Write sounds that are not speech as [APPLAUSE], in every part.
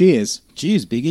Cheers. Cheers, big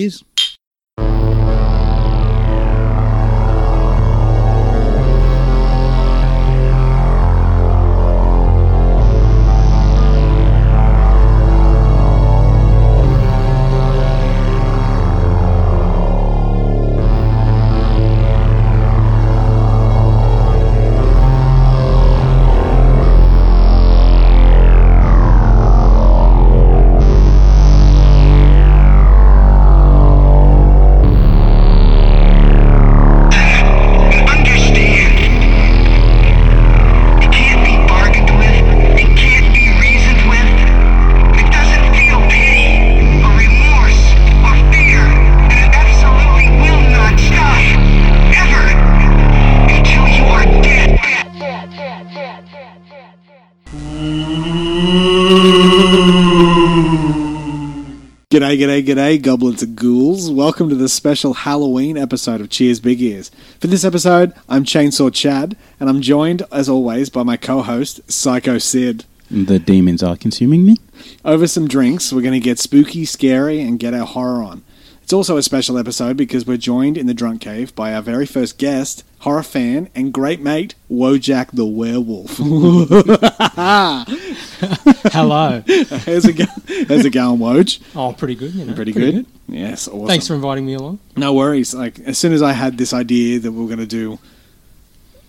G'day, g'day, goblins and ghouls. Welcome to the special Halloween episode of Cheers Big Ears. For this episode, I'm Chainsaw Chad, and I'm joined, as always, by my co host, Psycho Sid. The demons are consuming me. Over some drinks, we're going to get spooky, scary, and get our horror on. It's also a special episode because we're joined in the drunk cave by our very first guest, horror fan, and great mate, Wojeck the Werewolf. [LAUGHS] Hello. How's it, go- how's it going, Woj? Oh, pretty good. You know, Pretty, good? Yes, awesome. Thanks for inviting me along. No worries. Like as soon as I had this idea that we were going to do,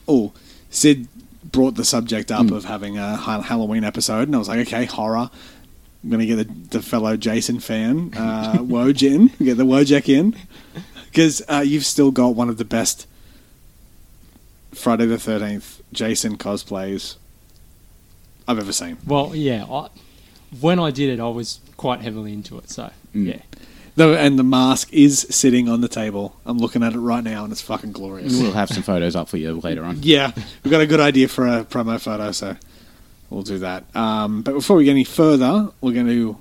oh, Sid brought the subject up hmm. of having a Halloween episode, and I was like, okay, horror. I'm going to get the, the fellow Jason fan, uh, [LAUGHS] Woj in, get the Wojeck in, because uh, you've still got one of the best Friday the Thirteenth Jason cosplays I've ever seen. Well, yeah. I, when I did it, I was quite heavily into it. So, yeah. Though, and the mask is sitting on the table. I'm looking at it right now, and it's fucking glorious. We'll have some photos up for you later on. [LAUGHS] Yeah, we've got a good idea for a promo photo, so we'll do that. Um, but before we get any further, we're going to.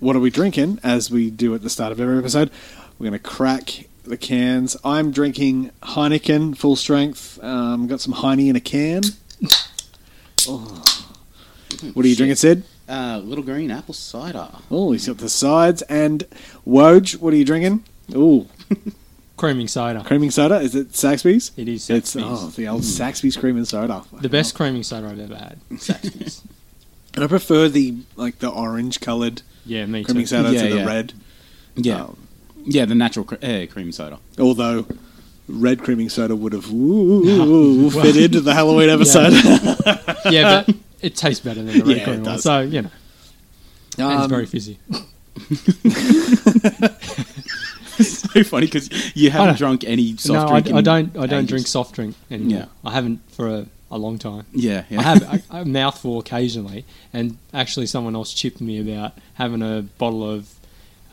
What are we drinking? As we do at the start of every episode, we're going to crack the cans. I'm drinking Heineken full strength. Um, got some Heine in a can. [LAUGHS] Oh. What are you drinking, Sid? Uh, little green apple cider. Oh, he's got the sides. And Woj, what are you drinking? Ooh, [LAUGHS] Creaming soda. creaming soda. Is it Saxby's? It is It's Saxby's. oh, the old Saxby's creaming soda. The best creaming soda I've ever had. [LAUGHS] Saxby's. And I prefer the like the orange coloured yeah, me creaming too. soda Yeah, to the yeah. red. Yeah, Um, yeah, the natural cre- uh, creamy soda. although red creaming soda would have ooh, [LAUGHS] fit into the Halloween [LAUGHS] episode. Yeah, but it tastes better than the red Yeah, it one. does. So, you know. and it's Um, very fizzy. [LAUGHS] so funny because you haven't drunk any soft no, I, drink. I in don't. I don't ages. drink soft drink anymore. Yeah. I haven't for a, a long time. Yeah, yeah. I have a, a mouthful occasionally, and actually, someone else chipped me about having a bottle of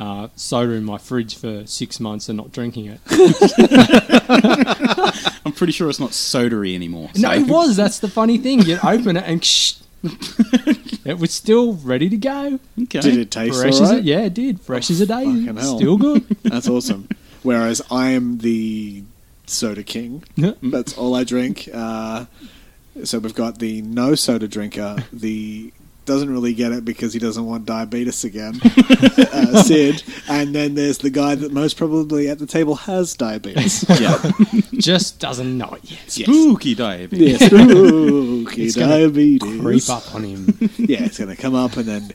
uh, soda in my fridge for six months and not drinking it. [LAUGHS] [LAUGHS] I'm pretty sure it's not sodery anymore. No, it was. That's the funny thing. You open it and shh, it was still ready to go. Okay. Did it taste Fresh as alright? a, yeah, it did. Fresh as a day. fucking hell. Still good. [LAUGHS] That's awesome. Whereas I am the soda king. That's all I drink. Uh, so we've got the no soda drinker, the doesn't really get it because he doesn't want diabetes again, [LAUGHS] uh, Sid, and then there's the guy that most probably at the table has diabetes. [LAUGHS] Yeah. [LAUGHS] Just doesn't know it yet. Spooky diabetes. yes, spooky It's gonna diabetes. Creep up on him. Yeah, it's going to come up, and then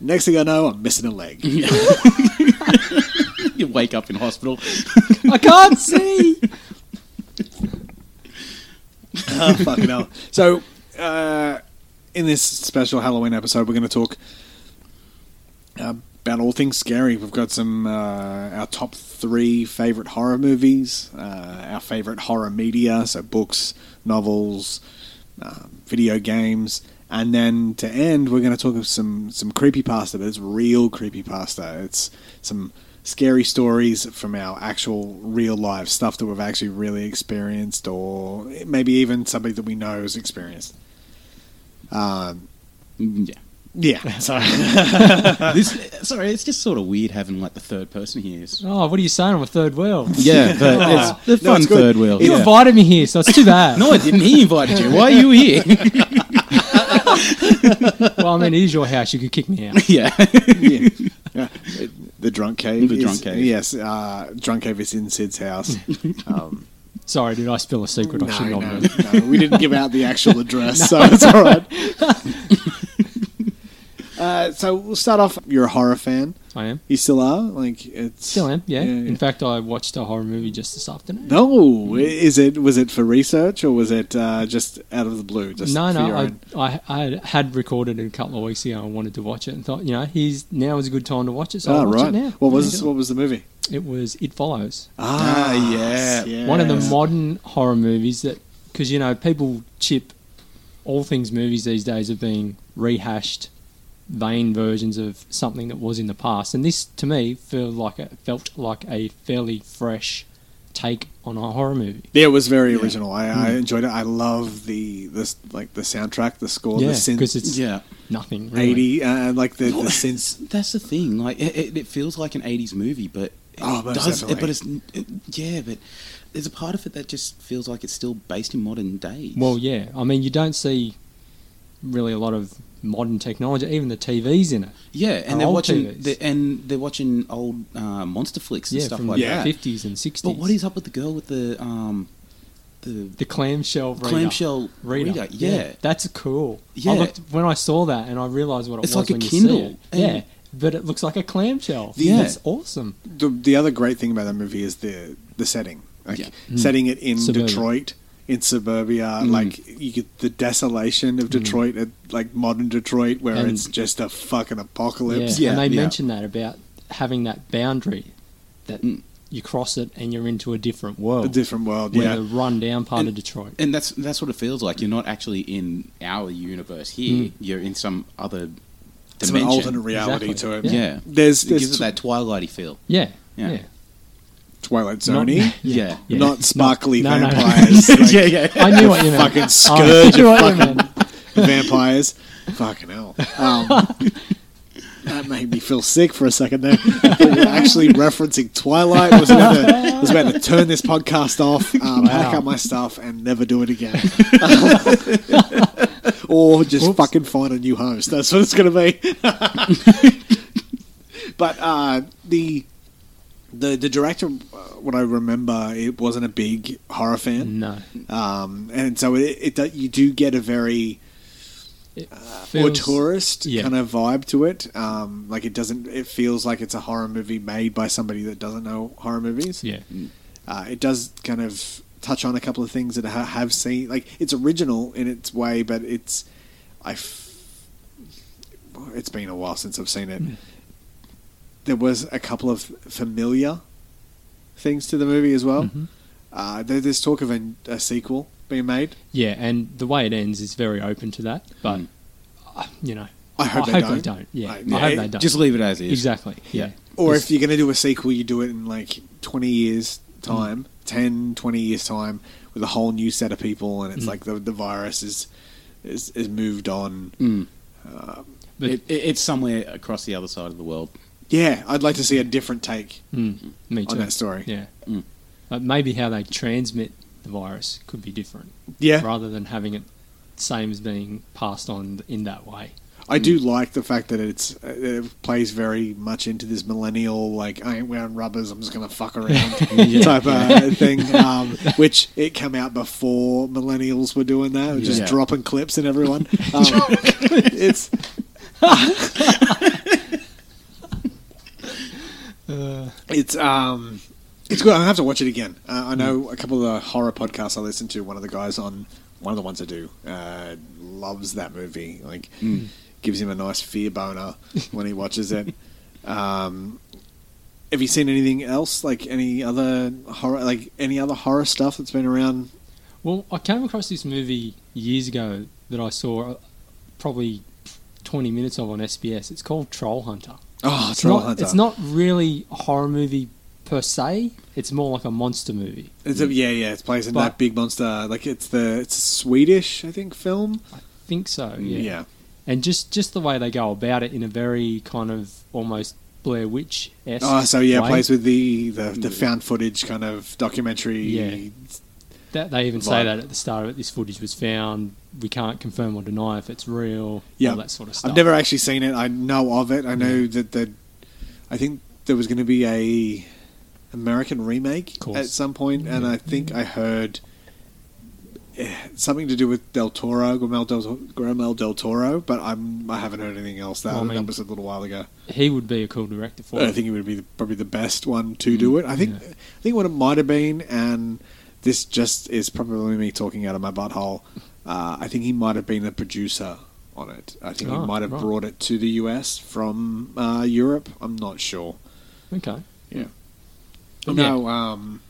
next thing I know, I'm missing a leg. you wake up in hospital. I can't see. oh, fucking hell. So, uh, in this special Halloween episode, we're going to talk uh, about all things scary. We've got some uh, our top three favorite horror movies, uh, our favorite horror media, so books, novels, um, video games. And then to end, we're going to talk of some some creepy pasta, but it's real creepy pasta. It's some scary stories from our actual real life stuff that we've actually really experienced, or maybe even somebody that we know has experienced. Um, yeah. yeah, [LAUGHS] so [LAUGHS] This, sorry, it's just sort of weird having like the third person here. Oh, what are you saying? I'm a third wheel. [LAUGHS] Yeah, but it's the No, fun it's good. third wheel. You yeah. invited me here, so it's too bad. No, I didn't. He invited you. Why are you here? Well, I mean, it is your house. You could kick me out. yeah. yeah. Yeah. The drunk cave. The is- drunk cave. Yes, uh, drunk cave is in Sid's house. Um, Sorry, did I spill a secret? I no, should not. no, have. no, we didn't give out the actual [LAUGHS] address, so it's all right. [LAUGHS] uh, so we'll start off. You're a horror fan. I am. You still are. Like it's Still am. Yeah. In fact, I watched a horror movie just this afternoon. No, is it? Was it for research or was it uh, just out of the blue? Just no, no. I, I, I had recorded it a couple of weeks ago. I wanted to watch it and thought, you know, he's now is a good time to watch it. So Oh, I'll watch right. it now. What Yeah, was do what was the movie? it. It was It Follows. Ah, yeah. yes. One of the modern horror movies that, because you know, people chip all things movies these days are being rehashed, vain versions of something that was in the past, and this to me felt like a, felt like a fairly fresh take on a horror movie. Yeah, it was very Yeah. original. I, I enjoyed it. I love the this like the soundtrack, the score, yeah, the synth because it's Yeah. nothing really. eighty, uh, like the, Well, the that's, that's the thing. Like it, it, it feels like an '80s movie, but Oh, it most does. definitely. But it's it, yeah, but there's a part of it that just feels like it's still based in modern days. Well, yeah. I mean, you don't see really a lot of modern technology. Even the TVs in it. yeah, and they're watching TVs. they and they're watching old uh, monster flicks and Yeah, stuff from like the Yeah. that. fifties and sixties. But what is up with the girl with the um the the clamshell reader. clamshell reader? reader? Yeah. that's cool. Yeah. I looked when I saw that and I realised what it It's was like a Kindle, see it. and- Yeah, but it looks like a clamshell. Yeah. that's awesome. The the other great thing about that movie is the the setting, like Yeah. setting it in Suburbia. Detroit. In suburbia, Mm. like you get the desolation of Detroit, at, like modern Detroit, where And- it's just a fucking apocalypse. Yeah, and they yeah. mentioned that about having that boundary that Mm. you cross it and you're into a different world. A different world, where yeah. the rundown part And- of Detroit. And that's that's what it feels like. You're not actually in our universe here. Mm. You're in some other Some dimension. alternate reality Exactly. to it. Yeah. Yeah, There's, it there's gives it that Twilighty feel. yeah, Yeah. yeah. Twilight Not- [LAUGHS] Zone, Yeah. Yeah. not sparkly No, no, no. vampires. [LAUGHS] like yeah, yeah. I knew what you meant. fucking scourge of fucking [LAUGHS] vampires. Fucking hell. Um, that made me feel sick for a second there. I thought you were actually referencing Twilight. Was about to, was about to turn this podcast off, um, pack Wow. up my stuff, and never do it again. or just Whoops. fucking find a new host. That's what it's going to be. but uh, the the the director, uh, what I remember, it wasn't a big horror fan. No, Um, and so it, it you do get a very it or tourist yeah. kind of vibe to it. Um, like it doesn't. It feels like it's a horror movie made by somebody that doesn't know horror movies. Yeah, Uh, it does kind of touch on a couple of things that I have seen. Like it's original in its way, but it's I. F- it's been a while since I've seen it. Mm. There was a couple of familiar things to the movie as well. Mhm. Uh, there, there's talk of a, a sequel being made. yeah, and the way it ends is very open to that. But Mm. uh, you know, I hope they they don't. don't. Yeah, I- I, hope they don't. Just leave it as is. exactly. Yeah, Or It's- if you're going to do a sequel, you do it in like 20 years' Mm. time, 10, 20 years' time, with a whole new set of people, and it's Mm. like the, the virus is, is is moved on. Mm. But- It, it, it's somewhere across the other side of the world. Yeah, I'd like to see a different take Mm, me too. on that story. Yeah, Mm. But maybe how they transmit the virus could be different, Yeah, rather than having it same as being passed on in that way. I do like the fact that it's uh, it plays very much into this millennial like I ain't wearing rubbers, I'm just going to fuck around [LAUGHS] [LAUGHS] type of thing. [LAUGHS] Um, which it came out before millennials were doing that, just Yeah. dropping clips in everyone. Um, it's it's um it's good. I have to watch it again. Uh, I know a couple of the horror podcasts I listen to. One of the guys on one of the ones I do uh, loves that movie. Like gives him a nice fear boner when he watches it. Um, have you seen anything else? Like any other horror? Like any other horror stuff that's been around? Well, I came across this movie years ago that I saw uh, probably 20 minutes of on SBS. It's called Troll Hunter. Oh, It's Troll not, Hunter. It's not really a horror movie per se. It's more like a monster movie. It's a, yeah, yeah. It's plays in But- that big monster. Like it's the it's a Swedish, I think, film. I think so. Mm, yeah. yeah. And just just the way they go about it in a very kind of almost Blair Witch esque. Oh, so yeah, way. plays with the, the, the mm. found footage kind of documentary. Yeah. That they even say that at the start of it. This footage was found. We can't confirm or deny if it's real. Yeah. all that sort of stuff. I've never actually seen it. I know of it. I know that the, I think there was going to be a American remake at some point, and Yeah. I think I heard eh, something to do with Del Toro, Guillermo del, Guillermo del Toro, but I'm I haven't heard anything else. That, Well, I mean- that was a little while ago. He would be a cool director for it. I it. think he would be the, probably the best one to do it. I think Yeah. I think what it might have been, and this just is probably me talking out of my butthole. Uh, I think he might have been the producer on it. I think Oh, he might have right. brought it to the US from uh, Europe. I'm not sure. Okay. Yeah. But no, um,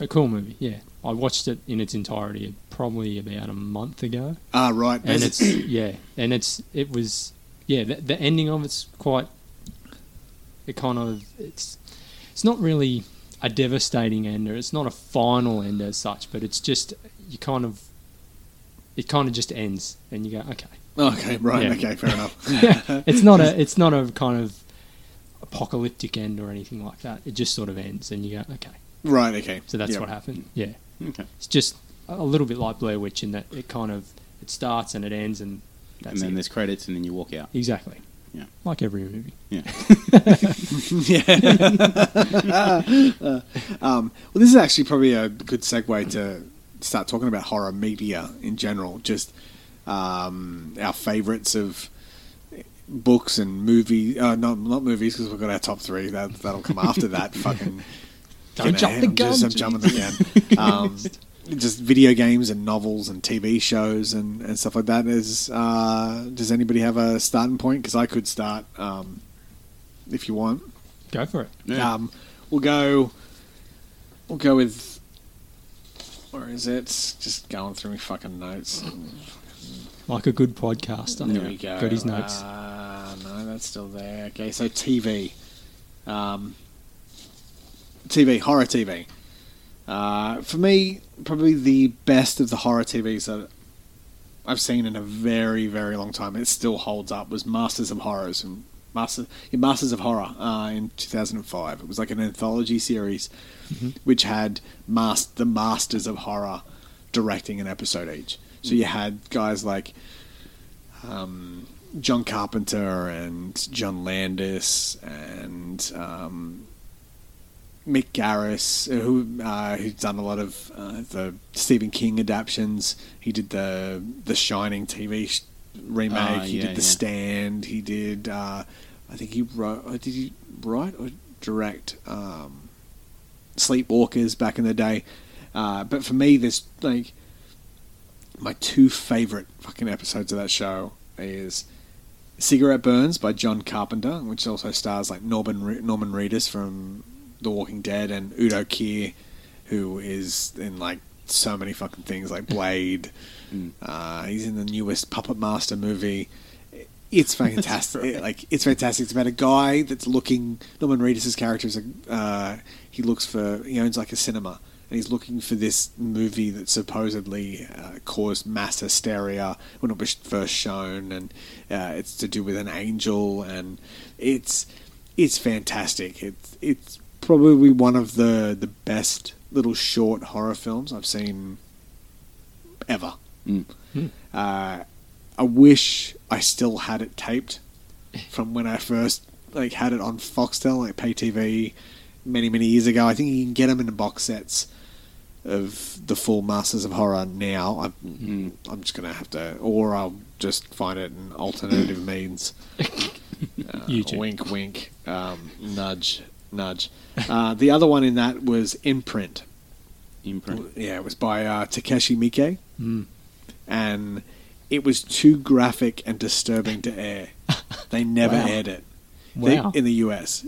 A cool movie, yeah. I watched it in its entirety probably about a month ago. ah, right. and it's yeah, and it's it was yeah. The, the ending of it's quite. It kind of it's it's not really a devastating ender. It's not a final end as such, but it's just you kind of it kind of just ends, and you go okay. okay, right. Yeah. Okay, fair enough. [LAUGHS] it's not a it's not a kind of apocalyptic end or anything like that. It just sort of ends, and you go okay. right. Okay. So that's Yep. what happened. Yeah, Okay. it's just a little bit like Blair Witch in that it kind of it starts and it ends, and that's and then it. there's credits, and then you walk out. Exactly. Yeah. Like every movie. Yeah. [LAUGHS] [LAUGHS] um, well, this is actually probably a good segue to start talking about horror media in general. Just um, our favourites of books and movie. Uh, not not movies because we've got our top three. That that'll come after that. [LAUGHS] Fucking Don't jump the gun, I'm jumping the gun. Um, just video games and novels and TV shows and, and stuff like that. Is uh, does anybody have a starting point? Because I could start um, if you want. Go for it. Yeah. Um, we'll go. We'll go with. Where is it? Just going through my fucking notes. Like a good podcaster. There we go. Got his notes. Uh, no, that's still there. Okay, so TV. Um, TV, horror TV. Uh, for me, probably the best of the horror TVs that I've seen in a very, very long time. It still holds up. Was Masters of Horrors and Master, yeah, Masters of Horror uh, in 2005. It was like an anthology series, which had mas- the Masters of Horror directing an episode each. So you had guys like um, John Carpenter and John Landis and um, Mick Garris, who uh, who's done a lot of uh, the Stephen King adaptations. He did the the Shining TV sh- remake. Ah, he yeah, did the yeah. Stand. He did. Uh, I think he wrote. Or did he write or direct um, Sleepwalkers back in the day? Uh, but for me, there's like my two favorite fucking episodes of that show is Cigarette Burns by John Carpenter, which also stars like Norman Re- Norman Reedus from The Walking Dead and Udo Kier, who is in like so many fucking things like [LAUGHS] Blade. Mm. Uh, he's in the newest Puppet Master movie. It's [LAUGHS] fantastic. It- like it's fantastic. It's about a guy that's looking. Norman Reedus' character is a. Uh, he looks for. He owns like a cinema, and he's looking for this movie that supposedly uh, caused mass hysteria when it was first shown, and uh, it's to do with an angel, and it's it's fantastic. It's it's probably one of the the best little short horror films I've seen ever. Mm. Uh, I wish I still had it taped from when I first like had it on Foxtel, like pay TV, many many years ago. I think you can get them in the box sets of the full Masters of Horror now. I'm, Mm. I'm just gonna have to, or I'll just find it in alternative [LAUGHS] means. [LAUGHS] Uh, YouTube. Wink, wink. Um, nudge, nudge. Uh, the other one in that was Imprint. Imprint. Yeah, it was by uh, Takashi Miike Mm. and it was too graphic and disturbing to air. [LAUGHS] They never Wow. aired it They- in the US,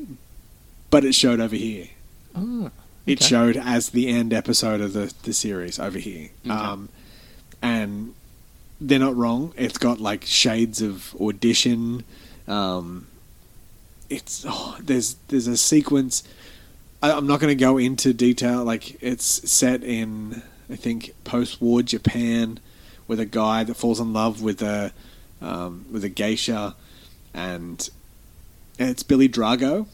but it showed over here. Ah, It showed as the end episode of the, the series over here. Okay. Um, and they're not wrong. It's got like shades of audition. Um, it's oh, there's there's a sequence. I, I'm not going to go into detail. Like it's set in I think post-war Japan, with a guy that falls in love with a um, with a geisha, and, and it's Billy Drago,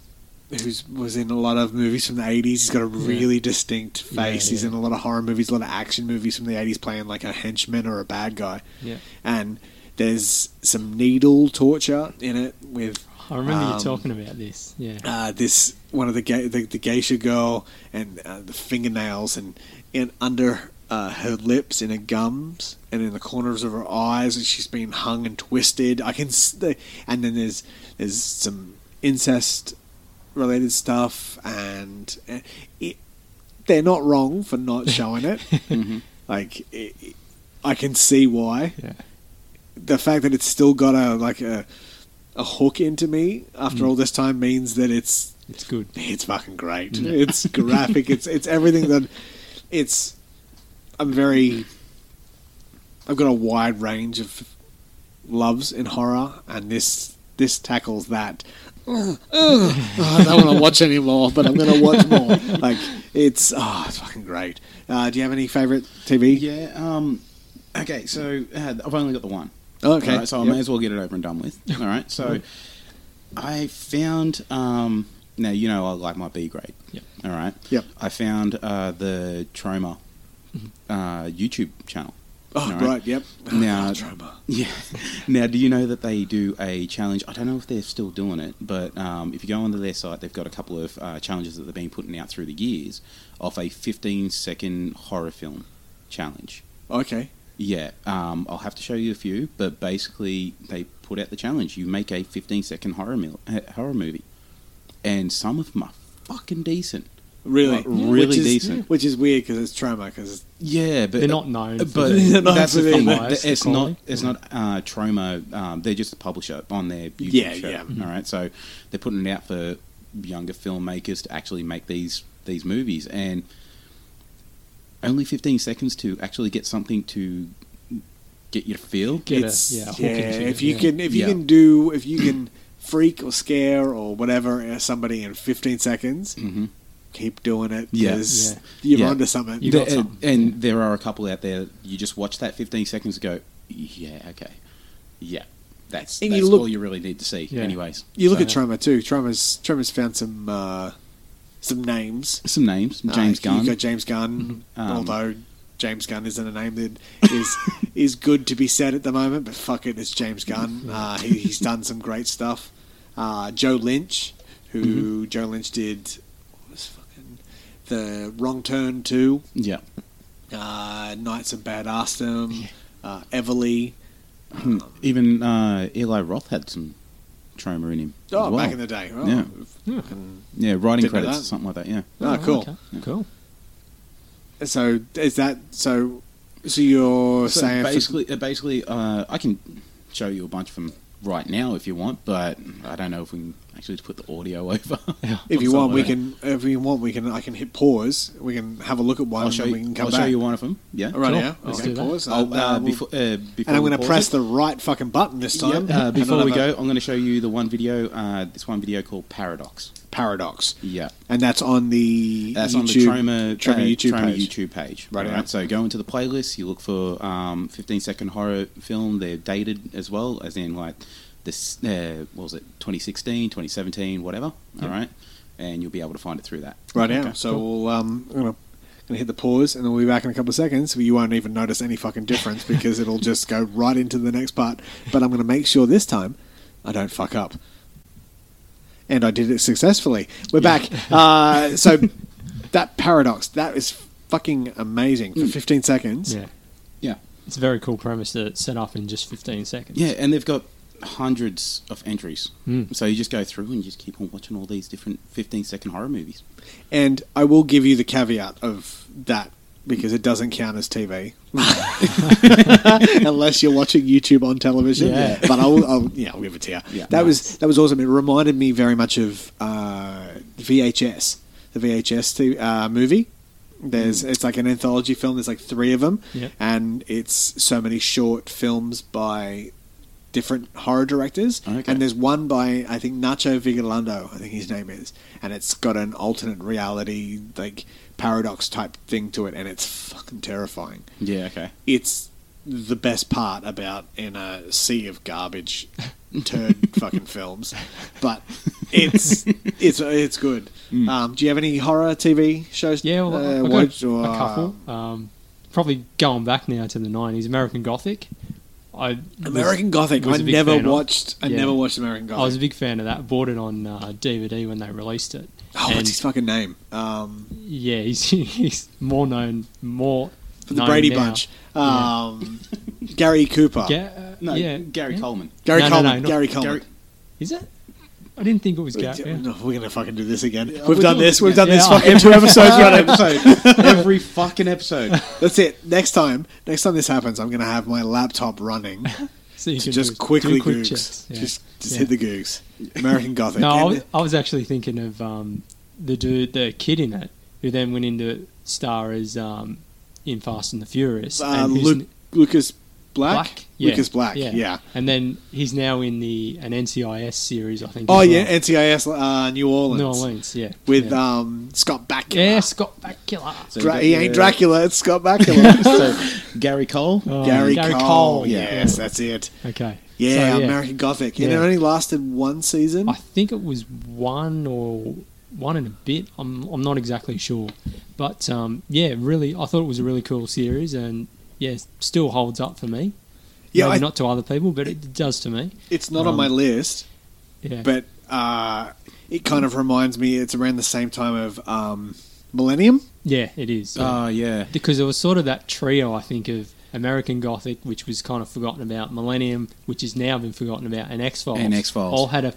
who's was in a lot of movies from the 80s. He's got a really distinct face. Yeah, He's yeah. in a lot of horror movies, a lot of action movies from the 80s, playing like a henchman or a bad guy. Yeah. And There's some needle torture in it with I remember Um, you talking about this. Yeah. uh, this one of the, ga- the the geisha girl and uh, the fingernails and and under uh, her lips and her gums and in the corners of her eyes and she's been hung and twisted. I can s- the, and then there's there's some incest related stuff and uh, it, they're not wrong for not [LAUGHS] showing it. Like it, it- I can see why yeah. the fact that it's still got a like a a hook into me after Mm. all this time means that it's It's good. it's fucking great. It's [LAUGHS] graphic. it's it's everything that it's. I'm very. I've got a wide range of loves in horror, and this this tackles that. Ugh, [LAUGHS] ugh. Oh, I don't want to watch anymore, but I'm going to watch [LAUGHS] more. Like it's oh, it's fucking great. Uh, do you have any favorite TV? Yeah. Um, okay, so uh, I've only got the one. Okay. All right, so I Yep. may as well get it over and done with. All right. So I found. Um, now you know I like my B grade. Yep. All right. Yep. I found uh, the Troma uh, YouTube channel. Oh, right. Yep. [LAUGHS] Now- Oh. [LAUGHS] Yeah. Now, do you know that they do a challenge? I don't know if they're still doing it, but um, if you go onto their site, they've got a couple of uh, challenges that they've been putting out through the years of a 15 second horror film challenge. Okay. Yeah, um, I'll have to show you a few, but basically they put out the challenge. You make a 15 second horror, mil- uh, horror movie, and some of them are fucking decent. Really, Like, really which is, decent. Which is weird because it's Troma. Because Yeah, but They're not known. But They're not [LAUGHS] that's the thing. their It's not. quality. It's not uh, Troma. Um, they're just a publisher on their YouTube Yeah, show. yeah. All right, so they're putting it out for younger filmmakers to actually make these these movies, and only 15 seconds to actually get something to get your feel. Get it's yeah, a hook yeah. If you yeah. can, if you Yeah. can do, if you can freak or scare or whatever uh, somebody in 15 seconds, hmm keep doing it. Yeah. 'cause Yeah. you're Yeah. onto something. You got There- some. and there are a couple out there. You just watch that 15 seconds go, yeah, okay, yeah. That's, And that's you look- all you really need to see. Yeah. Anyways, You look So- at Troma too. Troma's Troma's found some uh, some names. some names: Uh, James you Gunn. got James Gunn, Um, although James Gunn isn't a name that is [LAUGHS] is good to be said at the moment. But fuck it, it's James Gunn. Uh, he, he's done some great stuff. Uh, Joe Lynch, who Mm-hmm. Joe Lynch did what was fucking the Wrong Turn two, yeah. uh, Knights of Badassdom, uh, Everly. Hmm. Even uh, Eli Roth had some Troma in him. Oh, well. back in the day. Oh, Yeah. fucking- Yeah, writing Didn't credits or something like that. Yeah. Oh, cool. okay. Cool. So is that so? So you're So saying basically, uh, basically, uh, I can show you a bunch of them right now if you want, but I don't know if we can actually to put the audio [LAUGHS] over. Yeah. If you want, we can. If you want, we can. I can hit pause. We can have a look at one, I'll show then you. we can come I'll back. show you one of them. Yeah. Right Cool. now, Let's okay, do pause. I'll, Uh, uh, we'll- before, uh, before and I'm going to press it- the right fucking button this time. Yep. Uh, [LAUGHS] before we go, I'm going to show you the one video. Uh, this one video called Paradox. Paradox, Yeah. and that's on the That's YouTube, on the Troma, Troma uh, YouTube Troma page. YouTube page. Right, Right. So go into the playlist. You look for um, 15 second horror film. They're dated as well, as in like this. Uh, what was it? 2016, 2017, whatever. All right, and you'll be able to find it through that. Right now, Okay, so cool. we'll um, I'm gonna, gonna hit the pause, and then we'll be back in a couple of seconds. But you won't even notice any fucking difference [LAUGHS] because it'll just go right into the next part. But I'm going to make sure this time I don't fuck up, and I did it successfully. We're back. [LAUGHS] Uh, so that paradox that is fucking amazing for 15 seconds. Yeah. Yeah. It's a very cool premise to set up in just 15 seconds. Yeah, and they've got hundreds of entries. Mm. So you just go through and you just keep on watching all these different 15 second horror movies. And I will give you the caveat of that because it doesn't count as TV [LAUGHS] unless you're watching YouTube on television. Yeah. But I'll, I'll yeah, I'll give it to you. Yeah. that was that was awesome. It reminded me very much of uh, VHS, the VHS t- uh, movie. There's it's like an anthology film. There's like three of them, Yep. and it's so many short films by different horror directors. Okay. And there's one by I think Nacho Vigalondo, I think his name is, and it's got an alternate reality like paradox type thing to it, and it's fucking terrifying. Yeah, okay. It's the best part about in a sea of garbage turd [LAUGHS] fucking films, but it's it's it's good. Um, do you have any horror TV shows? Yeah, well, uh, I've got watched or, a couple. Um, probably going back now to the 90s, American Gothic. I was- American Gothic. was I a never fan of. watched. I Yeah. never watched American Gothic. I was a big fan of that. Bought it on uh, DVD when they released it. oh, And, what's his fucking name? Um, Yeah, he's [LAUGHS] he's more known more for the Brady now. Bunch. Um, Gary Cooper. Ga- uh, No, yeah, Gary yeah. Coleman. Gary No, no, Coleman. no, not- Gary Coleman. Gary, Is it? I didn't think it was Gary. yeah. No, we're gonna fucking do this again. Yeah, We've done doing this. We've again. done this Yeah, fucking two [LAUGHS] episodes running. [LAUGHS] episode. Every fucking episode. That's it. Next time, next time this happens, I'm gonna have my laptop running [LAUGHS] So you to can just do- quickly do quick googs. Yeah. Just, just Yeah. hit the googs. American Gothic. No, I was, I was actually thinking of um, the dude, the kid in it, who then went into star as um, in Fast and the Furious. uh, and Luke, n- Lucas Black. Black? Yeah, Lucas Black. yeah. Yeah. and then he's now in the an NCIS series, I think. Oh as yeah, well. NCIS uh, New Orleans. New Orleans, yeah, With yeah. um, Scott Bakula. yeah, Scott Bakula. So Dra- he ain't Dracula. It's Scott [LAUGHS] Bakula. [LAUGHS] so Gary Cole. Oh, Gary, Cole. yeah. Yes, that's it. Okay. Yeah, So, American Gothic. And it only lasted one season. I think it was one or one and a bit. I'm I'm not exactly sure, but um, yeah, really, I thought it was a really cool series, and yeah, still holds up for me. Yeah, I- not to other people, but it does to me. It's not on Um, my list, Yeah, but uh, it kind of reminds me. It's around the same time of um, Millennium. yeah, it is. yeah. Oh yeah. because it was sort of that trio, I think, of American Gothic, which was kind of forgotten about, Millennium, which has now been forgotten about, and X Files. And X-Files. all had a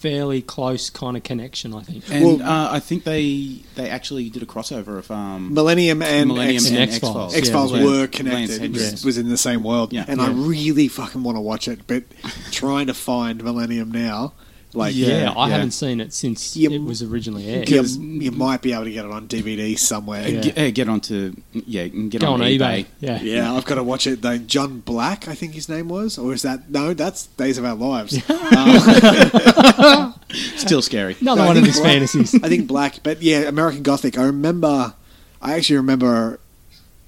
fairly close kind of connection, I think. And Well- uh, I think they they actually did a crossover of um, Millennium and Millennium X- and and X-Files. X-Files. Yeah, were connected. Hendricks. It was, was in the same world, Yeah. and I really fucking want to watch it. But trying to find Millennium now, like yeah, I yeah. haven't seen it since Yeah. it was originally aired. you, you might be able to get it on DVD somewhere. Yeah. Get, uh, get onto yeah, get Go on, on eBay. eBay. Yeah. Yeah, I've got to watch it though. John Black, I think his name was, or is that no? That's Days of Our Lives. [LAUGHS] Um, [LAUGHS] Still scary. Another No, I one of think his Black- fantasies. I think Black, but yeah, American Gothic. I remember. I actually remember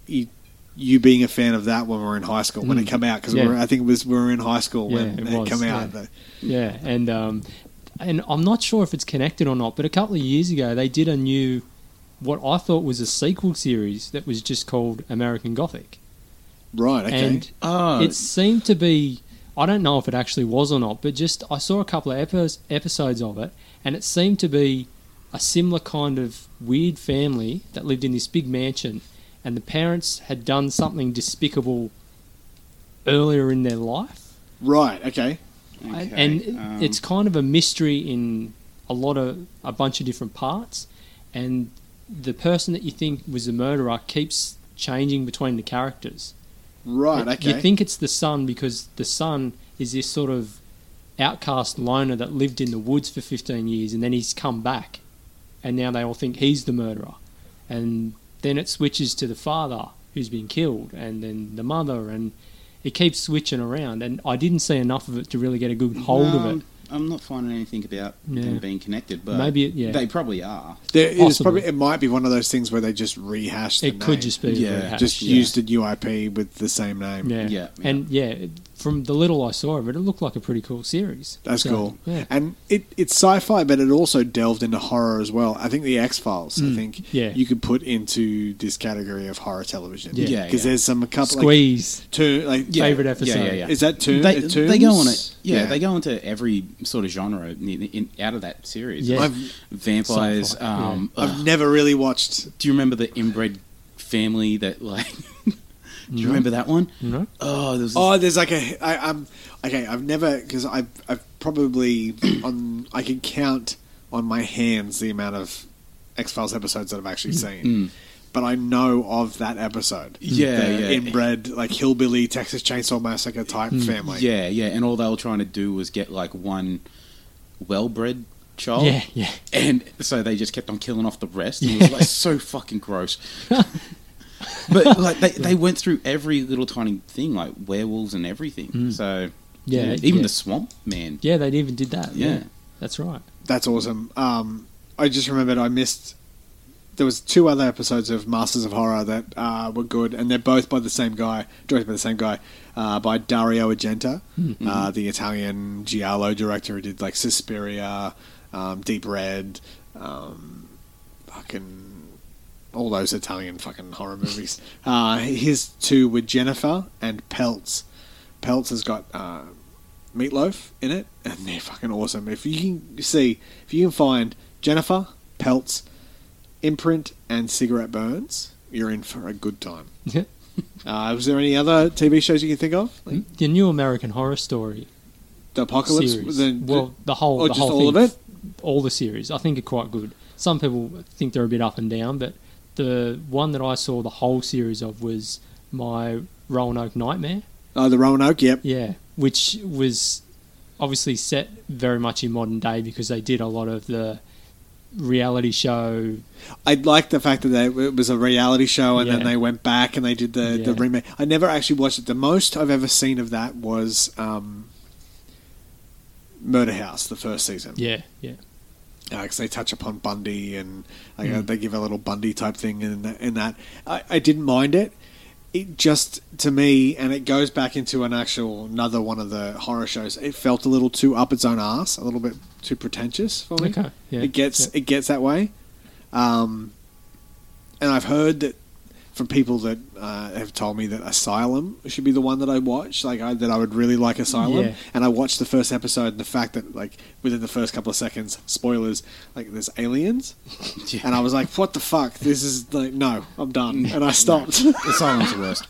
you, you being a fan of that when we were in high school when it Mm. came out because Yeah. we I think it was we were in high school Yeah, when it it, was, came out. yeah. Yeah, and um, and I'm not sure if it's connected or not, but a couple of years ago they did a new, what I thought was a sequel series that was just called American Gothic, Right. Okay. and Oh, it seemed to be. I don't know if it actually was or not, but just I saw a couple of epi- episodes of it, and it seemed to be a similar kind of weird family that lived in this big mansion, and the parents had done something despicable earlier in their life. right. Okay. okay, and um, it's kind of a mystery in a lot of a bunch of different parts and the person that you think was the murderer keeps changing between the characters Right. Okay. you think it's the son because the son is this sort of outcast loner that lived in the woods for 15 years and then he's come back and now they all think he's the murderer and then it switches to the father who's been killed and then the mother and it keeps switching around and I didn't see enough of it to really get a good hold of it I'm not finding anything about Yeah. them being connected, but Maybe it- yeah. they probably are. There is Possibly. probably it might be one of those things where they just rehash. The it could name. just be a Yeah, rehash, just yeah. used a UIP with the same name. yeah. Yeah, and yeah it- from the little I saw of it it looked like a pretty cool series That's So, cool. yeah And it, it's sci-fi, but it also delved into horror as well. I think the X Files. I Mm, think yeah. you could put into this category of horror television. Yeah. Yeah, because yeah. there's some a couple like squeeze two like Yeah, Favorite episode. Yeah, yeah, Is that two? They, they go on it. Yeah, they go into every sort of genre in, in, out of that series. Yeah. I've Vampires. Sci-fi, Um, I've never really watched. do you remember the inbred family that like? Do you No. remember that one? no Oh, there was. Oh, there's like a. I, I'm okay. I've never because I've I've probably [CLEARS THROAT] on. I can count on my hands the amount of X Files episodes that I've actually seen. Mm. But I know of that episode. Yeah, the yeah. inbred like hillbilly Texas Chainsaw Massacre type Mm. family. Yeah, yeah, and all they were trying to do was get like one well-bred child. yeah yeah and so they just kept on killing off the rest. And it was like [LAUGHS] so fucking gross. [LAUGHS] but [LAUGHS] like they, they went through every little tiny thing, like werewolves and everything. Mm. So Yeah, even yeah. the swamp man. yeah they even did that yeah, Yeah. that's right That's awesome. Um, I just remembered I missed. There was two other episodes of Masters of Horror that uh, were good, and they're both by the same guy, directed by the same guy, uh, by Dario Argento, Mm-hmm. uh, the Italian giallo director who did like Suspiria, um, Deep Red, um, fucking all those Italian fucking horror movies. Uh, his two were Jennifer and Pelts, Peltz has got uh, Meatloaf in it, and they're fucking awesome. If you can see, if you can find Jennifer Pelts, Imprint, and Cigarette Burns, you're in for a good time. Yeah. [LAUGHS] Uh, was there any other TV shows you can think of? Like The new American Horror Story the Apocalypse? series. The, well, the whole, the whole all thing, of it? all the series. I think are quite good. Some people think they're a bit up and down, but the one that I saw the whole series of was my Roanoke Nightmare. Oh, the Roanoke. Yep. Yeah, which was obviously set very much in modern day because they did a lot of the reality show. I like the fact that they, it was a reality show, and then they went back and they did the, the remake. I never actually watched it. The most I've ever seen of that was um, Murder House, the first season. Yeah, yeah, because they touch upon Bundy and like, Mm. uh, they give a little Bundy type thing in that. In that. I, I didn't mind it. It just to me, and it goes back into an actual another one of the horror shows. It felt a little too up its own ass, a little bit too pretentious for me. Okay, yeah, it gets yeah. it gets that way. Um, and I've heard that from people that uh, have told me that Asylum should be the one that I watch. Like I, that, I would really like Asylum. Yeah. And I watched the first episode, and the fact that like within the first couple of seconds, spoilers, like there's aliens, [LAUGHS] Yeah. and I was like, "What the fuck? This is like no, I'm done," [LAUGHS] and I stopped. Silence the worst.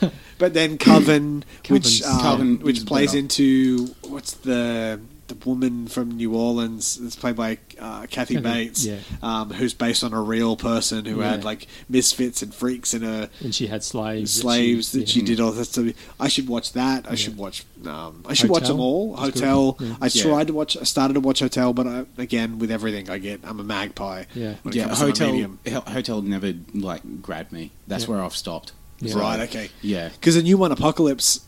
[LAUGHS] but then Coven, which um, Coven which plays into what's the the woman from New Orleans that's played by uh, Kathy Kathy, Bates, yeah. um, who's based on a real person who had like misfits and freaks in her and she had slaves. that slaves that she, yeah. did all that stuff. I should watch that. I should watch. Um, I should watch them all. That's. Hotel. Yeah. I Yeah. tried to watch. I started to watch Hotel, but I, again, with everything I get, I'm a magpie. Yeah. when it Yeah, comes hotel. medium. Ho- Hotel never like grabbed me. That's Yeah. where I've stopped. Yeah. Right. Okay. Yeah. Because the new one, Apocalypse,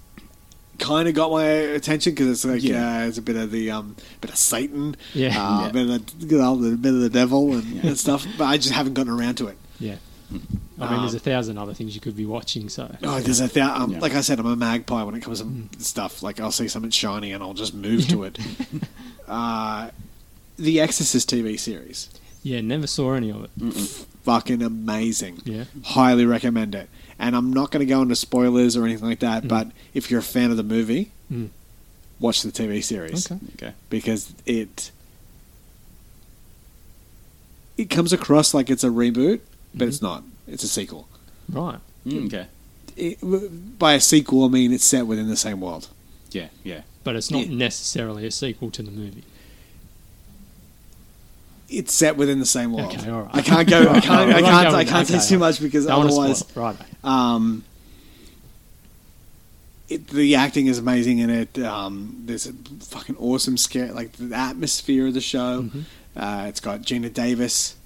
kind of got my attention because it's like Yeah. uh, it's a bit of the um, bit of Satan, Yeah. uh, Yeah. a bit of the, you know, a bit of the devil and, Yeah. and stuff. But I just haven't gotten around to it. Yeah. I mean, there's Um, a thousand other things you could be watching. So Oh, there's a thou- um, Yeah. like I said, I'm a magpie when it comes to stuff. Like I'll see something shiny and I'll just move to it. [LAUGHS] uh, the Exorcist TV series, yeah, never saw any of it. fucking amazing. Yeah. Highly recommend it. And I'm not going to go into spoilers or anything like that. But if you're a fan of the movie, Mm. watch the TV series Okay. Okay. because it it comes across like it's a reboot, but it's not. It's a sequel. Right. Mm, okay. It, by a sequel, I mean it's set within the same world. Yeah. Yeah. But it's not Yeah. necessarily a sequel to the movie. It's set within the same world. Okay, all right. I can't go. I [LAUGHS] can't. I can't. I can't okay. say too much because otherwise. Right. um, it, the acting is amazing in it. Um, there's a fucking awesome scare, like the atmosphere of the show. Mm-hmm. Uh, it's got Geena Davis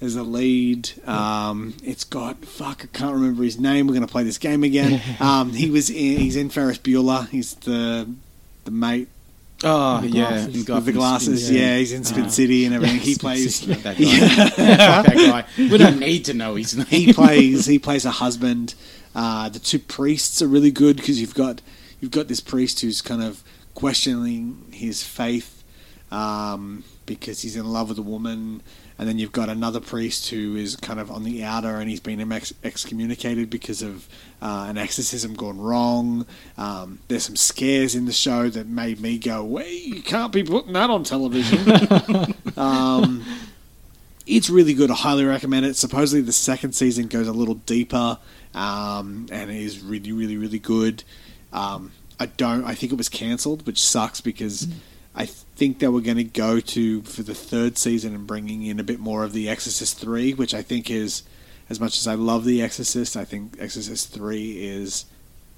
as the lead. Um, it's got fuck. I can't remember his name. We're gonna play this game again. [LAUGHS] um, he was in. He's in Ferris Bueller. He's the the mate Oh The yeah. and with Guy the glasses. Spin Yeah, City. he's in Spin Ah. City and everything. [LAUGHS] He plays. [LAUGHS] That guy. Fuck that guy. We don't need to know his name. he plays he [LAUGHS] plays a husband. Uh, the two priests are really good because you've got you've got this priest who's kind of questioning his faith um, because he's in love with a woman, and then you've got another priest who is kind of on the outer and he's been ex- excommunicated because of uh, an exorcism gone wrong. Um, there's some scares in the show that made me go, "Wait, you can't be putting that on television." [LAUGHS] um, it's really good. I highly recommend it. Supposedly, the second season goes a little deeper, um, and it is really, really, really good. Um, I don't. I think it was cancelled, which sucks because I think they were going to go to for the third season and bringing in a bit more of the Exorcist three, which I think is as much as I love the Exorcist. I think Exorcist three is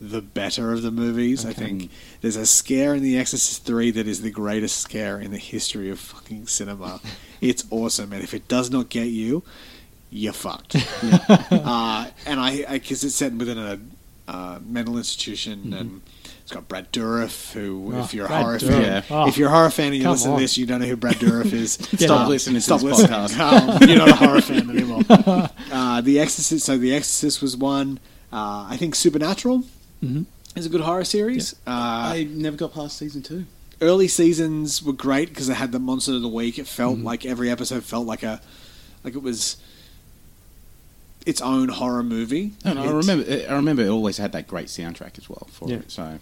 the better of the movies. I think there's a scare in The Exorcist 3 that is the greatest scare in the history of fucking cinema. [LAUGHS] it's awesome, and if it does not get you, you're fucked. [LAUGHS] uh, and I, because it's set within a uh, mental institution, and it's got Brad Dourif, who, Oh, if you're a horror Dourif. fan, Yeah. Oh. if you're a horror fan and you Come listen on. to this, you don't know who Brad Dourif is. [LAUGHS] Stop listening to stop this listening. [LAUGHS] Um, you're not a horror [LAUGHS] fan anymore. Uh, the Exorcist. So The Exorcist was one. Uh, I think Supernatural Mhm. is a good horror series. Uh, I never got past season two. early seasons were great because they had the monster of the week. It felt like every episode felt like a like it was its own horror movie. And I It- remember, I remember it always had that great soundtrack as well for Yeah. it. So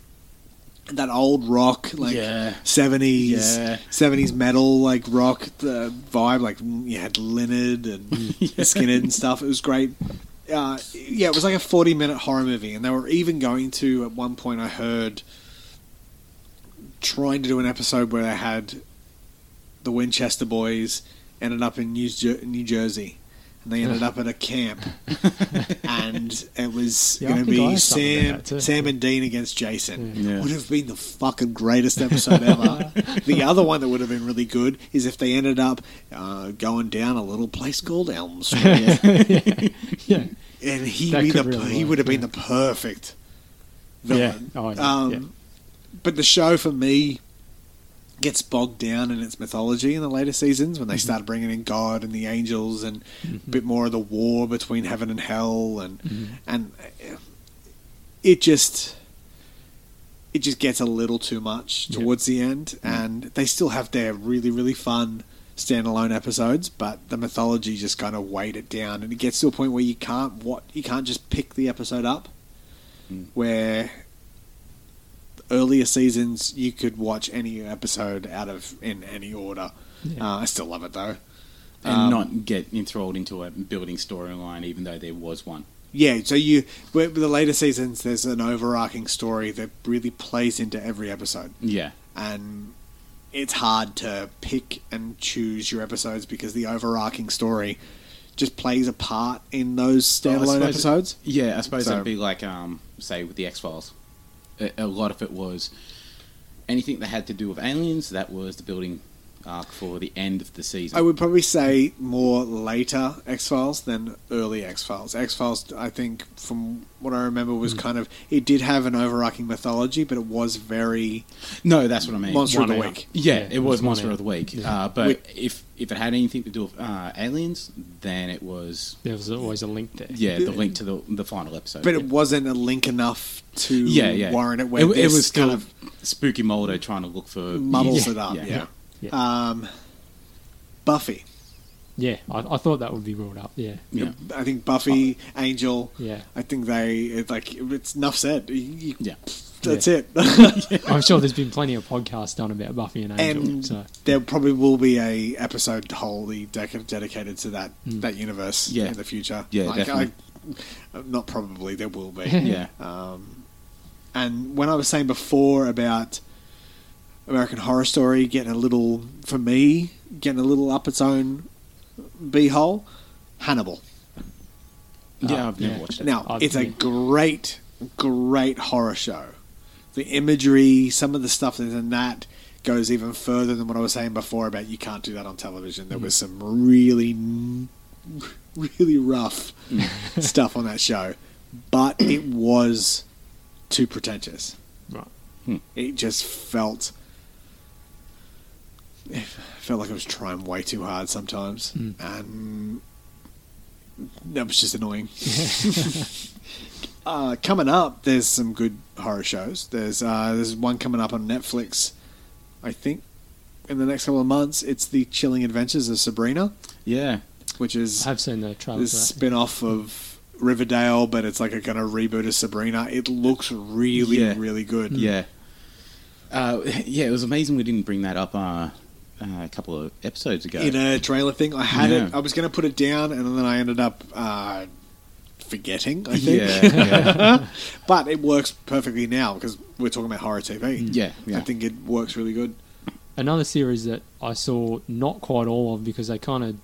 that old rock, like Yeah. seventies, Yeah. seventies metal, like rock the vibe. Like you had Leonard [LAUGHS] and Skinner and stuff. It was great. Uh, yeah, it was like a forty-minute horror movie, and they were even going to at one point. I heard trying to do an episode where they had the Winchester boys ended up in New, Jer- New Jersey. And they ended up at a camp, [LAUGHS] and it was Yeah, going to be heard something about Sam. Sam and Dean against Jason. Yeah. Would have been the fucking greatest episode ever. [LAUGHS] the other one that would have been really good is if they ended up uh, going down a little place called Elm Street, [LAUGHS] yeah. and he be the, really he would have been yeah. the perfect Yeah. villain. Oh, yeah. Um, yeah. But the show for me gets bogged down in its mythology in the later seasons when they Mm-hmm. start bringing in God and the angels and a bit more of the war between heaven and hell and Mm-hmm. and it just it just gets a little too much towards the end and they still have their really really fun standalone episodes but the mythology just kind of weighed it down and it gets to a point where you can't what you can't just pick the episode up Mm. where earlier seasons you could watch any episode out of in any order Yeah. uh, I still love it though and Um, not get enthralled into a building storyline, even though there was one. Yeah, so you with the later seasons, there's an overarching story that really plays into every episode, Yeah, and it's hard to pick and choose your episodes because the overarching story just plays a part in those Well, standalone suppose- episodes. Yeah, I suppose So- it'd be like, um, say, with the X Files. A, lot of it was anything that had to do with aliens. That was the building arc for the end of the season. I would probably say more later X Files than early X Files. X Files, I think, from what I remember, was kind of it did have an overarching mythology, but it was very no, that's what I mean. Monster of the One Week. Yeah, Yeah, it it was was Monster of the Week. Yeah. Uh, but With- if if it had anything to do with uh, aliens, then it was There was always a link there. yeah the link to the the final episode. But yeah. it wasn't a link enough to yeah, yeah. warrant it. Where it, it this was still kind of Spooky Mulder trying to look for muddles yeah, it up. Yeah. Yeah. Um, Buffy. Yeah, I, I thought that would be ruled up. Yeah, yeah. I think Buffy, Angel. yeah. I think they it's like it's enough said. You- you- Yeah. That's Yeah. it. [LAUGHS] I'm sure there's been plenty of podcasts done about Buffy and Angel. and so there probably will be a episode wholly dec- dedicated to that Mm. that universe Yeah. in the future. Yeah, Like, definitely. I, not probably there will be. [LAUGHS] Yeah. Um, and when I was saying before about American Horror Story getting a little, for me, getting a little up its own beehole, Hannibal. Yeah, Oh, I've never yeah. watched it. Now, I've- it's a great, great horror show. The imagery, some of the stuff that's in that goes even further than what I was saying before about you can't do that on television. There mm. was some really, really rough [LAUGHS] stuff on that show, but it was too pretentious. right. It just felt. It [SIGHS] felt like I was trying way too hard sometimes, Mm. and that was just annoying. [LAUGHS] [LAUGHS] uh, coming up, there's some good horror shows. There's uh, there's one coming up on Netflix, I think, in the next couple of months. It's the Chilling Adventures of Sabrina, Yeah, which is I have seen the trailer. that. spin off of Riverdale, but it's like a kind of reboot of Sabrina. It looks really, Yeah. really good. yeah, uh, [LAUGHS] yeah. It was amazing we didn't bring that up uh, uh, a couple of episodes ago. In a trailer thing, I had Yeah. it. I was going to put it down, and then I ended up uh, forgetting. I think, yeah, [LAUGHS] yeah, but it works perfectly now because we're talking about horror TV. yeah, yeah. I think it works really good. Another series that I saw not quite all of because they kind of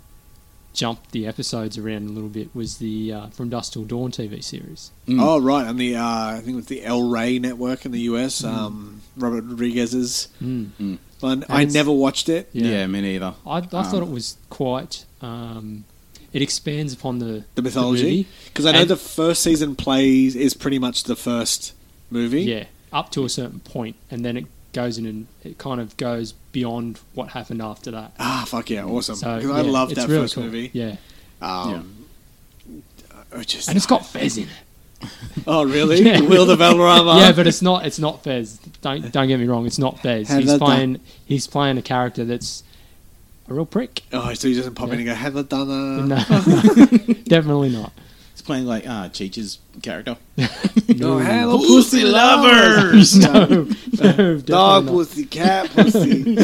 jumped the episodes around a little bit was the uh, From Dusk Till Dawn TV series. Mm. Oh right, and the uh, I think it was the El Rey network in the US. Um, Robert Rodriguez's Mm. One. And I never watched it. yeah. me neither. I, I Um, thought it was quite. Um, it expands upon the The mythology, movie. because I know And- the first season plays is pretty much the first movie. Yeah, up to a certain point, and then it goes in and it kind of goes beyond what happened after that. Ah, fuck yeah, awesome! So 'Cause I yeah, loved it's that really first cool. movie. Yeah, Um, I just- and it's got Fez in it. [LAUGHS] Oh really? [LAUGHS] Yeah. Wilmer Valderrama? yeah, but it's not. It's not Fez. Don't don't get me wrong. It's not Fez. Have He's that playing. He's playing a character that's a real prick. Oh, so he doesn't pop in and go, "Have I done a?" No, [LAUGHS] definitely not. He's playing like uh, Cheech's character. No, hello, Pussy lovers. no, no, Dog, not. pussy, cat, pussy.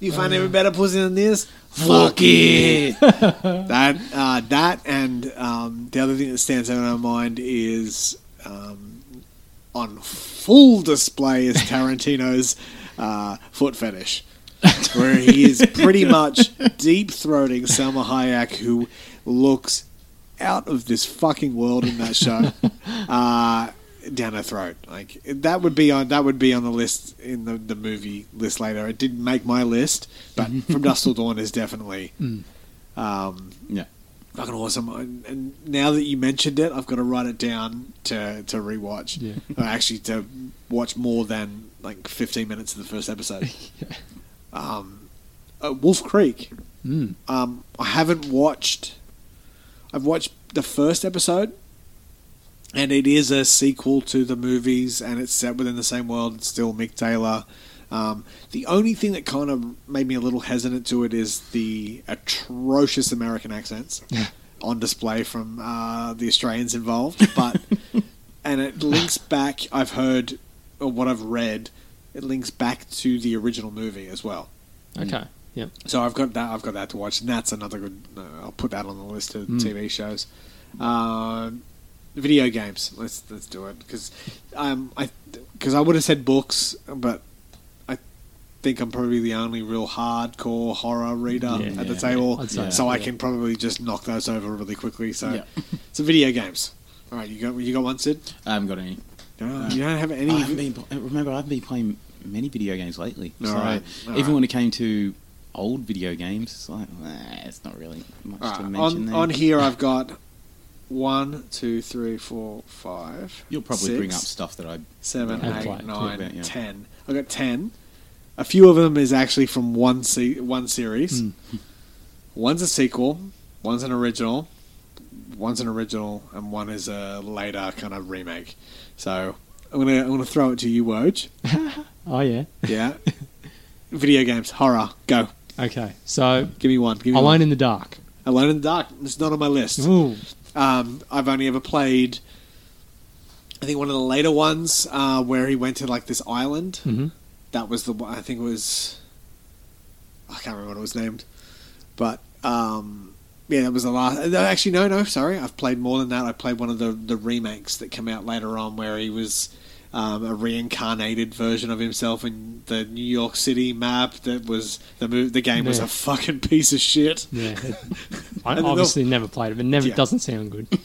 You find any better pussy than this? Fuck it. [LAUGHS] That, uh, that, and um, the other thing that stands out in my mind is um, on full display is [LAUGHS] Tarantino's uh, foot fetish, [LAUGHS] where he is pretty much deep throating Salma Hayek, who looks out of this fucking world in that show. Uh, down her throat, like that would be on that would be on the list in the, the movie list later. It didn't make my list, but [LAUGHS] From Dusk Till Dawn is definitely um, Yeah. fucking awesome. And, and now that you mentioned it, I've got to write it down to to rewatch. Yeah. Or actually, to watch more than like fifteen minutes of the first episode. [LAUGHS] um, uh, Wolf Creek. Mm. Um, I haven't watched. I've watched the first episode, and it is a sequel to the movies, and it's set within the same world. It's still Mick Taylor. Um, the only thing that kind of made me a little hesitant to it is the atrocious American accents on display from uh, the Australians involved. [LAUGHS] But and it links back. I've heard, or what I've read, it links back to the original movie as well. Okay. Yep. So I've got that. I've got that to watch, and that's another good. Uh, I'll put that on the list of Mm. TV shows. Uh, video games. Let's let's do it because um I because I would have said books, but I think I'm probably the only real hardcore horror reader Yeah, at the table, I'd say so I yeah. can probably just knock those over really quickly. So Yeah. [LAUGHS] so video games. All right, you got you got one, Sid. I haven't got any. No, you don't have I any. haven't been, remember, I haven't been playing many video games lately. All so right, all even right. when it came to old video games, it's like, nah, it's not really much All to right, mention on there. on here, I've got one, two, three, four, five. You'll probably bring up stuff that I. seven, eight, played, nine, yeah, yeah. ten. I got ten. A few of them is actually from one se- one series. Mm. One's a sequel. One's an original. One's an original, and one is a later kind of remake. So I'm gonna I'm gonna throw it to you, Woj. [LAUGHS] Oh yeah. Yeah. Video games, horror, go. Okay. So Give me one. Give me Alone one. in the Dark. Alone in the Dark. It's not on my list. Ooh. Um, I've only ever played. I think one of the later ones uh, where he went to like this island. hmm That was the one. I think it was. I can't remember what it was named, but um, yeah, that was the last. Actually, no, no, sorry, I've played more than that. I played one of the the remakes that came out later on where he was. Um, a reincarnated version of himself in the New York City map. That was the move. The game was Yeah. a fucking piece of shit. Yeah. it- [LAUGHS] I And obviously never played it, but never Yeah. doesn't sound good. [LAUGHS]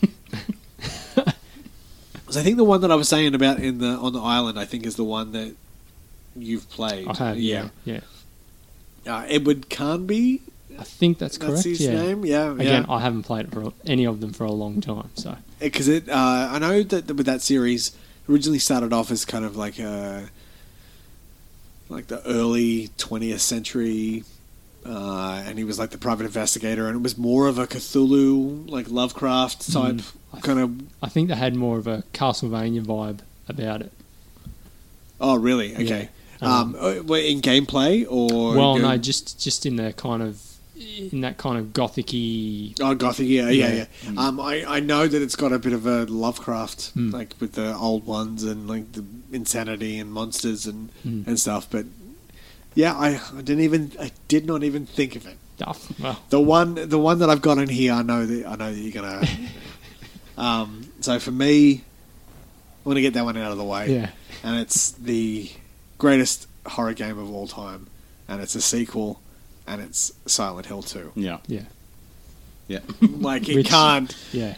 So I think the one that I was saying about in the on the island, I think is the one that you've played. I have. Yeah. Yeah. Uh, Edward Carnby. I think that's That's correct. his yeah. name. Yeah. Again. I haven't played it for any of them for a long time. So because it. Uh, I know that with that series originally started off as kind of like a like the early twentieth century. Uh, and he was like the private investigator, and it was more of a Cthulhu, like Lovecraft type Mm. kind of. I think they had more of a Castlevania vibe about it. Oh, really? Okay. Um, uh, wait, in gameplay or well, no, just just in the kind of in that kind of gothicy. Oh, Gothic, yeah, yeah, yeah. Yeah. Um, I, I know that it's got a bit of a Lovecraft, Mm. like with the old ones and like the insanity and monsters and, Mm. and stuff. But yeah, I, I didn't even I did not even think of it. stuff. Well, The one the one that I've got in here, I know that I know that you're gonna. [LAUGHS] um, so for me, I'm gonna get that one out of the way. yeah, and it's the greatest horror game of all time, and it's a sequel, and it's Silent Hill Two. Yeah. yeah, Yeah. [LAUGHS] Like it Which- can't. yeah.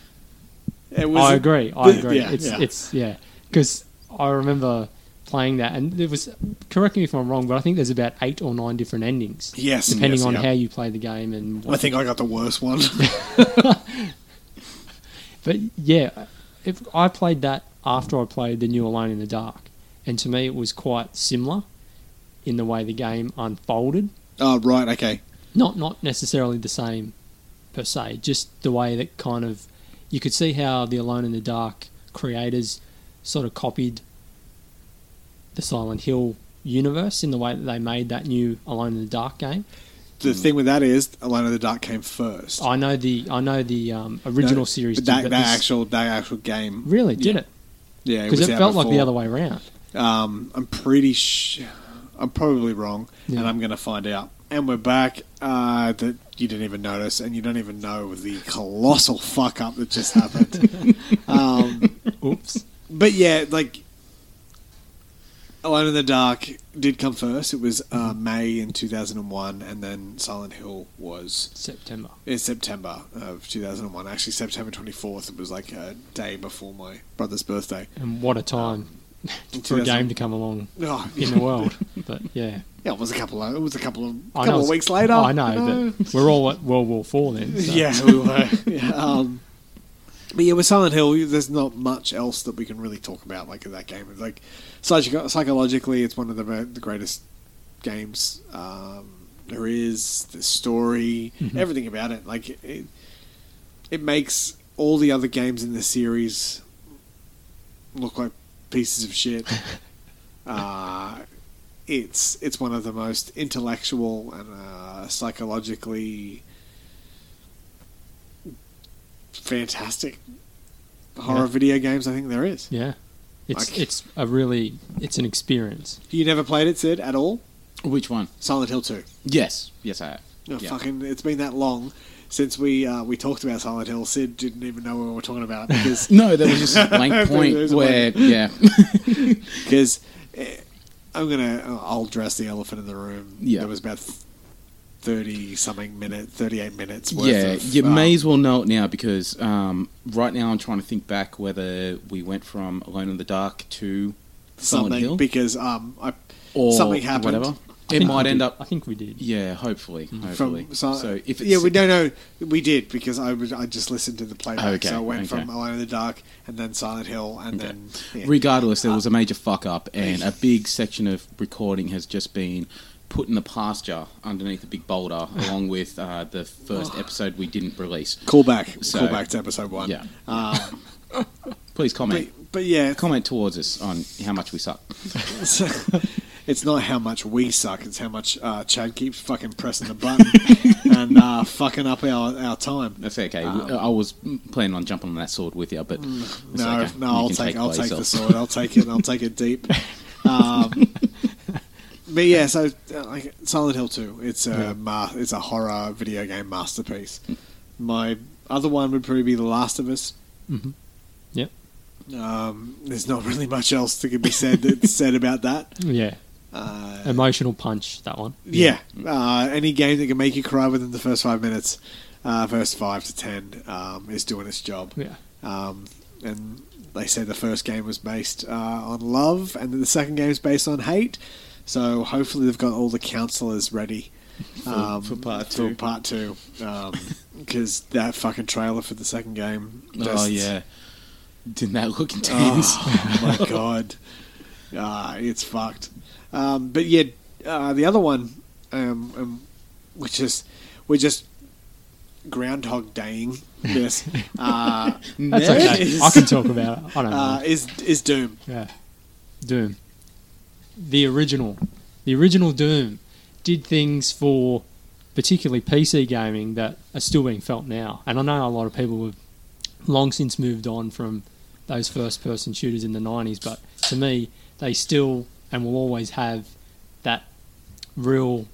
It was I agree. I agree. yeah, it's yeah. it's yeah because I remember playing that, and there was. Correct me if I'm wrong, but I think there's about eight or nine different endings, Yes, depending yes, on yeah. how you play the game and. I think I got the worst one. [LAUGHS] But yeah, if I played that after I played the new Alone in the Dark, and to me it was quite similar in the way the game unfolded. Oh right, okay. Not not necessarily the same per se, just the way that kind of you could see how the Alone in the Dark creators sort of copied the Silent Hill universe in the way that they made that new Alone in the Dark game. the thing with that is Alone in the Dark came first. I know the I know the um, original No, series. but did, that, but that actual that actual game. really did yeah. it Yeah, because it out felt like the other way around. Um, I'm pretty sh- I'm probably wrong, Yeah. and I'm going to find out. And we're back. Uh, that you didn't even notice, and you don't even know the colossal fuck up that just happened. [LAUGHS] um, Oops. but yeah, like Alone in the Dark did come first. It was uh, May in 2001, and then Silent Hill was September. in September of 2001. Actually, September 24th. It was like a day before my brother's birthday. And what a time In for a game to come along Oh, in the world. But yeah, [LAUGHS] Yeah, it was a couple of it was a couple of I couple know of weeks later. I know, you know? but [LAUGHS] we're all at World War Four then. so- yeah, we were. Yeah, um, but yeah, with Silent Hill, there's not much else that we can really talk about like in that game. It's like psycho- psychologically, it's one of the the greatest games um, there is. The story, Mm-hmm. everything about it, like it, it makes all the other games in the series look like pieces of shit. [LAUGHS] uh, it's it's one of the most intellectual and uh, psychologically fantastic horror Yeah. video games I think there is. Yeah. It's Like- it's a really it's an experience. You never played it, Sid, at all? Which one? Silent Hill Two. Yes, yes, I have. Oh, Yeah. Fucking, it's been that long since we uh, we talked about Silent Hill. Sid didn't even know what we were talking about [LAUGHS] because No, there was just a blank [LAUGHS] point where, yeah, [LAUGHS] because eh, I'm gonna I'll address the elephant in the room. Yeah. there was about thirty something minute, thirty eight minutes. Worth yeah. of, You um, may as well know it now because um, right now I'm trying to think back whether we went from Alone in the Dark to Silent Hill because um I or something happened. Whatever. I It might end did. up. I think we did. Yeah, hopefully, hopefully. from so, so if it's, yeah we don't know we did because I was I just listened to the playback Okay, so I went okay. from Alone in the Dark and then Silent Hill and Okay. then yeah. Regardless, there was a major fuck up, and a [LAUGHS] big section of recording has just been put in the pasture underneath a big boulder, along with uh, the first episode we didn't release. callback So- callback to episode one Yeah. um, Please comment. but, but yeah comment towards us on how much we suck. [LAUGHS] it's, it's not how much we suck it's how much uh, Chad keeps fucking pressing the button [LAUGHS] and uh, fucking up our, our time That's okay. I was planning on jumping on that sword with you, but Um, no okay. no You I'll can take, it I'll by take the sword I'll take it I'll take it deep [LAUGHS] um, but yeah so uh, like Silent Hill 2 it's a Yeah. ma- it's a horror video game masterpiece my other one would probably be The Last of Us Mhm. Yep. um, there's not really much else that can be said that's said about that Yeah. Uh, Emotional punch that one. Yeah, uh, any game that can make you cry within the first five minutes, uh, first five to ten, um, is doing its job. Yeah. Um, and they say the first game was based uh, on love, and the second game is based on hate. So hopefully they've got all the counselors ready um, for part two. For two. part two, [LAUGHS] because that fucking trailer for the second game. Oh yeah, didn't that look intense? Oh my [LAUGHS] god, uh, it's fucked. Um, but yeah, uh, the other one, um, um, which is we're just groundhog daying this. [LAUGHS] Uh, That's okay. is- I can talk about it. I don't know. [LAUGHS] uh, is is Doom? Yeah. Doom. The original. The original Doom did things for particularly PC gaming that are still being felt now. And I know a lot of people have long since moved on from those first person shooters in the 90s, but to me, they still and will always have that real.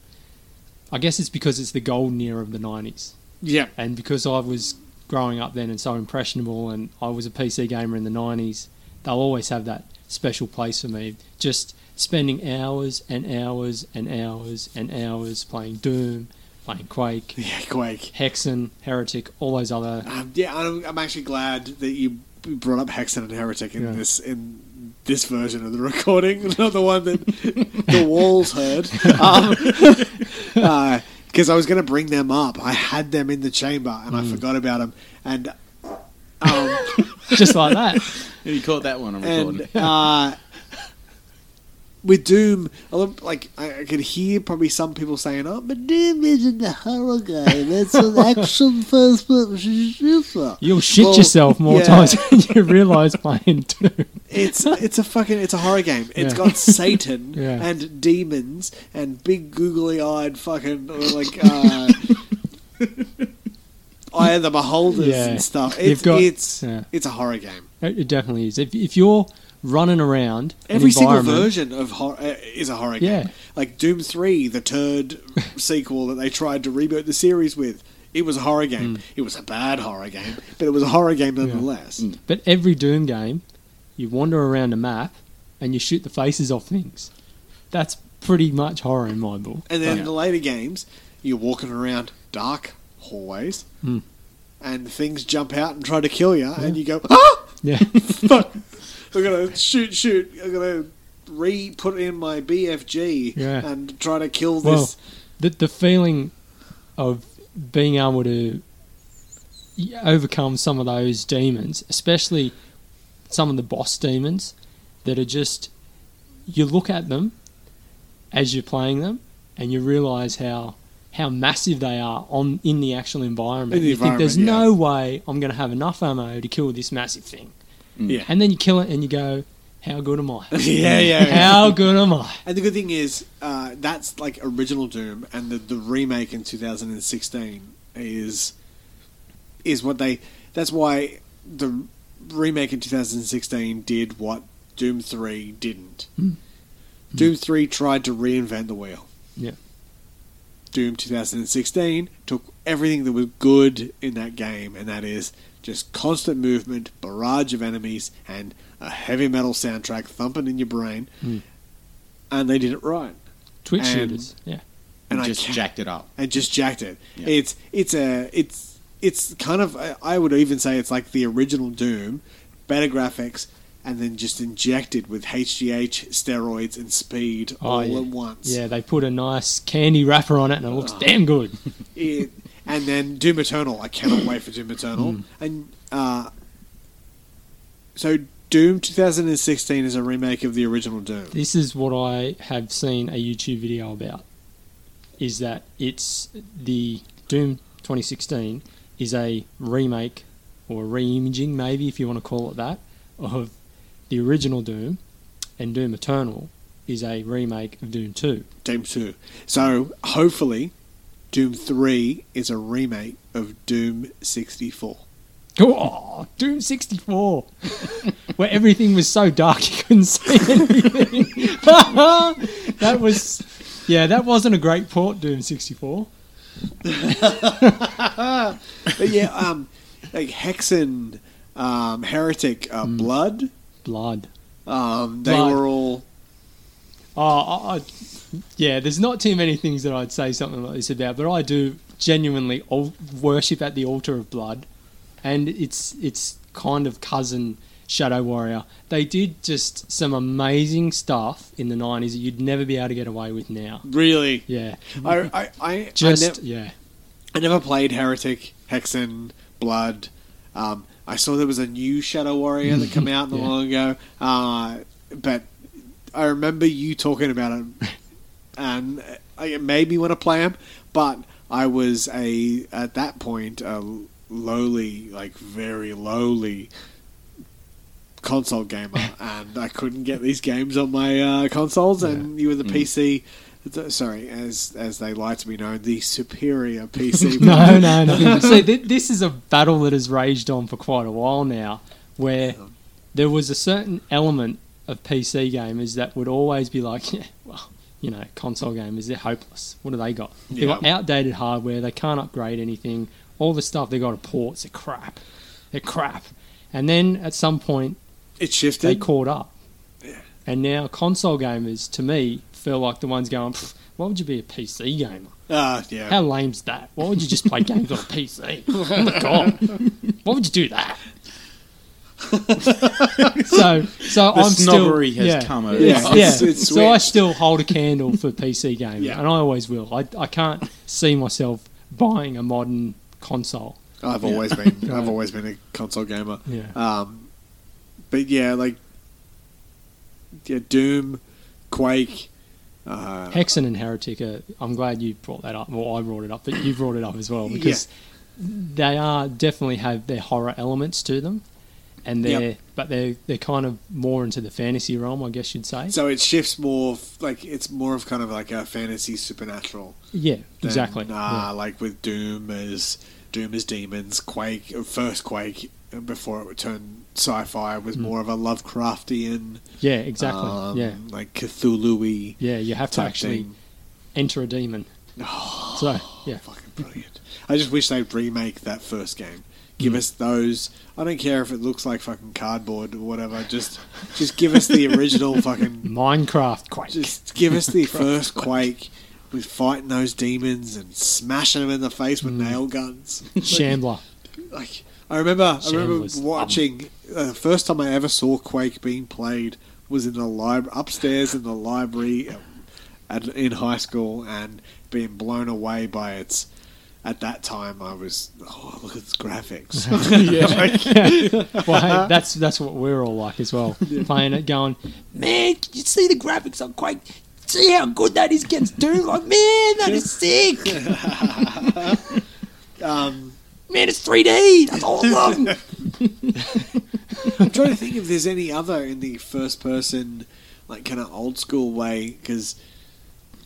I guess it's because it's the golden era of the 90s Yeah, and because I was growing up then and so impressionable, and I was a PC gamer in the '90s, they'll always have that special place for me. Just spending hours and hours and hours and hours playing Doom, playing Quake, [LAUGHS] yeah, Quake. Hexen, Heretic, all those other. Um, yeah, I'm, I'm actually glad that you brought up Hexen and Heretic in Yeah. this in this version of the recording, [LAUGHS] not the one that the walls heard. [LAUGHS] [LAUGHS] Because I was going to bring them up, I had them in the chamber and I forgot about them, and um, Just like that. you caught that one on recording. and uh, with Doom, like I, I could hear probably some people saying, "Oh, but Doom isn't a horror game; it's an [LAUGHS] action first-person shooter." You'll shit Well, yourself more yeah. times [LAUGHS] than you realise playing Doom. it's it's a fucking it's a horror game. It's Yeah. got Satan [LAUGHS] Yeah. and demons and big googly eyed fucking like uh, Eye of the Beholders and stuff. It's got- it's it's a horror game. It it definitely is. If, if you're running around, Every single version of horror uh, is a horror Yeah. game. Like Doom Three, the turd [LAUGHS] sequel that they tried to reboot the series with. It was a horror Mm. game. It was a bad horror game, but it was a horror game nonetheless. Mm. But every Doom game, you wander around a map and you shoot the faces off things. That's pretty much horror in my book. And then Yeah. the later games, you're walking around dark hallways, Hmm. and things jump out and try to kill you, and you go, ah, Yeah, [LAUGHS] fuck! I'm gonna shoot, shoot. I'm gonna re put in my BFG Yeah. and try to kill Well, this. the the feeling of being able to overcome some of those demons, especially some of the boss demons that are just you look at them as you're playing them and you realize how how massive they are on in the actual environment. In the you think there's environment, no way I'm going to have enough ammo to kill this massive thing. Yeah. And then you kill it and you go, how good am I? [LAUGHS] yeah, yeah. How good am I? And the good thing is, uh, that's like original Doom, and the, the remake in 2016 is is what they. That's why the remake in 2016 did what Doom 3 didn't. Doom 3 tried to reinvent the wheel. Yeah. Doom 2016 took everything that was good in that game, and that is just constant movement, barrage of enemies, and a heavy metal soundtrack thumping in your brain. Mm. And they did it right. Twitch And- shooters. Yeah. And I just ca- jacked it up. and just jacked it. Yeah. It's it's a it's it's kind of I- I would even say it's like the original Doom, better graphics, and then just injected with HGH steroids and speed Oh, all yeah. at once. Yeah, they put a nice candy wrapper on it and it looks damn good. It, and then Doom Eternal. I cannot wait for Doom Eternal. And uh, so Doom 2016 is a remake of the original Doom. This is what I have seen a YouTube video about. Is that it's the Doom 2016 is a remake or re-imaging, maybe if you want to call it that, of the original Doom, and Doom Eternal is a remake of Doom 2. Doom 2. So hopefully, Doom 3 is a remake of Doom 64. Oh, Doom 64, [LAUGHS] where everything was so dark you couldn't see anything. [LAUGHS] that was, yeah, that wasn't a great port, Doom 64. [LAUGHS] But yeah, um, like Hexen, um, Heretic, uh, Blood, Blood. um, they Blood. were all. Oh, I, I, yeah, there's not too many things that I'd say something like this about, but I do genuinely worship at the altar of blood, and it's it's kind of cousin Shadow Warrior. They did just some amazing stuff in the '90s that you'd never be able to get away with now. Really? Yeah, I, I, I, [LAUGHS] just I, nev- yeah, I never played Heretic, Hexen, Blood. Um, I saw there was a new Shadow Warrior that came [LAUGHS] out not Yeah. long ago, uh, but I remember you talking about it, and I maybe want to play him, but I was a at that point a lowly, like very lowly console gamer, [LAUGHS] and I couldn't get these games on my uh, consoles, and you were the PC. th- Sorry, as as they like to be known, the superior [LAUGHS] PC. no, no, no. [LAUGHS] See, th- this is a battle that has raged on for quite a while now, where there was a certain element of PC gamers that would always be like, [LAUGHS] yeah, well, you know, console gamers, they're hopeless. What do they got? They've got outdated hardware, they can't upgrade anything. All the stuff they got are ports, they're crap. They're crap. And then at some point, It shifted. they caught up. Yeah. And now console gamers, to me, feel like the ones going, why would you be a PC gamer? Uh, yeah. How lame's that? Why would you just play games on a PC? Oh my god! [LAUGHS] Why would you do that? [LAUGHS] so, so The I'm still has yeah, come over. Yeah, yeah. it's- it's so I still hold a candle for PC gaming, Yeah. and I always will. I, I can't see myself buying a modern console. I've always been. [LAUGHS] I've always been a console gamer. Yeah. Um, but yeah, like yeah, Doom, Quake. Uh, Hexen and Heretic, are, I'm glad you brought that up. Well, I brought it up, but you brought it up as well because they are definitely have their horror elements to them. And they're Yep. but they're they're kind of more into the fantasy realm, I guess you'd say. So it shifts more, f- like it's more of kind of like a fantasy supernatural. yeah, than, exactly. Uh, yeah. Like with Doom as Doom as demons, Quake, first Quake before it would turn sci-fi was more of a Lovecraftian, yeah, Mm. exactly. um, yeah, like Cthulhu-y yeah. You have to actually thing. enter a demon. so yeah, Fucking brilliant. I just wish they'd remake that first game. Give us those. I don't care if it looks like fucking cardboard or whatever. Just, just give us the [LAUGHS] original fucking. Minecraft Quake. Just give us the [LAUGHS] first Quake with fighting those demons and smashing them in the face with nail guns. [LAUGHS] Shambler. Like I remember, I remember watching uh, the first time I ever saw Quake being played was in the library upstairs in the library um, at, in high school and being blown away by its. At that time, I was oh look at its graphics. [LAUGHS] [LAUGHS] [LAUGHS] well, hey, that's that's what we're all like as well. Playing it, going, man, can you see the graphics on Quake? See how good that is against Doom? Like, man, that is sick. um, Man, it's 3D. That's awesome. I'm trying to think if there's any other in the first person, like kind of old school way, because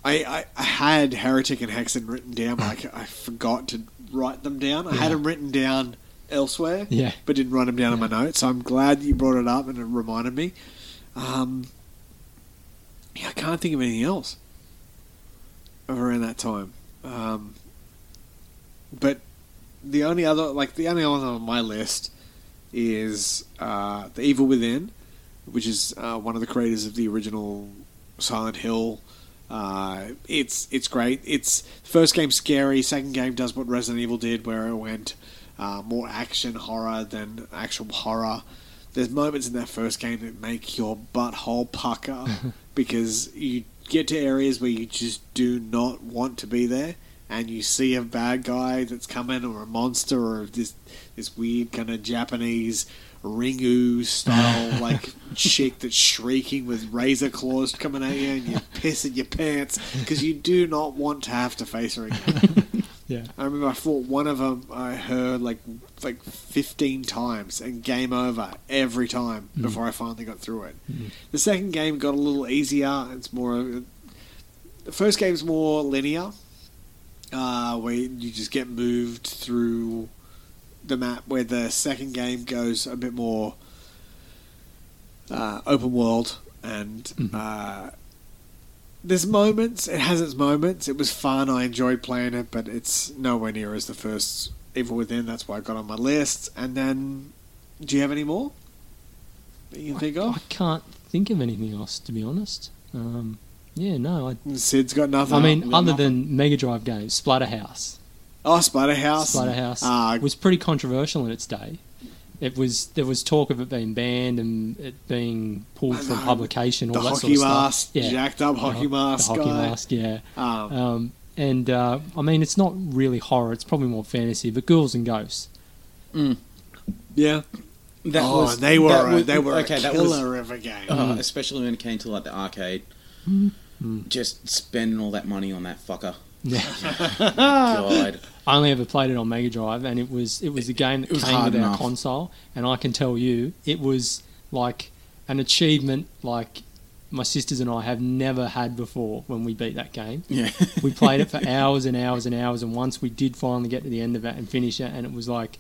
I, I, had Heretic and Hexen written down, but I, I forgot to write them down. I had them written down elsewhere, Yeah. but didn't write them down in my notes. So I'm glad you brought it up and it reminded me. Um, yeah, I can't think of anything else around that time. Um, but the only other, like the only other on my list is uh, The Evil Within, which is uh, one of the creators of the original Silent Hill. Uh, it's it's great. It's first game scary. Second game does what Resident Evil did, where it went uh, more action horror than actual horror. There's moments in that first game that make your butthole pucker [LAUGHS] because you get to areas where you just do not want to be there, and you see a bad guy that's coming, or a monster, or this this weird kind of Japanese Ringu style like chick that's shrieking with razor claws coming at you, and you're pissing your pants because you do not want to have to face her again. [LAUGHS] yeah. I remember I fought one of them. I heard like like fifteen times and game over every time before I finally got through it. The second game got a little easier. It's more. The first game's more linear, uh, where you just get moved through the map. Where the second game goes a bit more uh, open world and. Uh, there's moments. It has its moments. It was fun. I enjoyed playing it, but it's nowhere near as the first Evil Within. That's why I got on my list. And then, do you have any more that you can think of I can't think of anything else, to be honest. Um, yeah, no. I, Sid's got nothing. I mean, other nothing? than Mega Drive games, Splatterhouse. Oh, Splatterhouse. Splatterhouse Uh, was pretty controversial in its day. It was there was talk of it being banned and it being pulled from publication, all the that hockey sort of mask, stuff. Yeah, jacked up hockey ho- mask the hockey guy. mask, yeah. Um, Um, and uh, I mean, it's not really horror; it's probably more fantasy. But Ghouls and Ghosts, yeah. That oh, was they were that a, was- they were okay. a That was killer of a game. uh, especially when it came to like the arcade. Just spending all that money on that fucker. Yeah. [LAUGHS] God. I only ever played it on Mega Drive, and it was it was the game that It was came hard with our console. And I can tell you, it was like an achievement like my sisters and I have never had before when we beat that game. Yeah. [LAUGHS] We played it for [LAUGHS] hours and hours and hours, and once we did finally get to the end of it and finish it, and it was like,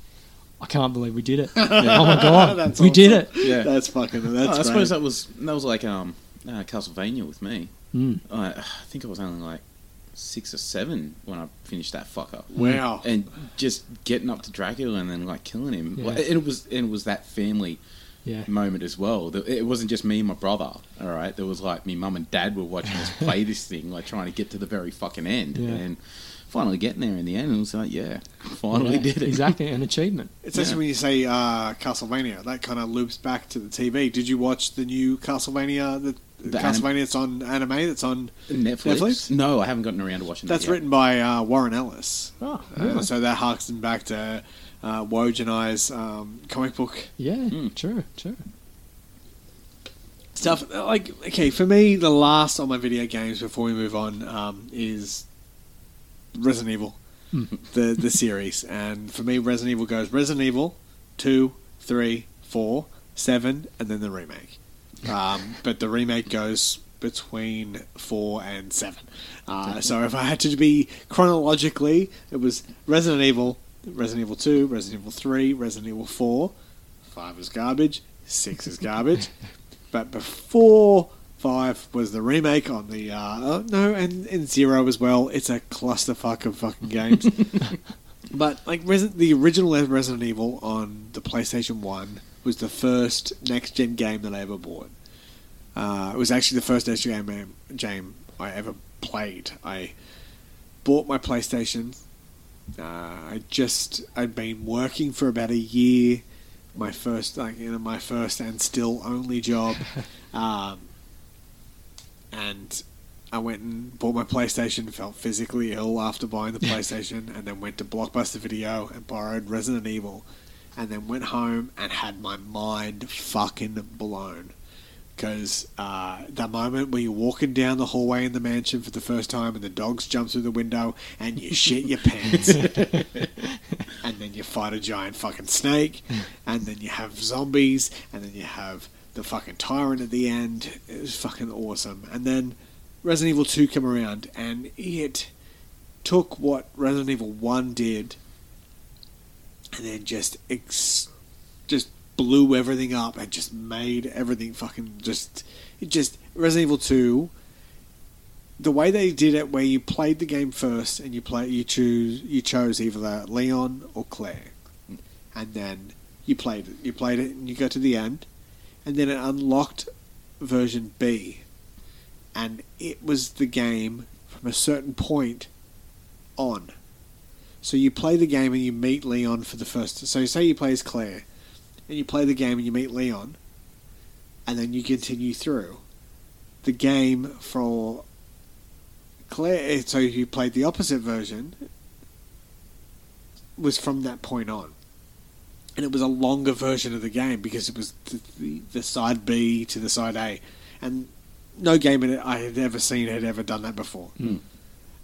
I can't believe we did it. Oh my god, That's we did it. yeah. That's fucking. Oh, I great. suppose that was that was like um uh, Castlevania with me. Mm. I, I think I was only like six or seven when I finished that fucker. wow. And just getting up to Dracula and then like killing him. Yeah. Like, it was and it was that family Yeah, moment as well. It wasn't just me and my brother. All right, there was like me mum and dad were watching us play this thing, like trying to get to the very fucking end, Yeah. and finally getting there in the end. And it was like, yeah, finally Yeah, did it. exactly an achievement. It's actually when you say uh, Castlevania, that kind of loops back to the TV. Did you watch the new Castlevania? The, The Castlevania that's on anime. That's on. Netflix? Netflix? No, I haven't gotten around to watching That's that. yet. written by uh, Warren Ellis. Oh, Uh, so that harks harkens back to uh, Woj and I's um, comic book yeah, Mm. true, true. stuff. Like, okay, for me, the last on my video games before we move on um, is Resident Evil, the the series. And for me, Resident Evil goes Resident Evil two, three, four, seven, and then the remake. Um, but the remake goes between four and seven. Uh, so if I had to be chronologically, it was Resident Evil, Resident Evil 2, Resident Evil 3, Resident Evil 4. 5 is garbage, 6 is garbage. [LAUGHS] but before 5 was the remake on the. Uh, oh, no, and, and 0 as well. It's a clusterfuck of fucking games. [LAUGHS] but like Resi- the original Resident Evil on the PlayStation 1 was the first next gen game that I ever bought. Uh, it was actually the first next gen game, game I ever played. I bought my PlayStation. Uh, I just I'd been working for about a year. My first, like you know, my first and still only job, [LAUGHS] um, and I went and bought my PlayStation. Felt physically ill after buying the PlayStation, and then went to Blockbuster Video and borrowed Resident Evil, and then went home and had my mind fucking blown. Because uh, the moment where you're walking down the hallway in the mansion for the first time and the dogs jump through the window and you shit your pants. [LAUGHS] And then you fight a giant fucking snake and then you have zombies and then you have the fucking tyrant at the end. It was fucking awesome. And then resident evil 2 come around and it took what resident evil 1 did and then just ex- just blew everything up and just made everything fucking just it just Resident Evil 2 the way they did it where you played the game first and you play you choose you chose either Leon or Claire. And then you played it you played it and you go to the end. And then it unlocked version B. And it was the game from a certain point on so you play the game and you meet Leon for the first so say you play as Claire and you play the game and you meet Leon, and then you continue through. The game for Claire, so you played the opposite version, was from that point on. And it was a longer version of the game because it was the, the, the side B to the side A. And no game in it I had ever seen had ever done that before.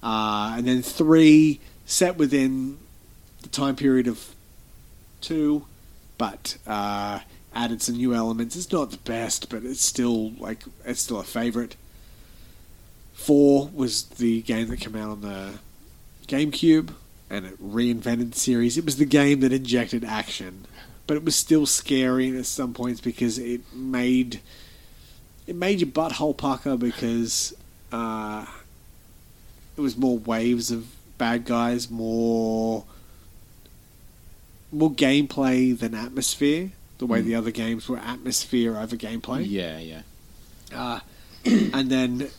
Uh, and then three, set within the time period of two, but uh, added some new elements. It's not the best, but it's still like it's still a favorite. Four was the game that came out on the GameCube, and it reinvented the series. It was the game that injected action, but it was still scary at some points because it made it made your butthole pucker because uh, it was more waves of bad guys, more more gameplay than atmosphere. The way the other games were atmosphere over gameplay. Yeah, yeah. Uh, [CLEARS THROAT] and then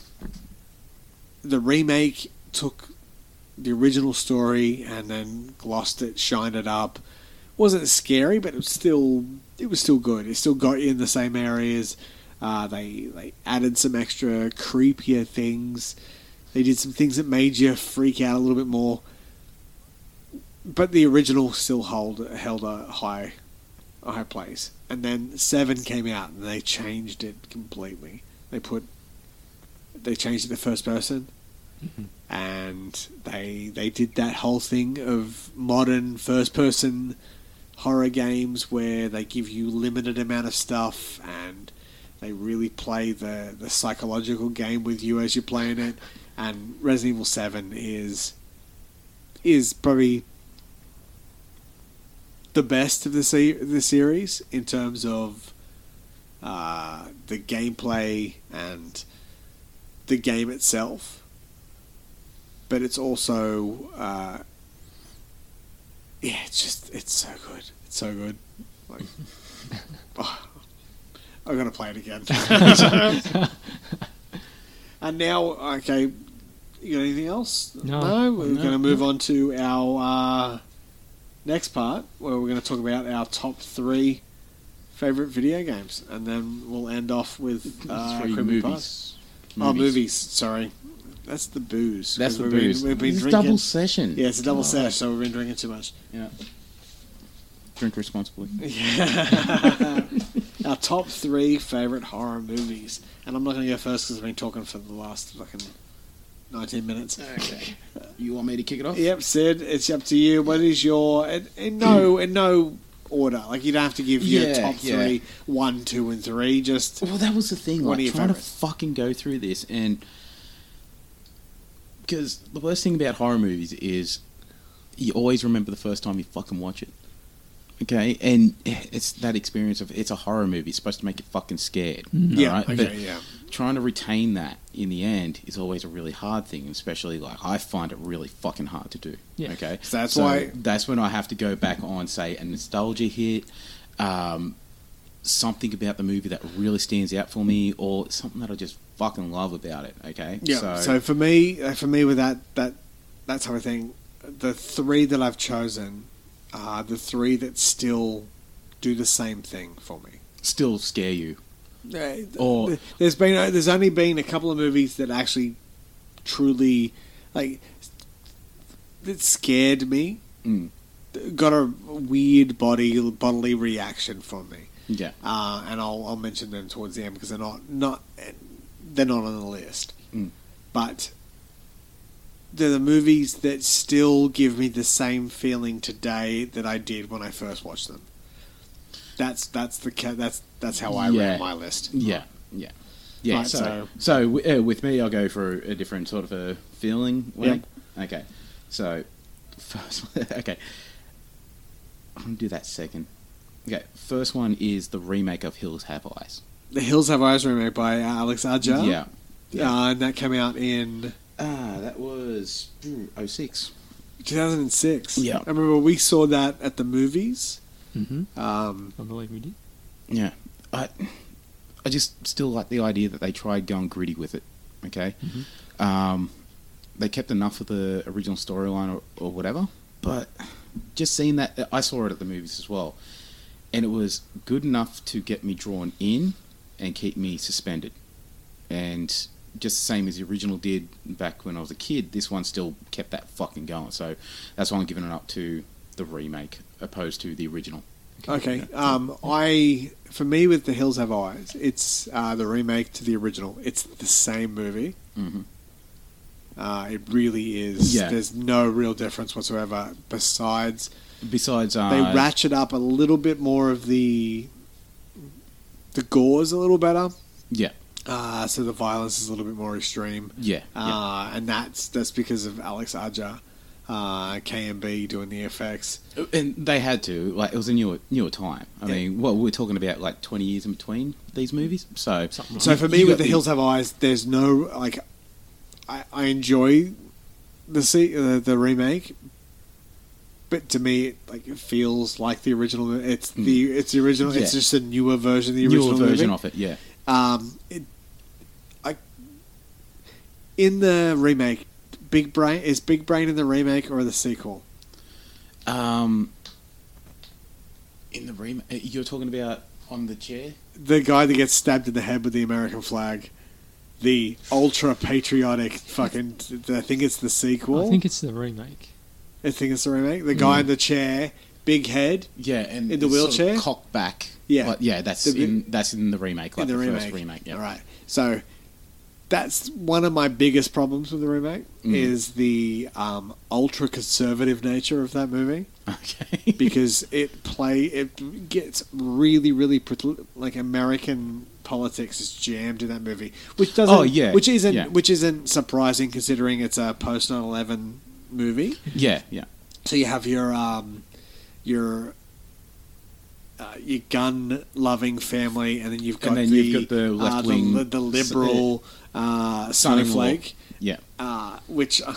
the remake took the original story and then glossed it, shined it up. wasn't scary, but it was still it was still good. It still got you in the same areas. Uh, they they added some extra creepier things. They did some things that made you freak out a little bit more. But the original still hold held a high a high place. And then seven came out and they changed it completely. They put they changed it to first person mm-hmm. and they they did that whole thing of modern first person horror games where they give you limited amount of stuff and they really play the the psychological game with you as you're playing it and Resident Evil 7 is is probably the best of the se- the series in terms of uh, the gameplay and the game itself but it's also uh, yeah, it's just it's so good. It's so good. Like, [LAUGHS] oh, I'm gonna play it again. [LAUGHS] and now, okay, you got anything else? No. we're No. gonna move on to our uh, next part where we're gonna talk about our top three favorite video games, and then we'll end off with uh, Three Creamy movies. Oh, movies. Sorry, that's the booze. That's the we've been- booze. we've been It's drinking. double session. Yeah, it's a double Oh. sesh, so we've been drinking too much. Yeah. Drink responsibly. [LAUGHS] Yeah. Our top three favorite horror movies, and I'm not going to go first because I've been talking for the last fucking 19 minutes. Okay. You want me to kick it off? Yep, Sid, it's up to you. What is your in, in no in no order. Like you don't have to give your Yeah, top yeah. three, one, two, and three. Just Well, that was the thing. What Like are your trying to favourites? fucking go through this, and because the worst thing about horror movies is you always remember the first time you fucking watch it. Okay, and it's that experience of it's a horror movie. It's supposed to make you fucking scared. yeah, alright? okay, But yeah. trying to retain that in the end is always a really hard thing, especially like I find it really fucking hard to do. Yeah. Okay, So that's why- that's when I have to go back on say a nostalgia hit, um, something about the movie that really stands out for me, or something that I just fucking love about it. Okay, Yeah. So, for me, uh, for me with that that that type of thing, the three that I've chosen are the three that still do the same thing for me. still scare you. Uh, Or- there's been uh, there's only been a couple of movies that actually truly like that scared me. Mm. Got a weird body bodily reaction from me, Yeah, uh, and I'll I'll mention them towards the end because they're not not they're not on the list, Mm. but. They're the movies that still give me the same feeling today that I did when I first watched them. That's that's the that's that's how I Yeah. rank my list. yeah, yeah, yeah. Right, so, so- so, uh, with me, I'll go for a different sort of a feeling. Way. Okay, so first, [LAUGHS] okay, I'm gonna do that second. Okay, first one is the remake of Hills Have Eyes. The Hills Have Eyes remake by Alex Aja. Yeah. Uh, and that came out in Ah, that was ooh, 06. 2006. Yeah. I remember we saw that at the movies. Mm-hmm. Um, I believe we did. Yeah, I, I just still like the idea that they tried going gritty with it. Okay, um, they kept enough of the original storyline or, or whatever, but just seeing that, I saw it at the movies as well, and it was good enough to get me drawn in and keep me suspended, and just the same as the original did back when I was a kid. This one still kept that fucking going, so that's why I'm giving it up to the remake opposed to the original. okay. Um, I for me with The Hills Have Eyes, it's uh, the remake to the original. It's the same movie. hmm Uh, it really is. Yeah. There's no real difference whatsoever. Besides, Besides, uh, they ratchet up a little bit more of the the gore's a little better. yeah, Uh, so the violence is a little bit more extreme. yeah, yeah. Uh, and that's that's because of Alex Aja, uh, KNB doing the effects. And they had to. Like it was a newer newer time. I Yeah. mean, well, we're talking about like twenty years in between these movies. So, Something So you- for me, with the Hills Have Eyes, there's no like, I, I enjoy the se- uh, the remake, but to me, it, like it feels like the original. It's the it's the original. It's Hmm. Just a newer version of the original newer version movie. of it. Yeah, Um, it, I in the remake, Big Brain is Big Brain in the remake or the sequel? um, in the remake, you're talking about on the chair. the guy that gets stabbed in the head with the American flag, the ultra patriotic fucking. I think it's the sequel. I think it's the remake. I think it's the remake. The guy in the chair, big head Yeah, and In the it's sort of wheelchair? cocked back. Yeah. Like, yeah, that's The- in that's in the remake, like in the, the, remake. first remake. Yeah, All right. So that's one of my biggest problems with the remake Mm. is the um, ultra conservative nature of that movie Okay. [LAUGHS] because it play it gets really really like American politics is jammed in that movie, which doesn't. Oh, yeah, which isn't yeah. which isn't surprising considering it's a post 9/11 movie. yeah, yeah, So you have your um, your uh, your gun loving family, and then you've got And then the you've got the uh, the, the liberal uh, son-in-law. snowflake, yeah. uh, which. [LAUGHS]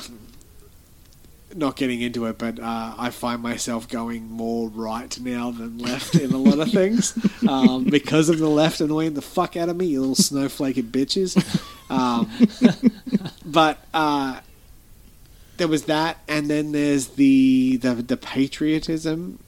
Not getting into it, but uh, I find myself going more right now than left in a lot of things [LAUGHS] um, because of the left annoying the fuck out of me, you little snowflakey bitches. Um, [LAUGHS] but uh, there was that, and then there's the, the the patriotism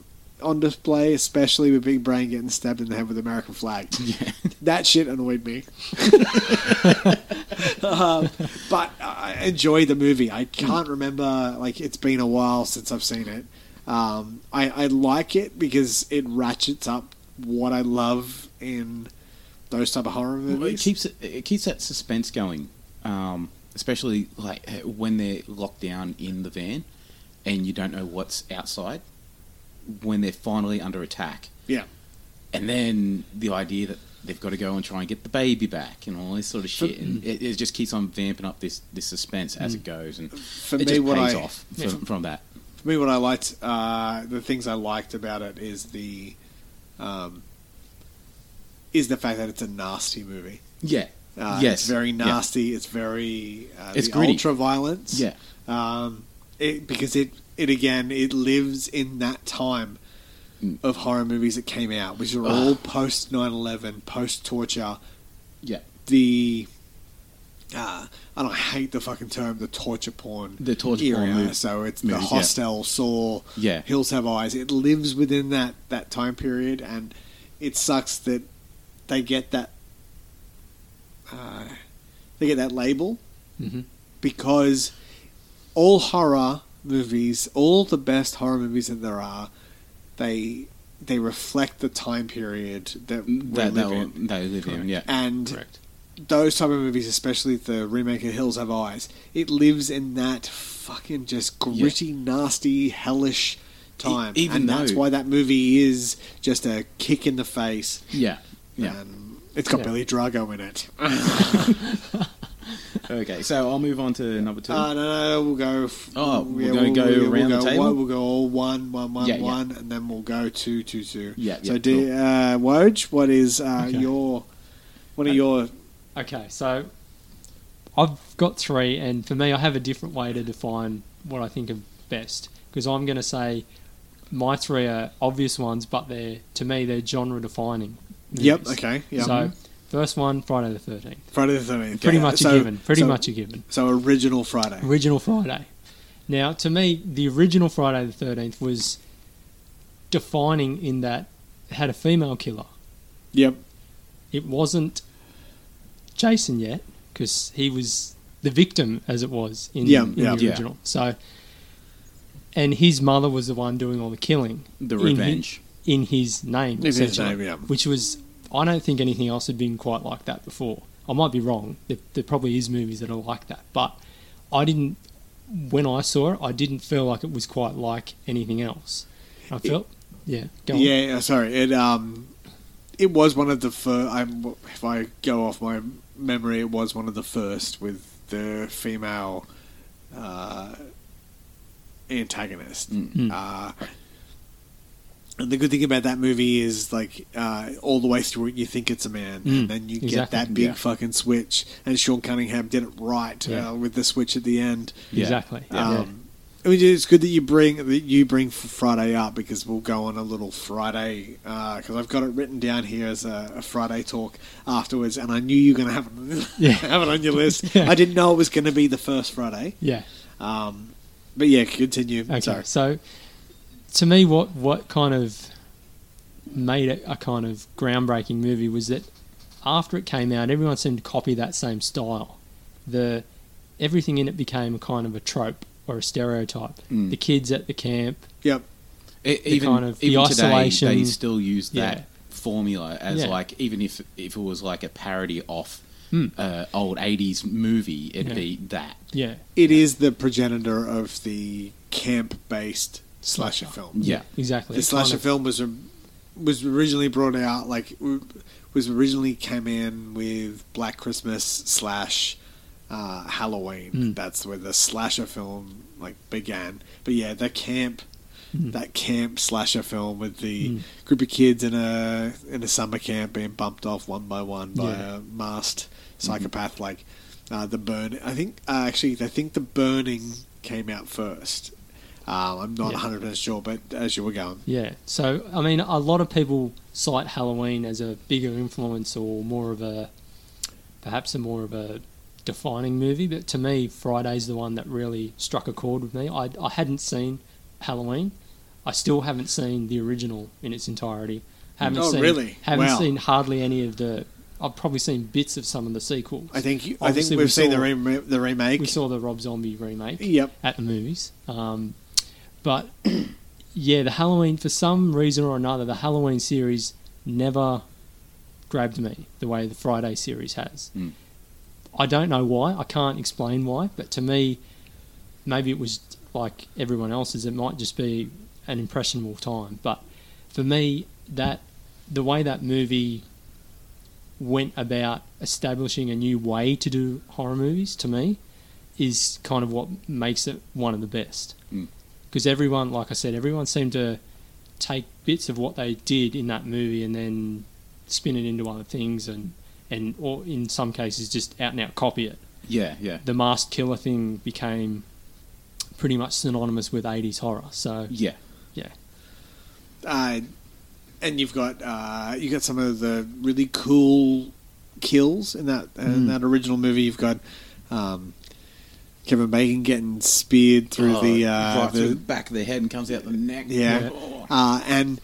on display, especially with Big Brain getting stabbed in the head with the American flag. [LAUGHS] Yeah. That shit annoyed me. [LAUGHS] um, but I enjoy the movie. I can't remember, like, it's been a while since I've seen it. Um, I, I like it because it ratchets up what I love in those type of horror Well, movies. It keeps it, it keeps that suspense going, um, especially like when they're locked down in the van and you don't know what's outside. When they're finally under attack, Yeah. and then the idea that they've got to go and try and get the baby back and all this sort of shit, and it, it just keeps on vamping up this this suspense as it goes, and For it me, just what pays I- off from, from that. For me, what I liked, uh, the things I liked about it is the, um, is the fact that it's a nasty movie. Yeah. Uh, yes. it's very Yeah. nasty. It's very uh, It's ultra violence. Yeah. um, it, because it it again it lives in that time Mm. of horror movies that came out, which are all post 9-11, post torture. Yeah. The uh, and I hate the fucking term, the torture porn. The torture era. porn mov- So it's movies, the yeah. Hostel, Saw, Yeah. Hills Have Eyes. It lives within that that time period, and it sucks that they get that uh, they get that label Mhm. because all horror movies, all the best horror movies that there are, they they reflect the time period that we That live they, in. they live in, yeah. And Correct. those type of movies, especially the remake of Hills Have Eyes, it lives in that fucking just gritty, nasty, hellish time. Even and that's why that movie is just a kick in the face. Yeah. Yeah. And it's got Yeah. Billy Drago in it. [LAUGHS] [LAUGHS] Okay, so I'll move on to number two. Uh, no, no, we'll go. F- Oh, we're yeah, gonna go we'll, around we'll the go table? One, we'll go all one, one, one, Yeah, yeah. one, and then we'll go two, two, two. Yeah, So, yeah, do, cool. uh, Woj, what is uh, Okay. your? What are your? Okay, so I've got three, and for me, I have a different way to define what I think of best because I'm going to say my three are obvious ones, but they're to me they're genre defining. Yep. Okay. Yep. So first one, Friday the Thirteenth. Friday the Thirteenth. Pretty Yeah, much so- a given. Pretty so- much a given. So original Friday. Original Friday. Now, to me, the original Friday the Thirteenth was defining in that it had a female killer. Yep. it wasn't Jason yet because he was the victim as it was in, Yeah, in yeah. the Yeah. original. So, and his mother was the one doing all the killing the in hi- revenge. in his name, In his essentially, name, yeah. which was I don't think anything else had been quite like that before. I might be wrong. There, there probably is movies that are like that, but I didn't. When I saw it, I didn't feel like it was quite like anything else. I felt, yeah, go on. Yeah. uh, Sorry. It um, it was one of the first. I'm if I go off my memory, it was one of the first with the female uh, antagonist. Mm. Uh, and the good thing about that movie is, like, uh, all the way through it, you think it's a man, Mm, and then you get that big Yeah. fucking switch. And Sean Cunningham did it right Yeah. uh, with the switch at the end. Yeah. exactly. Um, Yeah. I mean, it's good that you bring that you bring Friday up because we'll go on a little Friday because I've got it written down here as a, a Friday talk afterwards, and I knew you were going to have it, Yeah. [LAUGHS] have it on your list. [LAUGHS] Yeah. I didn't know it was going to be the first Friday, yeah. um, but yeah, continue. Okay, Sorry. so to me, what what kind of made it a kind of groundbreaking movie was that after it came out, everyone seemed to copy that same style. The everything in it became a kind of a trope or a stereotype. Mm. The kids at the camp, Yep. E- even kind of- the even today, isolation- they still use that Yeah. formula as Yeah. like even if if it was like a parody off Hmm. uh, old '80s movie, it'd Yeah. be that. yeah, It is the progenitor of the camp-based slasher film. Yeah, exactly. the It kind slasher of- film was was originally brought out like was originally came in with Black Christmas slash uh, Halloween. Mm. That's where the slasher film like began. But yeah, the camp. Mm. That camp slasher film with the Mm. group of kids in a in a summer camp being bumped off one by one by Yeah. a masked psychopath like uh, the burn. I think uh, actually I think the burning came out first. Um, I'm not Yeah. 100 percent sure, but as you were going, Yeah. So, I mean, a lot of people cite Halloween as a bigger influence or more of a, perhaps a more of a defining movie. But to me, Friday's the one that really struck a chord with me. I, I hadn't seen Halloween. I still haven't seen the original in its entirety. Haven't Oh, seen, really? Haven't Wow. seen hardly any of the. I've probably seen bits of some of the sequels. I think you, I think we've we seen the, saw- rem- the remake. we saw the Rob Zombie remake Yep. at the movies. Um, but [CLEARS THROAT] yeah, the Halloween for some reason or another, the Halloween series never grabbed me the way the Friday series has. Mm. I don't know why. I can't explain why. But to me, maybe it was like everyone else's. It might just be an impressionable time. But for me, that the way that movie went about establishing a new way to do horror movies to me is kind of what makes it one of the best. Because everyone, like I said, everyone seemed to take bits of what they did in that movie and then spin it into other things and and or in some cases just out and out copy it. Yeah, yeah. The masked killer thing became pretty much synonymous with 80s horror. So Yeah. yeah. uh, and you've got uh, you got some of the really cool kills in that in Mm. that original movie. You've got um, Kevin Bacon getting speared through Oh, the, uh, right through the the back of the head and comes out the neck. Yeah. Oh. uh, and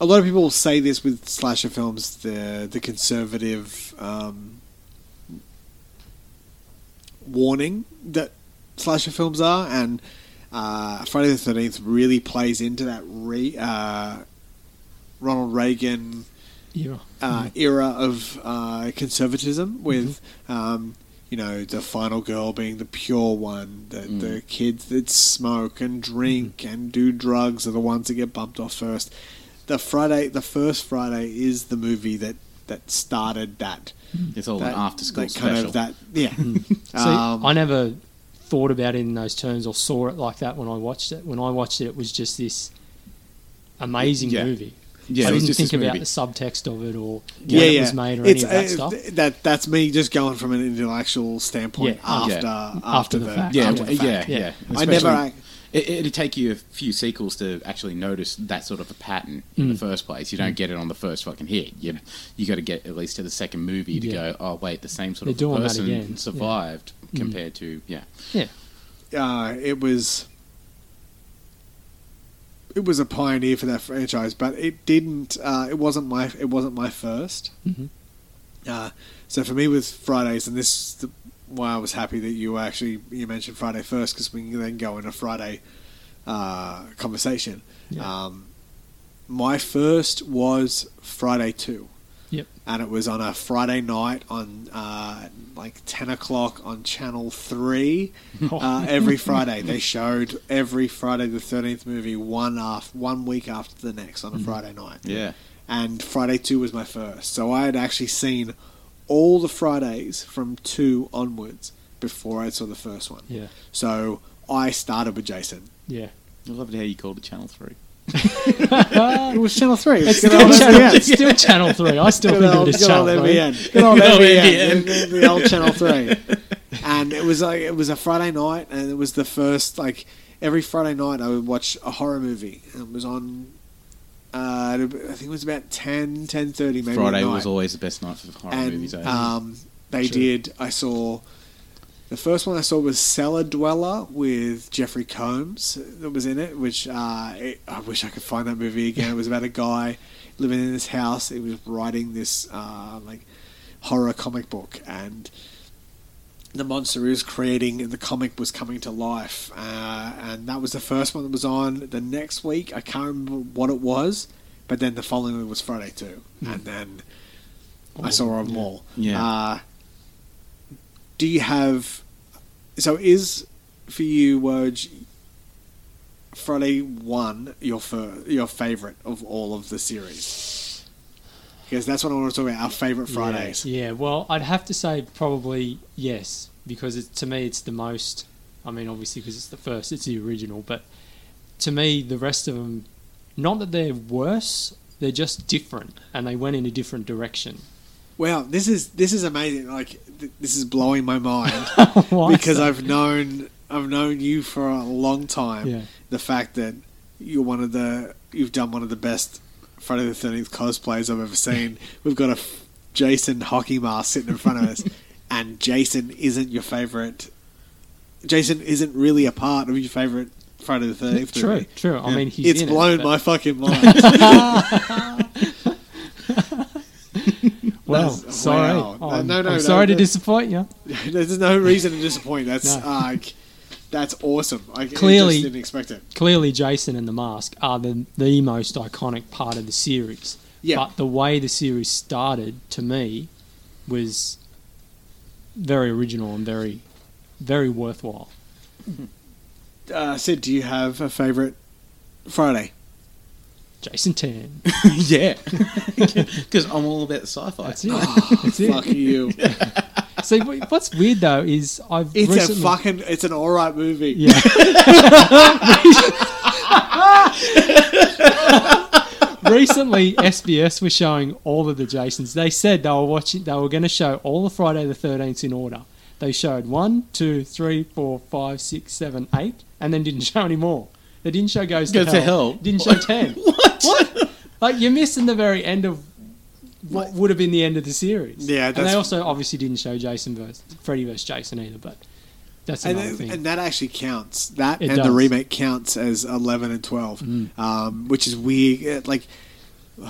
a lot of people say this with slasher films, the the conservative um, warning that slasher films are, and uh, Friday the Thirteenth really plays into that re, uh, Ronald Reagan Yeah. uh, era of uh, conservatism with. Um, you know, the final girl being the pure one, the, mm. the kids that smoke and drink mm-hmm. and do drugs are the ones that get bumped off first. The Friday, the first Friday is the movie that, that started that. Mm. It's all that an after school special. kind of that, yeah. [LAUGHS] Mm. [LAUGHS] See, Um, I never thought about it in those terms or saw it like that when I watched it. When I watched it, it was just this amazing Yeah. movie. Yeah, I didn't just think about movie. the subtext of it or when yeah, it yeah. was made or It's, any of that uh, stuff. That that's me just going from an intellectual standpoint Yeah, after yeah. after, After the the, fact. yeah, after the yeah, fact. yeah, Yeah. I never. Especially- ac- It, it'd take you a few sequels to actually notice that sort of a pattern in the Mm. first place. You don't get it on the first fucking hit. You you got to get at least to the second movie to Yeah. go. Oh wait, the same sort They're of person again. survived Mm. compared to yeah. yeah. uh, it was it was a pioneer for that franchise, but it didn't. Uh, it wasn't my it wasn't my 1st Mhm. Uh, so for me with Fridays, and this is the, why I was happy that you actually you mentioned Friday first because we can then go in a Friday uh, conversation. Yeah. Um, my first was Friday two. Yep. And it was on a Friday night on uh, like ten o'clock on Channel Three. [LAUGHS] Uh, every Friday they showed every Friday the Thirteenth movie one after one week after the next on a Friday night. Yeah. And Friday Two was my first, so I had actually seen all the Fridays from two onwards before I saw the first one. Yeah. So I started with Jason. Yeah. I loved how you called it Channel Three. It was Channel Three. It's good still, old channel, NBN. it's still Channel 3. I still think of old, it as good old Channel 3. NBN. Good old Good old NBN. NBN. The, the old Channel Three. [LAUGHS] And it was like it was a Friday night, and it was the first like every Friday night I would watch a horror movie. And it was on. Uh, I think it was about 10, 10.30 maybe. Friday was always the best night for horror and movies. Eh? um, they True. did. I saw the first one I saw was Cellar Dweller with Jeffrey Combs that was in it. Which uh, it, I wish I could find that movie again. It was about a guy living in this house. He was writing this uh, like horror comic book, and the monster he was creating in the comic was coming to life. Uh, and that was the first one that was on. The next week, I can't remember what it was, but then the following week was Friday too, and then. I saw them yeah. all. Yeah. Uh, do you have? So is for you, Woj, Friday one your fir- your favorite of all of the series? Because that's what I want to talk about. Our favorite Fridays. Yeah, yeah, well, I'd have to say probably yes, because it, to me it's the most. I mean, obviously, because it's the first, it's the original, but to me, the rest of them, not that they're worse, they're just different, and they went in a different direction. Wow, this is this is amazing. Like th- this is blowing my mind [LAUGHS] because? I've known I've known you for a long time. Yeah. The fact that you're one of the you've done one of the best Friday the Thirteenth cosplays I've ever seen. [LAUGHS] We've got a f- Jason hockey mask sitting in front of us, [LAUGHS] and Jason isn't your favorite. Jason isn't really a part of your favorite Friday the Thirteenth. True, true. I mean, he's it's blown it, my fucking mind. Well, sorry, wow. No, I'm, no, no, I'm no, sorry to disappoint you. [LAUGHS] There's no reason to disappoint. That's [LAUGHS] like that's awesome. I Clearly- just didn't expect it. Clearly, Jason and the Mask are the the most iconic part of the series. Yeah. But the way the series started, to me, was very original and very, very worthwhile. Uh, Sid, do you have a favorite Friday. Jason Tan. [LAUGHS] yeah, [LAUGHS] because I'm all about the sci-fi. That's it. Oh, That's it. Fuck you. [LAUGHS] See, what's weird though is I've It's recently, a fucking. It's an alright movie. yeah. Recently, SBS was showing all of the Jasons. They said they were watching. They were going to show all the Friday the Thirteenth in order. They showed one, two, three, four, five, six, seven, eight, and then didn't show any more. They didn't show Goes to Goes to Hell. Hell. Didn't show ten. [LAUGHS] What? Like you're missing the very end of what would have been the end of the series. Yeah, and they also obviously didn't show Jason versus Freddy versus Jason either. But that's And, thing. and that actually counts. That It and the remake counts as eleven and twelve, Mm. um, which is weird. Like, [SIGHS]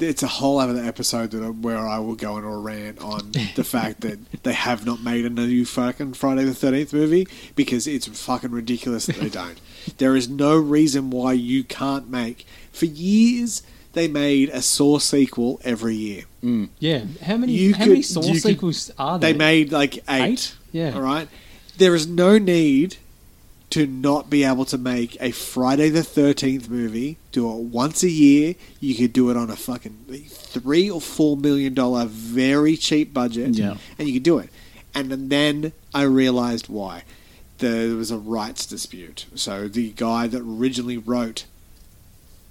it's a whole other episode that where I will go on a rant on [LAUGHS] the fact that they have not made a new fucking Friday the Thirteenth movie because it's fucking ridiculous that they [LAUGHS] don't. there is no reason why you can't make. For years, they made a Saw sequel every year. Mm. yeah, how many You how many Saw you could- sequels are there? They made like eight. Eight? Yeah. All right. There is no need to not be able to make a Friday the Thirteenth movie. Do it once a year. You could do it on a fucking three or four million dollar very cheap budget. Yeah. and you could do it. And then I realized why. There was a rights dispute. So the guy that originally wrote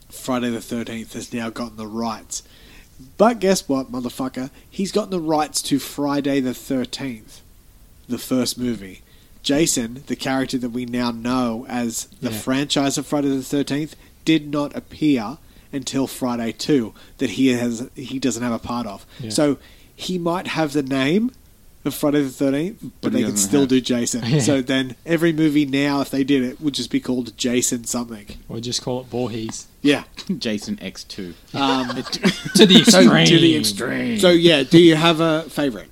Friday the Thirteenth has now gotten the rights. But guess what, motherfucker? He's gotten the rights to Friday the 13th, the first movie. Jason, the character that we now know as the Yeah. franchise of Friday the 13th, did not appear until Friday 2 that he has he doesn't have a part of. Yeah. So he might have the name of Friday the 13th, but, But they he can still have- do Jason. [LAUGHS] Yeah. So then every movie now, if they did it, would just be called Jason something. or just call it Voorhees Yeah. [LAUGHS] Jason X2. Um, [LAUGHS] to the So- extreme. to the extreme. So yeah, do you have a favorite?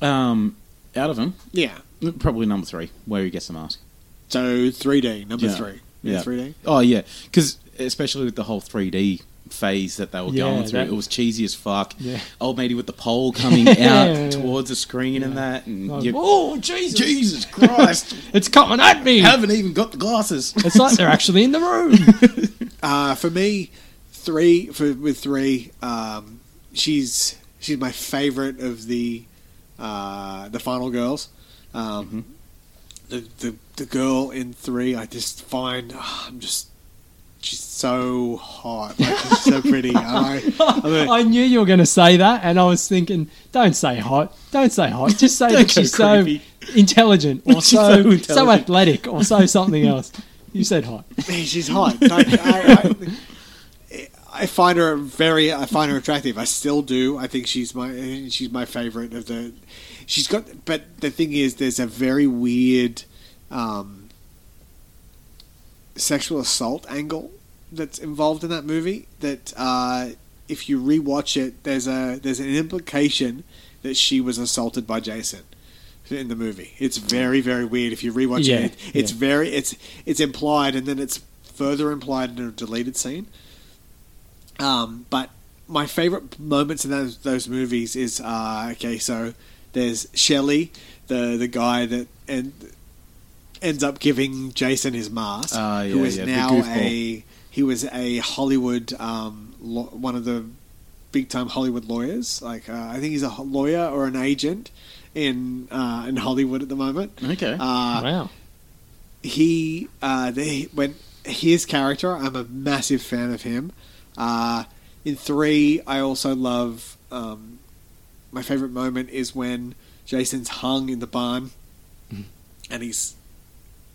Um, out of them, Yeah. probably number three, where he gets the mask. So 3D number Yeah. three. Yeah. Yeah, 3D. Oh yeah, because especially with the whole 3D phase that they were Yeah, going through, that- it was cheesy as fuck. Yeah. Old matey with the pole coming [LAUGHS] out towards the screen and that, and Like, oh Jesus! Jesus Christ, [LAUGHS] It's coming at me. I haven't even got the glasses. It's like they're actually in the room. [LAUGHS] Uh, for me, three for with three. Um, she's she's my favorite of the uh, the final girls. Um, the, the the girl in three, I just find ah, I'm just she's so hot, like she's so pretty. I, [LAUGHS] I mean, I knew you were going to say that, and I was thinking, don't say hot, don't say hot, just say [LAUGHS] that she's so intelligent or [LAUGHS] so so so, athletic or so something else. You said hot. She's hot. I, I, I find her very. I find her attractive. I still do. I think she's my. She's my favorite of the. She's got. But the thing is, there's a very weird, um, sexual assault angle that's involved in that movie. That uh, if you rewatch it, there's a there's an implication that she was assaulted by Jason in the movie. It's very very weird if you rewatch Yeah, it. It's yeah. very it's it's implied and then it's further implied in a deleted scene. Um, but my favorite moments in those those movies is uh, okay. So there's Shelley, the the guy that and ends up giving Jason his mask, Ah, who yeah, is yeah, now a he was a Hollywood um, lo- one of the big time Hollywood lawyers. Like uh, I think he's a lawyer or an agent in uh, in Hollywood at the moment. Okay, Uh, wow. he uh, they when his character, I'm a massive fan of him. Uh, in three, I also love. Um, my favorite moment is when Jason's hung in the barn, and he's.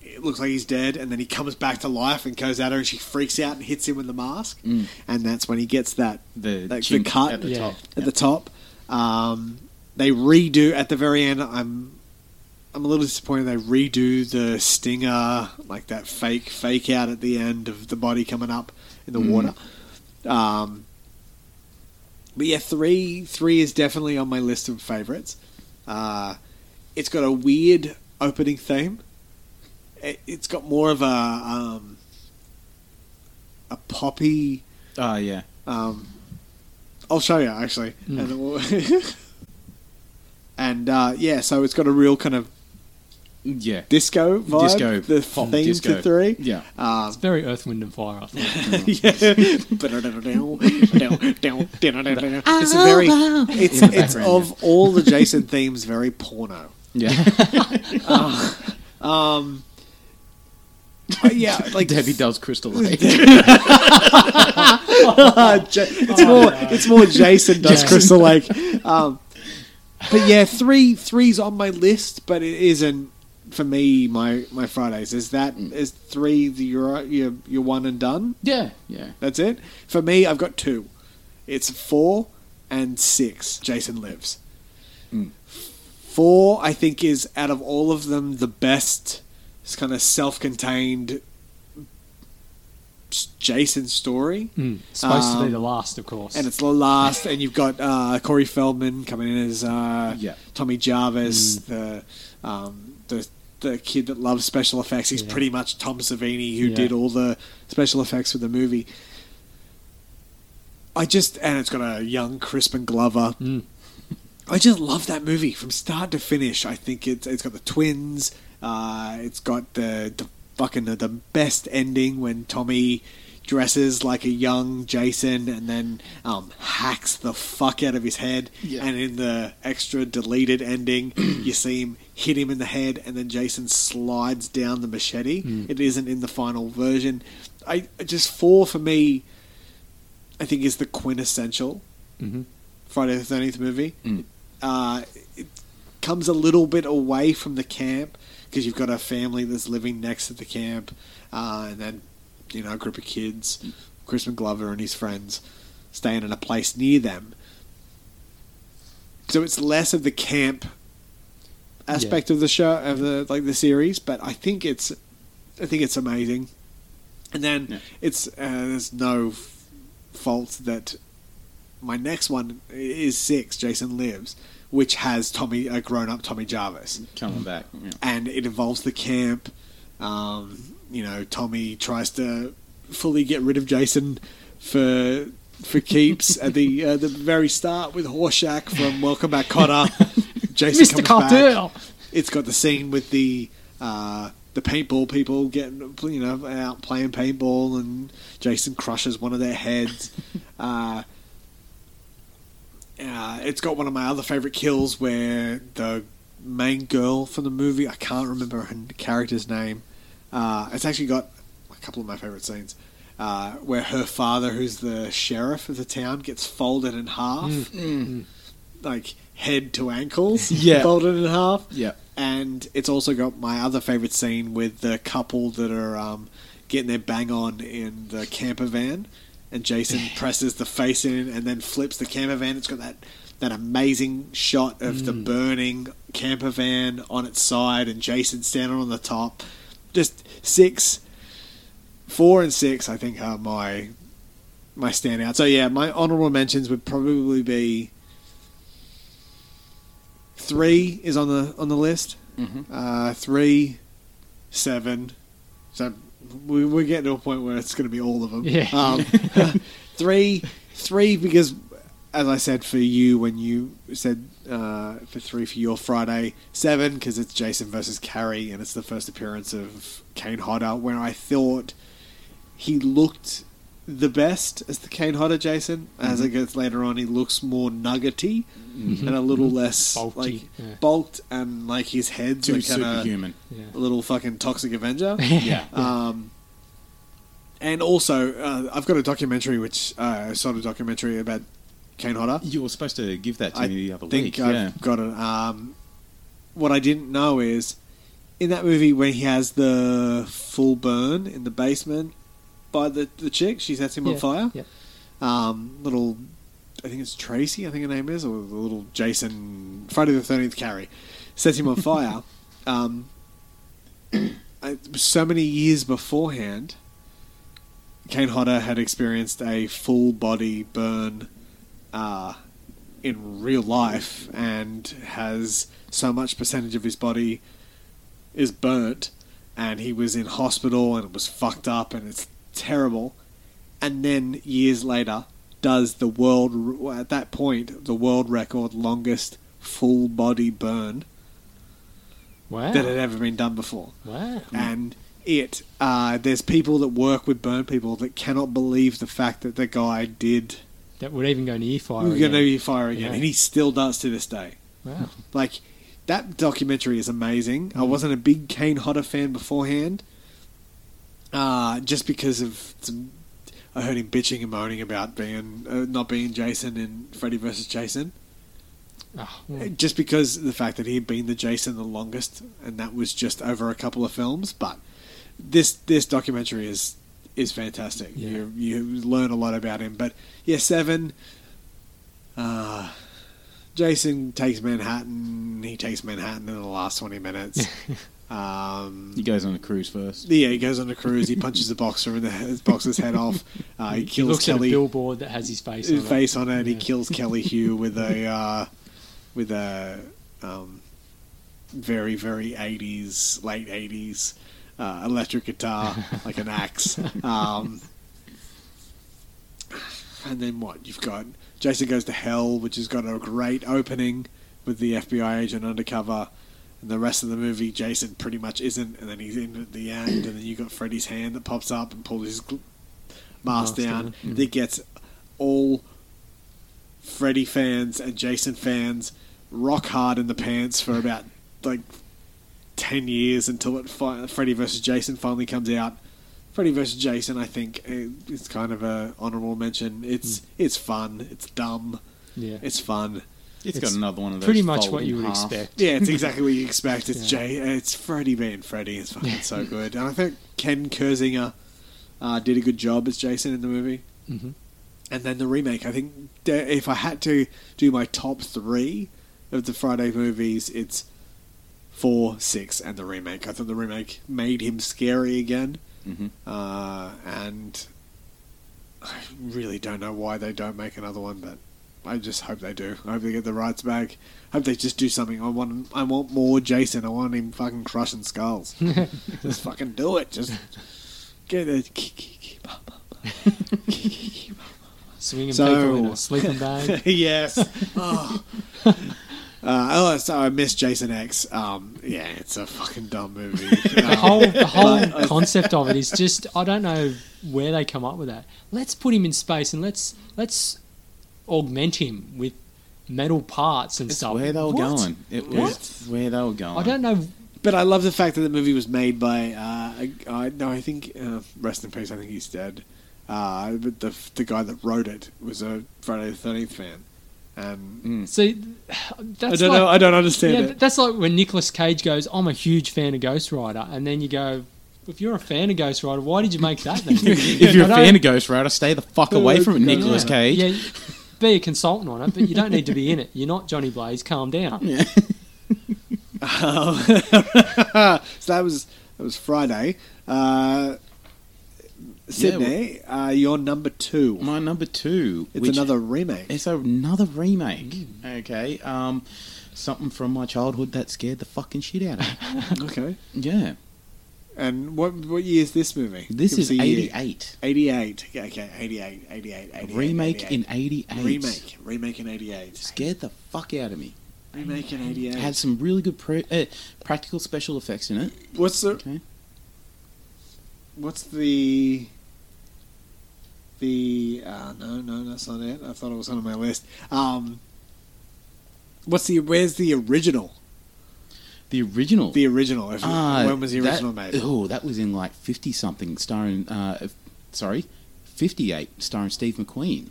It looks like he's dead, and then he comes back to life and goes at her, and she freaks out and hits him with the mask, Mm. and that's when he gets that the like the cut at the Yeah. top. at the top. Um, they redo at the very end. I'm I'm a little disappointed they redo the stinger, like that fake fake out at the end of the body coming up in the Mm. water. Um, but yeah, three three is definitely on my list of favorites. Uh, it's got a weird opening theme. It, it's got more of a um, a poppy. Oh yeah, Um, I'll show you actually, Mm. and, it will [LAUGHS] and uh, yeah, so it's got a real kind of Yeah. disco vibe. Disco, the pop theme disco. to three. Yeah. Um, It's very Earth, Wind, and Fire. I think. it's a very it's it's of all the Jason themes very porno. Yeah. Um, but yeah, [LAUGHS] like Debbie does Crystal [LAUGHS] Lake. It's more it's more Jason does. Crystal [LAUGHS] Lake. Um, but yeah, three three's on my list, but it isn't for me. My my Fridays is that is three the your your your one and done. yeah. Yeah. That's it. For me, I've got two. It's four and six. Jason Lives. Mm. Four, I think, is out of all of them the best. It's kind of self-contained Jason story, Mm. Supposed to Um, be the last, of course. and it's the last. and you've got uh, Corey Feldman coming in as uh, Yeah. Tommy Jarvis, the um, the the kid that loves special effects. He's Yeah. pretty much Tom Savini, who Yeah. did all the special effects for the movie. I just and it's got a young Crispin Glover. Mm. I just love that movie from start to finish. I think it's it's got the twins. Uh, it's got the, the fucking the best ending when Tommy dresses like a young Jason and then um, hacks the fuck out of his head. Yeah. And in the extra deleted ending, [CLEARS THROAT] you see him hit him in the head, and then Jason slides down the machete. It isn't in the final version. I just four for me. I think is the quintessential Mhm. Friday the Thirteenth movie. Mm. Uh, it comes a little bit away from the camp because you've got a family that's living next to the camp, uh, and then you know a group of kids, Crispin Glover and his friends, staying in a place near them. So it's less of the camp aspect of the show of the like the series, but I think it's I think it's amazing. And then Yeah. it's uh, there's no f- fault that my next one is six. Jason Lives, which has Tommy a grown up Tommy Jarvis, Coming back. Yeah. and it involves the camp. Um, you know, Tommy tries to fully get rid of Jason for for keeps at the uh, the very start with Horshack from Welcome Back Kotter. [LAUGHS] Jason Mr. comes back. It's got the scene with the uh, the paintball people getting you know out playing paintball, and Jason crushes one of their heads. [LAUGHS] uh, uh, it's got one of my other favorite kills where the main girl from the movie I can't remember her character's name. Uh, it's actually got a couple of my favorite scenes. Uh, where her father, who's the sheriff of the town, gets folded in half, like head to ankles, [LAUGHS] Yeah. folded in half Yeah. and it's also got my other favorite scene with the couple that are um, getting their bang on in the camper van, and Jason [LAUGHS] presses the face in and then flips the camper van. It's got that that amazing shot of the burning camper van on its side, and Jason standing on the top. Just six, four, and six. I think are my my standout. So yeah, my honorable mentions would probably be three is on the on the list. Mhm. Uh, three, seven. So we, we're getting to a point where it's going to be all of them. Yeah. Um, [LAUGHS] three, three because, as I said for you when you said uh, for three for your Friday, seven because it's Jason versus Carrie and it's the first appearance of Kane Hodder, where I thought he looked the best as the Kane Hodder Jason. As Mm-hmm. it gets later on, he looks more nuggety and a little less Bulky, like yeah. bulked and like his head's Too like kinda superhuman. Yeah. a little fucking toxic Avenger. [LAUGHS] Yeah. Um, and also, uh, I've got a documentary which uh, I saw a documentary about Kane Hodder. You were supposed to give that to I me the other think week. I've yeah. got it. Um, what I didn't know is in that movie when he has the full burn in the basement by the the chick, she sets him on Yeah, fire. yeah. Um, little, I think it's Tracy. I think her name is, or the little Jason Friday the Thirteenth Carrie sets him on [LAUGHS] fire. um, I- so many years beforehand, Kane Hodder had experienced a full body burn uh, in real life and has so much percentage of his body is burnt and he was in hospital and it was fucked up and it's terrible and then years later does the world at that point the world record longest full body burn Wow. that had ever been done before. wow. And it, uh, there's people that work with burn people that cannot believe the fact that the guy did That would even go near fire. we're going to again. be fire again, Yeah. and he still does to this day. Wow. Like that documentary is amazing. Mm. I wasn't a big Kane Hodder fan beforehand, uh, just because of some. I heard him bitching and moaning about being uh, not being Jason in Freddy vs. Jason, Oh, Uh, just because of the fact that he had been the Jason the longest, and that was just over a couple of films. But this this documentary is is fantastic. Yeah. You you learn a lot about him. But yeah, seven. Uh, Jason takes Manhattan. He takes Manhattan in the last twenty minutes. [LAUGHS] um, He goes on a cruise first. yeah, he goes on a cruise. He punches the boxer in the his boxer's head off. Uh, he he kills looks at a Kelly billboard that has his face his on face on it. He Yeah. kills Kelly [LAUGHS] Hu with a uh, with a um, very very eighties late eighties uh, electric guitar like an axe. [LAUGHS] Um, and then what? You've got Jason Goes to Hell, which has got a great opening with the FBI agent undercover. And the rest of the movie, Jason pretty much isn't, and then he's in at the end, and then you got Freddy's hand that pops up and pulls his gl- mask Mask down. down, mm. That gets all Freddy fans and Jason fans rock hard in the pants for about like ten years until it fi- Freddy versus Jason finally comes out. Freddy versus Jason, I think, eh, is kind of a honorable mention. It's Mm. it's fun, it's dumb, Yeah. it's fun. It's It's got another one of those. Pretty much what you would half. expect. Yeah, it's exactly what you expect. It's [LAUGHS] Yeah. Jay. It's Freddy being Freddy. It's fucking so good. And I think Ken Kirzinger uh, did a good job as Jason in the movie. hmm And then the remake. I think if I had to do my top three of the Friday movies, it's four, six, and the remake. I thought the remake made him scary again, Mhm. uh, and I really don't know why they don't make another one, but I just hope they do. I hope they get the rights back. I hope they just do something. I want, I want more Jason. I want him fucking crushing skulls. [LAUGHS] just fucking do it. Just get it. Swinging So- people in a sleeping [LAUGHS] bag. yes. Oh. [LAUGHS] Uh, oh, so I missed Jason X. Um, yeah, it's a fucking dumb movie. the Um, whole the whole but- concept of it is just I don't know where they come up with that. Let's put him in space and let's let's augment him with metal parts and It's stuff. where they were What? going. It was where they were going. I don't know. But I love the fact that the movie was made by. Uh, a- I no, I think uh, rest in peace. I think he's dead. Uh, but the the guy that wrote it was a Friday the Thirteenth fan, and Mm. See, that's I don't like, know. I don't understand yeah, it. that's like when Nicolas Cage goes, "I'm a huge fan of Ghost Rider," and then you go, "If you're a fan of Ghost Rider, why did you make that?" Then? [LAUGHS] if you're a I don't- fan of Ghost Rider, stay the fuck away from it, Nicolas Cage. yeah, [LAUGHS] be a consultant on it, but you don't need to be in it. You're not Johnny Blaze. Calm down. Yeah. Um, [LAUGHS] so that was that was Friday. Uh, Sydney, uh, you're number two. My number two. It's which- another remake. It's another remake. Okay. Um, something from my childhood that scared the fucking shit out of me. [LAUGHS] okay. yeah. And what what year is this movie? This is 88. 88. Okay, okay, 88, 88, 88 remake 88. in 88. Remake. Remake in 88. Scared the fuck out of me. Remake in 88. Had some really good pre- uh, practical special effects in it. What's the Okay. what's the the uh, no no that's not it. I thought it was on my list. Um, what's the where's the original? The original. The original. If, Ah, when was the that- original made? Oh, that was in like 50 something, starring, uh, sorry, 58, starring Steve McQueen.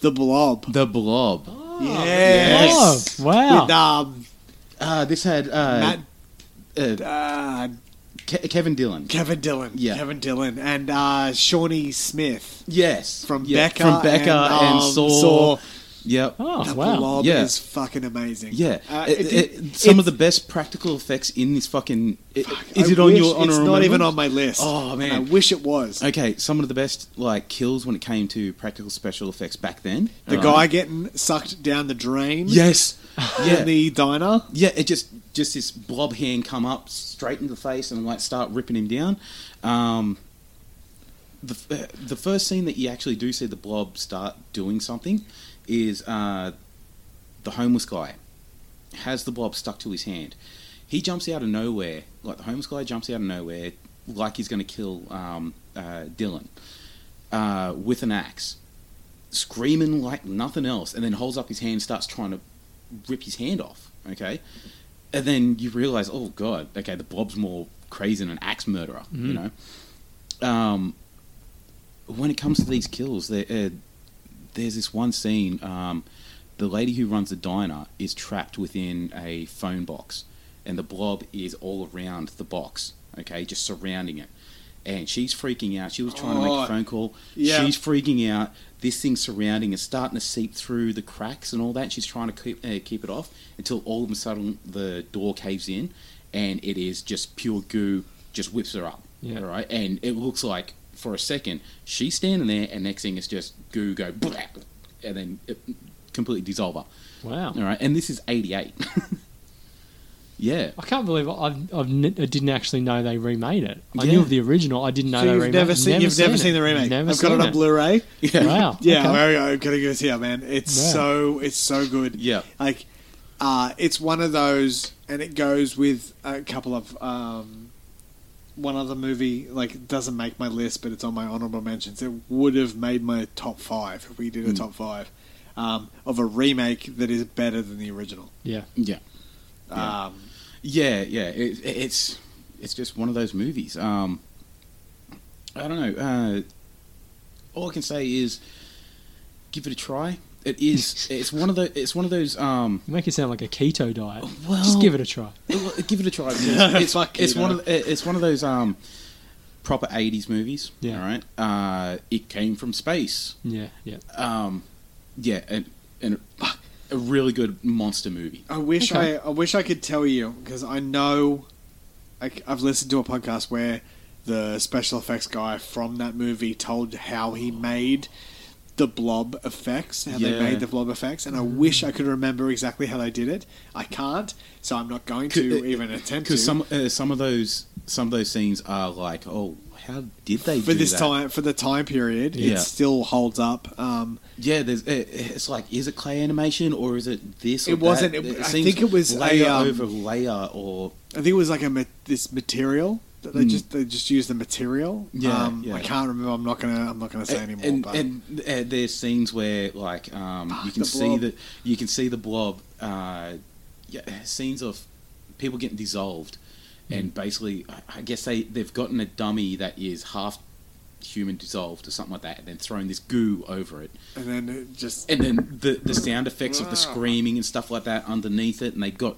The Blob. The Blob. Yes. Oh, wow. With um, Uh, this had uh, Matt uh, uh, Ke- Kevin Dillon. Kevin Dillon. Yeah. Kevin Dillon and uh, Shawnee Smith Yes. from Yeah, Becker From Becker and, and, um, Saw. Saw. Yep. Oh, The wow. Blob Yeah. is fucking amazing. Yeah, Uh, It- it- it- some of it's- the best practical effects in this fucking. Is I it on wish- your honor? It's not even on my list. Oh, man. And I wish it was. Okay, some of the best like kills when it came to practical special effects back then. The Right. guy getting sucked down the drain. Yes. [LAUGHS] In yeah. the diner. Yeah, it just just this blob hand come up straight into the face and like start ripping him down. Um, the f- the first scene that you actually do see the blob start doing something is uh, the homeless guy has the blob stuck to his hand. He jumps out of nowhere, like the homeless guy jumps out of nowhere, like he's going to kill um, uh, Dillon uh, with an axe, screaming like nothing else, and then holds up his hand, starts trying to rip his hand off. Okay, and then you realize, oh god, okay, the blob's more crazy than an axe murderer. You know, um, when it comes to these kills, there, uh, there's this one scene. Um, the lady who runs the diner is trapped within a phone box, and the blob is all around the box. Okay, just surrounding it, and she's freaking out. She was trying to make Oh, a phone call. yeah. She's freaking out. This thing surrounding, is starting to seep through the cracks and all that. She's trying to keep uh, keep it off until all of a sudden the door caves in, and it is just pure goo. Just whips her up. Yeah. All right, and it looks like for a second she's standing there, and next thing is just goo go, and then it completely dissolve her. Wow. All right, and this is '88. [LAUGHS] yeah. I can't believe I've, I've n- I didn't actually know they remade it. I Yeah. knew of the original. I didn't know So they you've remade never it. seen you've never seen it. the remake. Never I've got seen it on Blu-ray. Yeah. Wow. [LAUGHS] Yeah, Okay. I'm gonna give it here, man. It's Yeah. so it's so good. Yeah. like uh, it's one of those, and it goes with a couple of um, one other movie. Like doesn't make my list, but it's on my honorable mentions. It would have made my top five if we did a Hmm. top five um, of a remake that is better than the original. Yeah. Yeah. Yeah. Um, Yeah, yeah. It, it's it's just one of those movies. Um, I don't know. Uh, all I can say is give it a try. It is. [LAUGHS] It's one of the. It's one of those. Um, You make it sound like a keto diet. well, Just give it a try. give it a try. [LAUGHS] because It's, like it's one of the, it's one of those um, proper '80s movies. Yeah. All right. Uh, it came from space. Yeah, yeah. Um, yeah, and and a really good monster movie. I wish Okay. I, I wish I could tell you because I know I, have listened to a podcast where the special effects guy from that movie told how he made the blob effects, how they Yeah. made the blob effects, and I wish I could remember exactly how they did it. I can't, so I'm not going to even attempt to. Because some uh, some of those some of those scenes are like, oh, how did they for do this that? time, for the time period, Yeah. it still holds up. Um, Yeah, there's. It, it's like, is it clay animation or is it this? Or It wasn't- that? it- I think it was a, layer um, over layer, or I think it was like a ma- this material they Mm. just they just use the material. Yeah, um, yeah. I can't remember. I'm not gonna I'm not gonna say anymore. and, but and uh, there's scenes where like um, you can the see that you can see the blob. Uh, yeah, scenes of people getting dissolved, Hmm. and basically, I- I guess they they've gotten a dummy that is half human dissolved or something like that, and then thrown this goo over it. and then it just and then the the sound effects of the Ah. screaming and stuff like that underneath it, and they got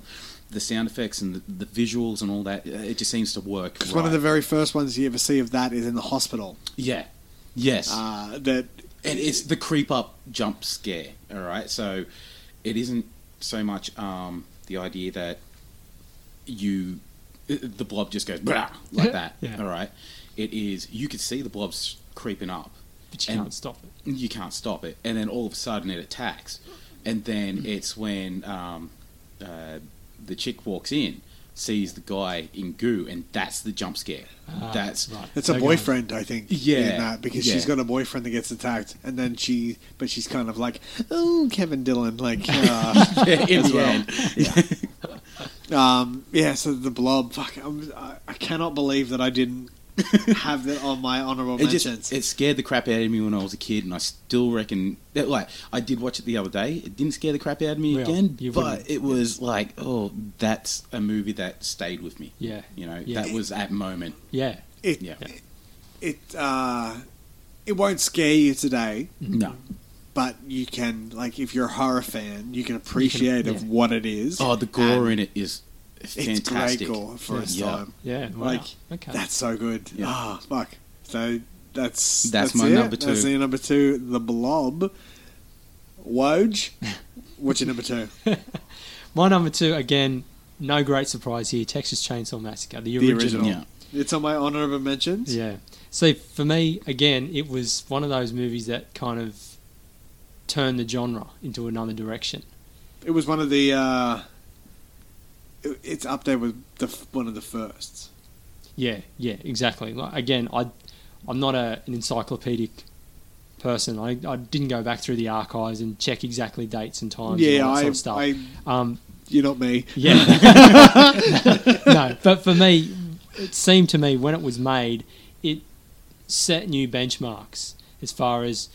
the sound effects and the, the visuals and all that. It just seems to work. Because one of the very first ones you ever see of that is in the hospital. yeah, yes, Uh, that and it's the creep up jump scare. All right, so it isn't so much um, the idea that you the blob just goes "Blah," [LAUGHS] like that. Yeah. All right, it is you can see the blobs creeping up. But you And- can't stop it. you can't stop it, and then all of a sudden it attacks, and then [CLEARS THROAT] it's when um, uh, the chick walks in, sees the guy in goo, and that's the jump scare. Ah, that's right. it's a Okay. boyfriend, I think. Yeah, in that because she's got a boyfriend that gets attacked, and then she, but she's kind of like, oh, Kevin Dillon, like, [LAUGHS] uh, in as the well. end. [LAUGHS] um, yeah. So the blob, fuck, I'm, I, I cannot believe that I didn't [LAUGHS] have that on my honorable It mentions. just it scared the crap out of me when I was a kid, and I still reckon that like I did watch it the other day. It didn't scare the crap out of me Well, again, you but wouldn't. it was like, oh, that's a movie that stayed with me. Yeah. You know, Yeah. that was that moment. Yeah. it, Yeah. it, it, uh, it won't scare you today. No. but you can like if you're a horror fan, you can appreciate of yeah. what it is. Oh, the gore and in it is It's fantastic. great gore for its Yeah. time. Yeah. Wow. Like okay. that's so good. Yeah. Ah, fuck. So that's That's my it. number two. That's the number two. The Blob. Woj. What's your number two? [LAUGHS] My number two, again, no great surprise here. Texas Chainsaw Massacre, the The original. original. Yeah. It's on my honorable mentions. Yeah. So for me, again, it was one of those movies that kind of turned the genre into another direction. It was one of the. Uh, it- it's up there with the one of the firsts. Yeah, yeah, exactly. Like, again, I, I'm not a, an encyclopedic person. I, I didn't go back through the archives and check exactly dates and times and yeah, all that I, sort of stuff. I Um, you're not me. Yeah. [LAUGHS] [LAUGHS] no, but for me, it seemed to me when it was made, it set new benchmarks as far as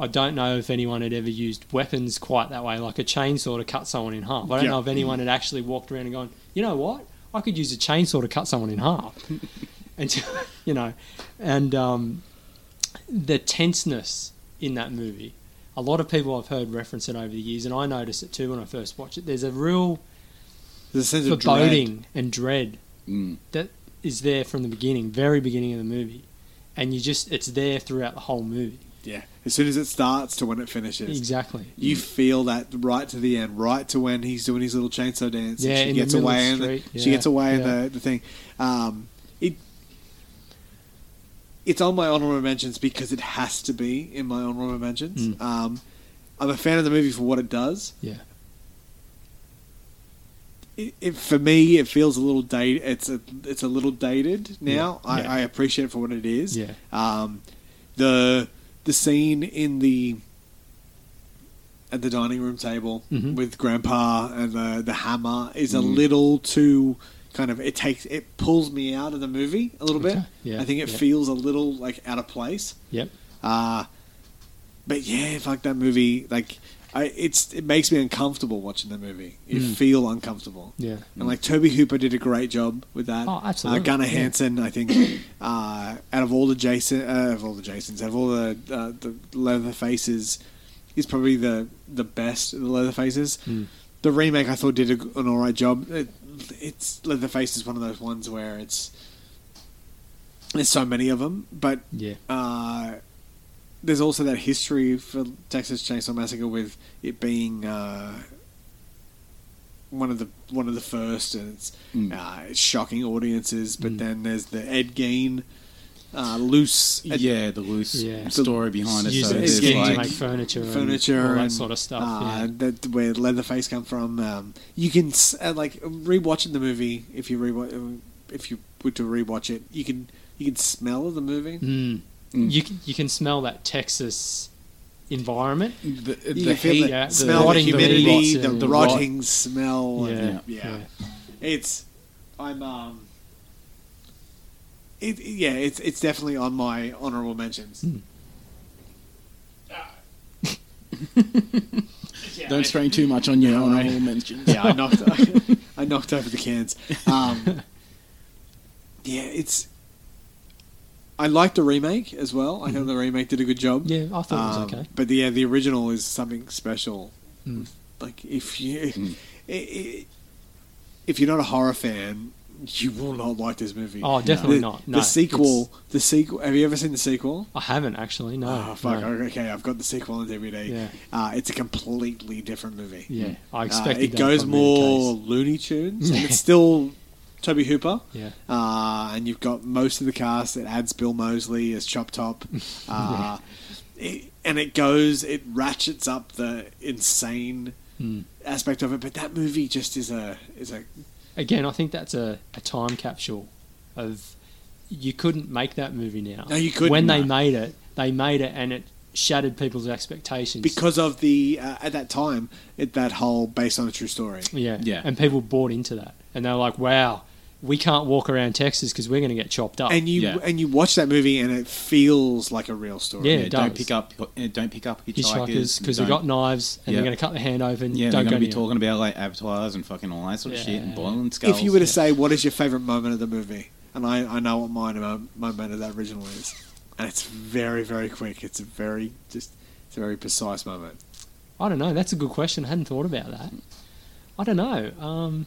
I don't know if anyone had ever used weapons quite that way, like a chainsaw to cut someone in half. I don't Yeah. know if anyone had actually walked around and gone, you know what, I could use a chainsaw to cut someone in half, [LAUGHS] and you know, and um, the tenseness in that movie. A lot of people I've heard reference it over the years, and I noticed it too when I first watched it. There's a real There's a sense of dread. foreboding and dread Mm. that is there from the beginning, very beginning of the movie, and you just it's there throughout the whole movie. Yeah, as soon as it starts to when it finishes, Exactly. you feel that right to the end, right to when he's doing his little chainsaw dance. Yeah, and she in the gets middle of away and the, street. she gets away in the the thing. Um, it it's on my honorable mentions because it has to be in my honorable mentions. Mm. Um, I'm a fan of the movie for what it does. Yeah. It, it, for me, it feels a little dated. It's a it's a little dated now. Yeah, I, yeah. I appreciate it for what it is. Yeah. Um, the the scene in the at the dining room table Mhm. with Grandpa and the the hammer is a Mm. little too kind of it takes it pulls me out of the movie a little bit. Yeah, I think it yeah. feels a little like out of place. Yep. Uh but yeah, fuck that movie. Like I, it's it makes me uncomfortable watching the movie. You Mm. feel uncomfortable. Yeah. And like Tobe Hooper did a great job with that. Oh, absolutely. Uh, Gunnar Yeah. Hansen, I think, [COUGHS] uh, out of all the Jason, uh, of all the Jasons, out of all the uh, the leather faces, he's probably the the best of the leather faces. Mm. The remake I thought did a, an all right job. It, it's Leatherface is one of those ones where it's there's so many of them, but Yeah. There's also that history for Texas Chainsaw Massacre with it being uh, one of the one of the first, and it's, Mm. uh, it's shocking audiences. But Mm. then there's the Ed Gein uh, loose Ed- yeah, the loose Yeah. story behind it. So it there's as skin to like, make furniture, furniture and all that sort of stuff. uh, yeah. that where Leatherface come from. Um, you can uh, like rewatching the movie if you rewatch if you were to rewatch it, you can you can smell the movie. Mm. Mm. You can, you can smell that Texas environment. the, You the can feel heat, the yeah, the smell, the rotting humidity, the, and the the rotting smell. Yeah, and- yeah. yeah. It's I'm um. It, yeah, it's it's definitely on my honorable mentions. Mm. [LAUGHS] Don't strain too much on your No, I- honorable mentions. Yeah, I knocked [LAUGHS] [LAUGHS] I knocked over the cans. Um, yeah, it's. I like the remake as well. I thought the remake did a good job. Yeah, I thought it Um, was okay. But yeah, the original is something special. Mm. Like if you, [LAUGHS] Mm. i- i- if you're not a horror fan, you will not like this movie. Oh, definitely the, not. No, the sequel, the sequel. Have you ever seen the sequel? I haven't actually. No. oh fuck! no. Okay, I've got the sequel on DVD. Yeah. Uh, it's a completely different movie. Yeah, I Uh, expected it that goes from the more case. Looney Tunes, and [LAUGHS] it's still Tobe Hooper. Yeah. Uh, and you've got most of the cast. It adds Bill Moseley as Chop Top. [LAUGHS] Uh, it, and it goes, it ratchets up the insane Mm. aspect of it. But that movie just is a is a Again, I think that's a, a time capsule of you couldn't make that movie now. No, you couldn't, When they made it, they made it and it shattered people's expectations. because of the uh, at that time it, that whole based on a true story. yeah, Yeah. and people bought into that, and they're like, "Wow, we can't walk around Texas because we're going to get chopped up." And you Yeah. and you watch that movie and it feels like a real story. Yeah, Yeah, it don't pick up uh, don't pick up hitchhikers hitchhikers because they don't- got knives and Yeah. they're going to cut the hand open. Yeah, don't they're go going to be near. talking about like abattoirs and fucking all that sort of shit and boiling skulls. If you were to yeah. say what is your favorite moment of the movie, and I, I know what my mo- moment of that original is, and it's very very quick. It's a very just it's a very precise moment. I don't know. That's a good question. I hadn't thought about that. I don't know. Um,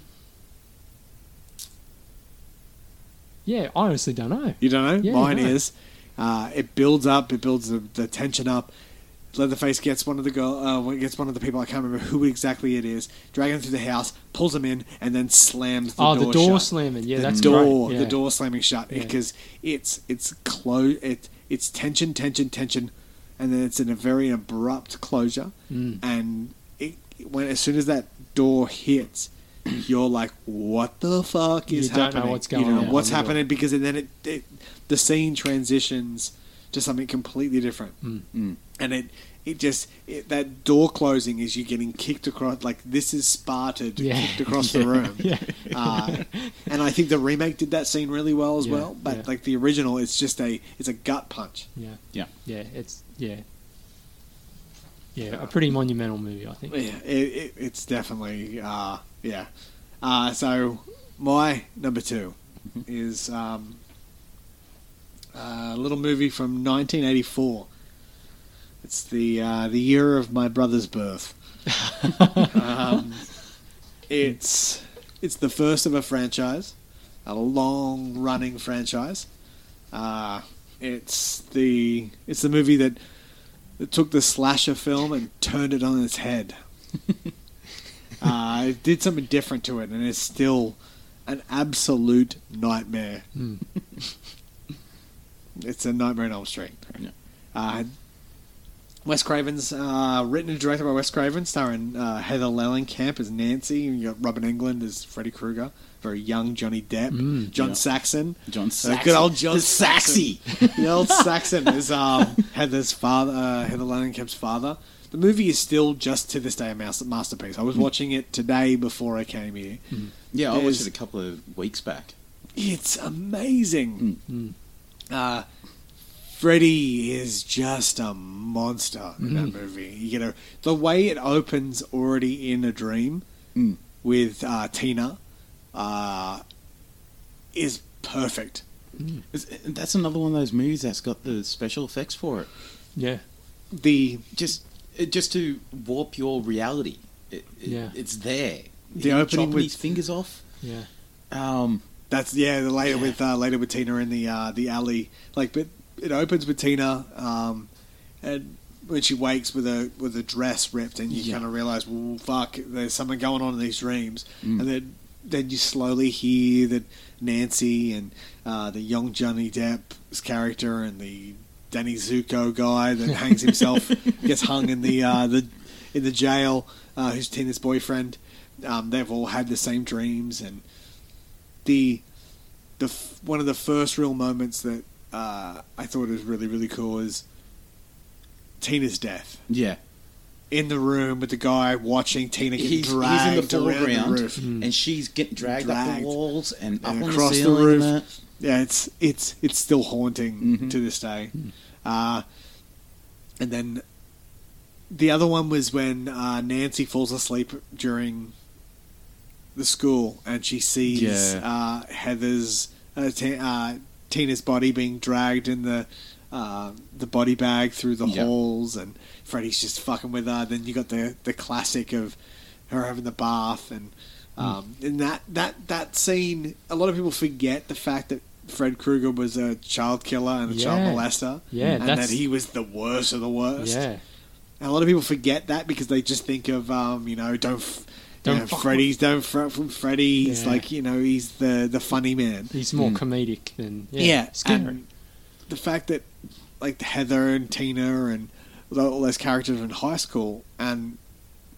yeah, I honestly don't know. You don't know? Yeah, Mine no. is. Uh, it builds up. It builds the, the tension up. Leatherface gets one of the girl, uh, gets one of the people. I can't remember who exactly it is. Dragging him through the house, pulls him in, and then slams the door. oh, door the door shut. slamming. Yeah, the that's door, great. the door slamming shut Yeah. because it's it's close. It it's tension, tension, tension, and then it's in a very abrupt closure. Mm. And it, when as soon as that door hits, you're like, "What the fuck is You don't know what's going don't know on what's in the door. happening because then it, it the scene transitions to something completely different. Mm. And it it just it, that door closing is you getting kicked across like this is Sparta Yeah. kicked across [LAUGHS] the room. [LAUGHS] Yeah. Uh, and I think the remake did that scene really well as Yeah, well. But yeah. like the original, it's just a it's a gut punch. Yeah, Yeah. yeah, it's yeah, yeah, a pretty monumental movie, I think. Yeah, it, it, it's definitely uh, yeah. Uh, so my number 2 is um, a little movie from 1984. It's the uh, the year of my brother's birth. um, it's it's the first of a franchise, a long running franchise. Uh, it's the it's the movie that, that took the slasher film and turned it on its head. [LAUGHS] uh, it did something different to it, and it's still an absolute nightmare. Mm. [LAUGHS] It's a Nightmare on Elm Street. Yeah. Uh, Wes Craven's uh, written and directed by Wes Craven, starring uh, Heather Langenkamp as Nancy. and You got Robin Englund as Freddy Krueger, very young Johnny Depp, Mm, John yeah. Saxon, John uh, Saxon. good old John The Saxon. Saxy. the old Saxon is um, [LAUGHS] Heather's father, uh, Heather Langenkamp's father. The movie is still just to this day a masterpiece. I was watching it today before I came here. Yeah, I watched There's- it a couple of weeks back. It's amazing. Mm. Uh, Freddy is just a monster in that Mm. movie. You know, the way it opens already in a dream Mm. with uh, Tina uh, is perfect. It's- That's another one of those movies that's got the special effects for it. Yeah, The Just, it- just to warp your reality. It, it- Yeah. it's there. The Him opening chopping with- his fingers off. yeah, Um, That's yeah. The later Yeah. with uh, later with Tina in the uh, the alley, like, but it opens with Tina, um, and when she wakes with a with a dress ripped, and you Yeah. kind of realize, well, fuck, there's something going on in these dreams, Mm. and then then you slowly hear that Nancy and uh, the young Johnny Depp's character and the Danny Zuko guy that [LAUGHS] hangs himself gets hung in the uh, the in the jail, uh, who's Tina's boyfriend. Um, they've all had the same dreams, and the the f- one of the first real moments that uh, I thought was really really cool is Tina's death yeah. in the room with the guy watching Tina get He's, he's in dragged the around foreground, the roof. And she's getting dragged, up the walls and And across the the ceiling. roof. Yeah, it's it's it's still haunting Mhm. to this day. Uh, and then the other one was when uh, Nancy falls asleep during the school, and she sees Yeah. uh, Heather's uh, Ti- uh, Tina's body being dragged in the uh, the body bag through the Yeah. halls, and Freddy's just fucking with her. Then you got the the classic of her having the bath, and um, and that that that scene. A lot of people forget the fact that Fred Krueger was a child killer and a child molester, Yeah, and that's- that he was the worst of the worst. yeah, And a lot of people forget that because they just think of, um, you know, don't, f- Don't you know, Freddy's, don't fret from Freddy. He's Yeah. like, you know, he's the the funny man. he's more Mm. comedic than yeah, scary. and the fact that like Heather and Tina and all those characters are in high school, and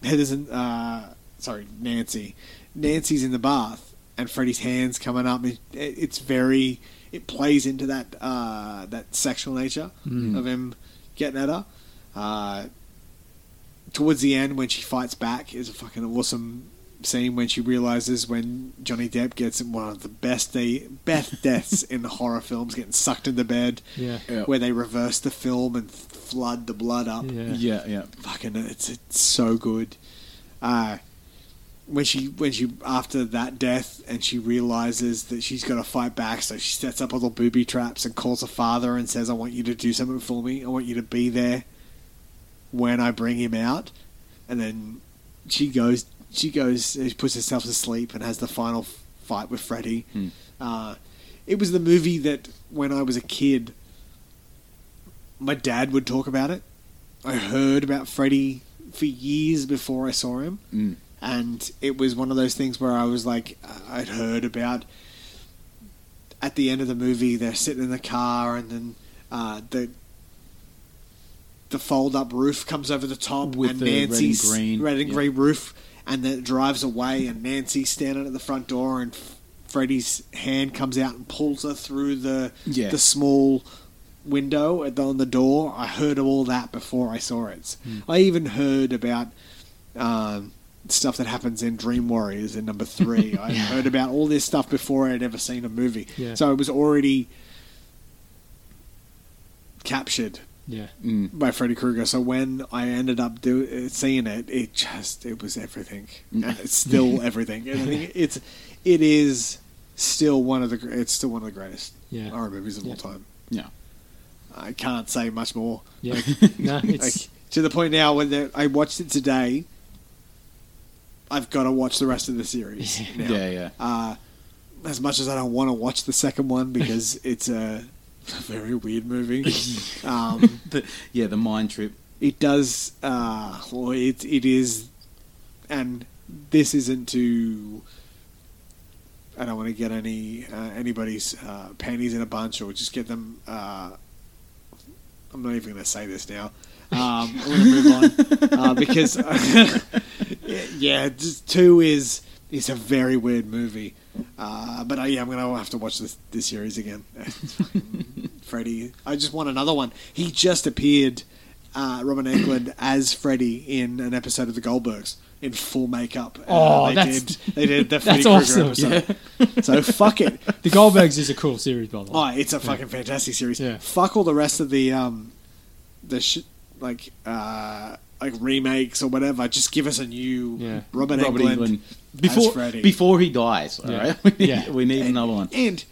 Heather's in, uh, sorry, Nancy, Nancy's in the bath, and Freddy's hands coming up. It, it's very, it plays into that uh, that sexual nature Mm. of him getting at her. Uh, towards the end, when she fights back, is a fucking awesome scene when she realizes when Johnny Depp gets one of the best day, best [LAUGHS] deaths in horror films, getting sucked into bed, yeah, Yeah. where they reverse the film and flood the blood up. yeah, Yeah, yeah. Fucking, it's it's so good. Uh, when she when she after that death and she realizes that she's got to fight back, so she sets up all the booby traps and calls her father and says, "I want you to do something for me. I want you to be there when I bring him out." And then she goes, she goes, she puts herself to sleep and has the final fight with Freddy. Hmm. Uh, it was the movie that when I was a kid, my dad would talk about it. I heard about Freddy for years before I saw him Mm. And it was one of those things where I was like, I'd heard about. At the end of the movie, they're sitting in the car, and then uh, the the fold up roof comes over the top, With and the red and green, red and yeah. green roof, and then it drives away, and Nancy's standing at the front door, and Freddy's hand comes out and pulls her through the Yeah. the small window at the, on the door. I heard of all that before I saw it. Hmm. I even heard about um, stuff that happens in Dream Warriors in number three. [LAUGHS] I heard about all this stuff before I'd ever seen a movie. Yeah. So it was already captured Yeah. Mm. by Freddy Krueger. So when I ended up do, uh, seeing it, it just it was everything. And it's still [LAUGHS] everything. And I think it's it is still one of the it's still one of the greatest Yeah. horror movies of Yeah. all time. Yeah. I can't say much more. Yeah. [LAUGHS] no, Like to the point now when I watched it today, I've got to watch the rest of the series. [LAUGHS] now. Yeah, yeah. Uh, as much as I don't want to watch the second one because [LAUGHS] it's a very weird movie. [LAUGHS] um, The, yeah, the mind trip. it does. Uh, well, it it is, and this isn't to. I don't want to get any uh, anybody's uh, panties in a bunch or just get them. Uh, I'm not even going to say this now. Um, I'm going to move on [LAUGHS] uh, because [LAUGHS] yeah, just two is is a very weird movie. Uh, but uh, yeah, I'm going to have to watch this this series again. [LAUGHS] Freddy, I just want another one. He just appeared, uh, Robin Englund as Freddy in an episode of The Goldbergs in full makeup. Uh, Oh, they that's- did. They did the Freddy Krueger awesome. episode. So fuck it. the Goldbergs is a cool series, by the way. Oh, it's a fucking fantastic series. Yeah. Fuck all the rest of the um, the sh- like uh, like remakes or whatever. Just give us a new Yeah. Robin, Robert Englund, England. as Before, Freddy. before he dies, all Yeah. right? [LAUGHS] We need, Yeah. we need another one. and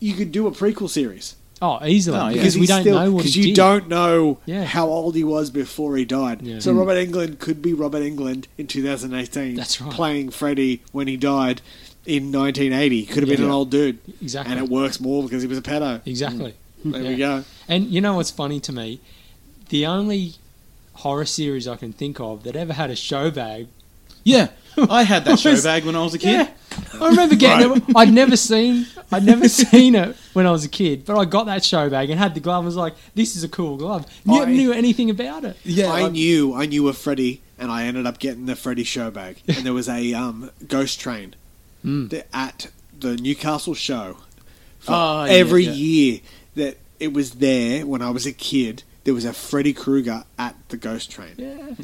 you could do a prequel series Oh, easily Oh, yeah. because we don't still- know what 'cause he you did. don't know Yeah. how old he was before he died. Yeah. So Mm. Robert Englund could be Robert Englund in 2018. That's right. Playing Freddy when he died in 1980. Could have been an old dude, exactly. and it works more because he was a pedo. exactly. There we go. And you know what's funny to me? The only horror series I can think of that ever had a show bag. Yeah, I had that [LAUGHS] show Was- bag when I was a kid. Yeah, I remember getting it. I'd never seen. I'd never [LAUGHS] seen it when I was a kid, but I got that show bag and had the glove. and was like, "This is a cool glove." Never I- knew anything about it. Yeah, I I- knew I knew a Freddy, and I ended up getting the Freddy show bag. [LAUGHS] and there was a um, ghost train Mm. at the Newcastle show. For Oh, yeah, every yeah. year that it was there when I was a kid, there was a Freddy Krueger at the ghost train.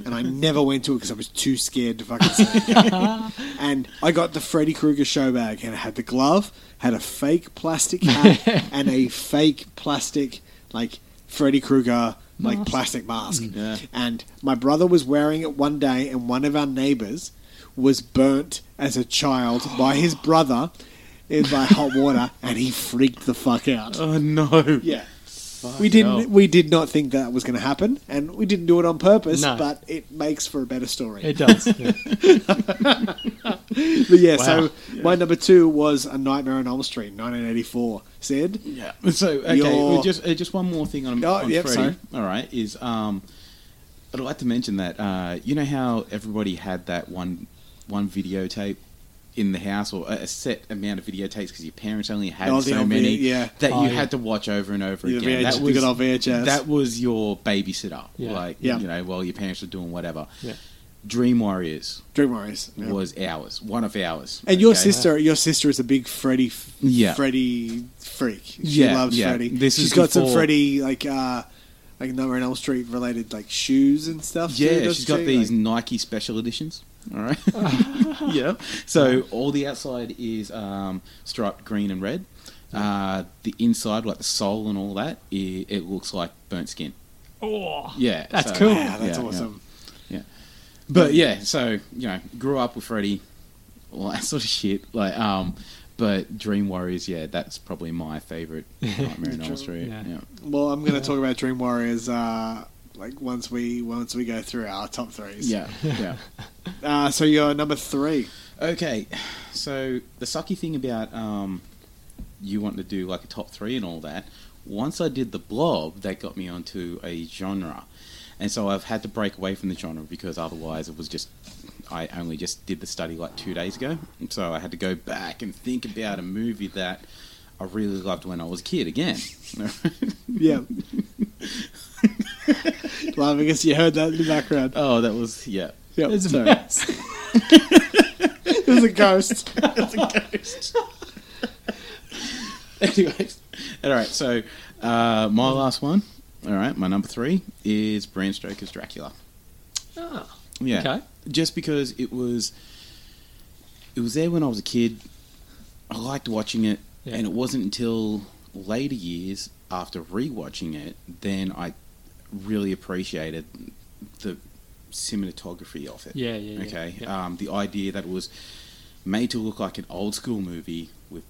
And I never went to it because I was too scared to fucking see it. [LAUGHS] and I got the Freddy Krueger show bag, and it had the glove, had a fake plastic hat, [LAUGHS] and a fake plastic like Freddy Krueger like Mask. plastic mask. Mm, yeah. And my brother was wearing it one day, and one of our neighbours was burnt as a child by his [GASPS] brother in by hot water, and he freaked the fuck out. Oh no. Yeah. We didn't. hell. We did not think that was going to happen, and we didn't do it on purpose. No. But it makes for a better story. It does. yeah. [LAUGHS] but yeah, so Wow. my number two was A Nightmare on Elm Street, 1984. Sid, Yeah. So okay, Your- well, just uh, just one more thing on, Oh, on yep, Freddy. sorry. All right, is um, I'd like to mention that uh, you know how everybody had that one one videotape in the house or a a set amount of videotapes because your parents only had Oh, so many V- yeah. that Oh, you yeah. had to watch over and over The again. VH that was good old VHS. that was your babysitter, Yeah. like Yeah. you know, while your parents were doing whatever. Yeah. Dream Warriors Dream Warriors. yeah. was ours, one of ours, And your okay? sister, your sister is a big Freddy, f- Yeah. Freddy freak. She Yeah, loves yeah. Freddy. This She's is got some Freddy like uh like Nightmare on Elm Street related like shoes and stuff. Yeah, doesn't she's got she? these Like- Nike special editions. All right. [LAUGHS] yeah. So all the outside is um, striped green and red. Uh, the inside, like the sole and all that, it, it looks like burnt skin. Oh, Yeah, That's so- cool. Wow, that's yeah, yeah. awesome. But yeah, so you know, grew up with Freddy, all that [LAUGHS] sort of shit. Like, um, but Dream Warriors, yeah, that's probably my favorite [LAUGHS] Nightmare on Elm Street. Yeah. Yeah. Well, I'm going to talk about Dream Warriors uh, like once we once we go through our top threes. Yeah. Yeah. [LAUGHS] Uh, so you're number three. Okay, so the sucky thing about um, you wanting to do like a top three and all that, once I did the blob, that got me onto a genre. And so I've had to break away from the genre because otherwise it was just, I only just did the study like two days ago. So I had to go back and think about a movie that I really loved when I was a kid again. [LAUGHS] Yeah. Laughing because you heard that in the background. oh, that was, yeah. Yep, it's a sorry. mess. [LAUGHS] There's a ghost. [LAUGHS] Anyways, all right. So Uh, my last one. All right, my number three is Bram Stoker's Dracula. Ah, Yeah. Okay. Just because it was, it was there when I was a kid. I liked watching it, Yeah. and it wasn't until later years after rewatching it then I really appreciated the cinematography of it. Yeah, yeah, yeah. Okay. Yeah. Um, the idea that it was made to look like an old school movie with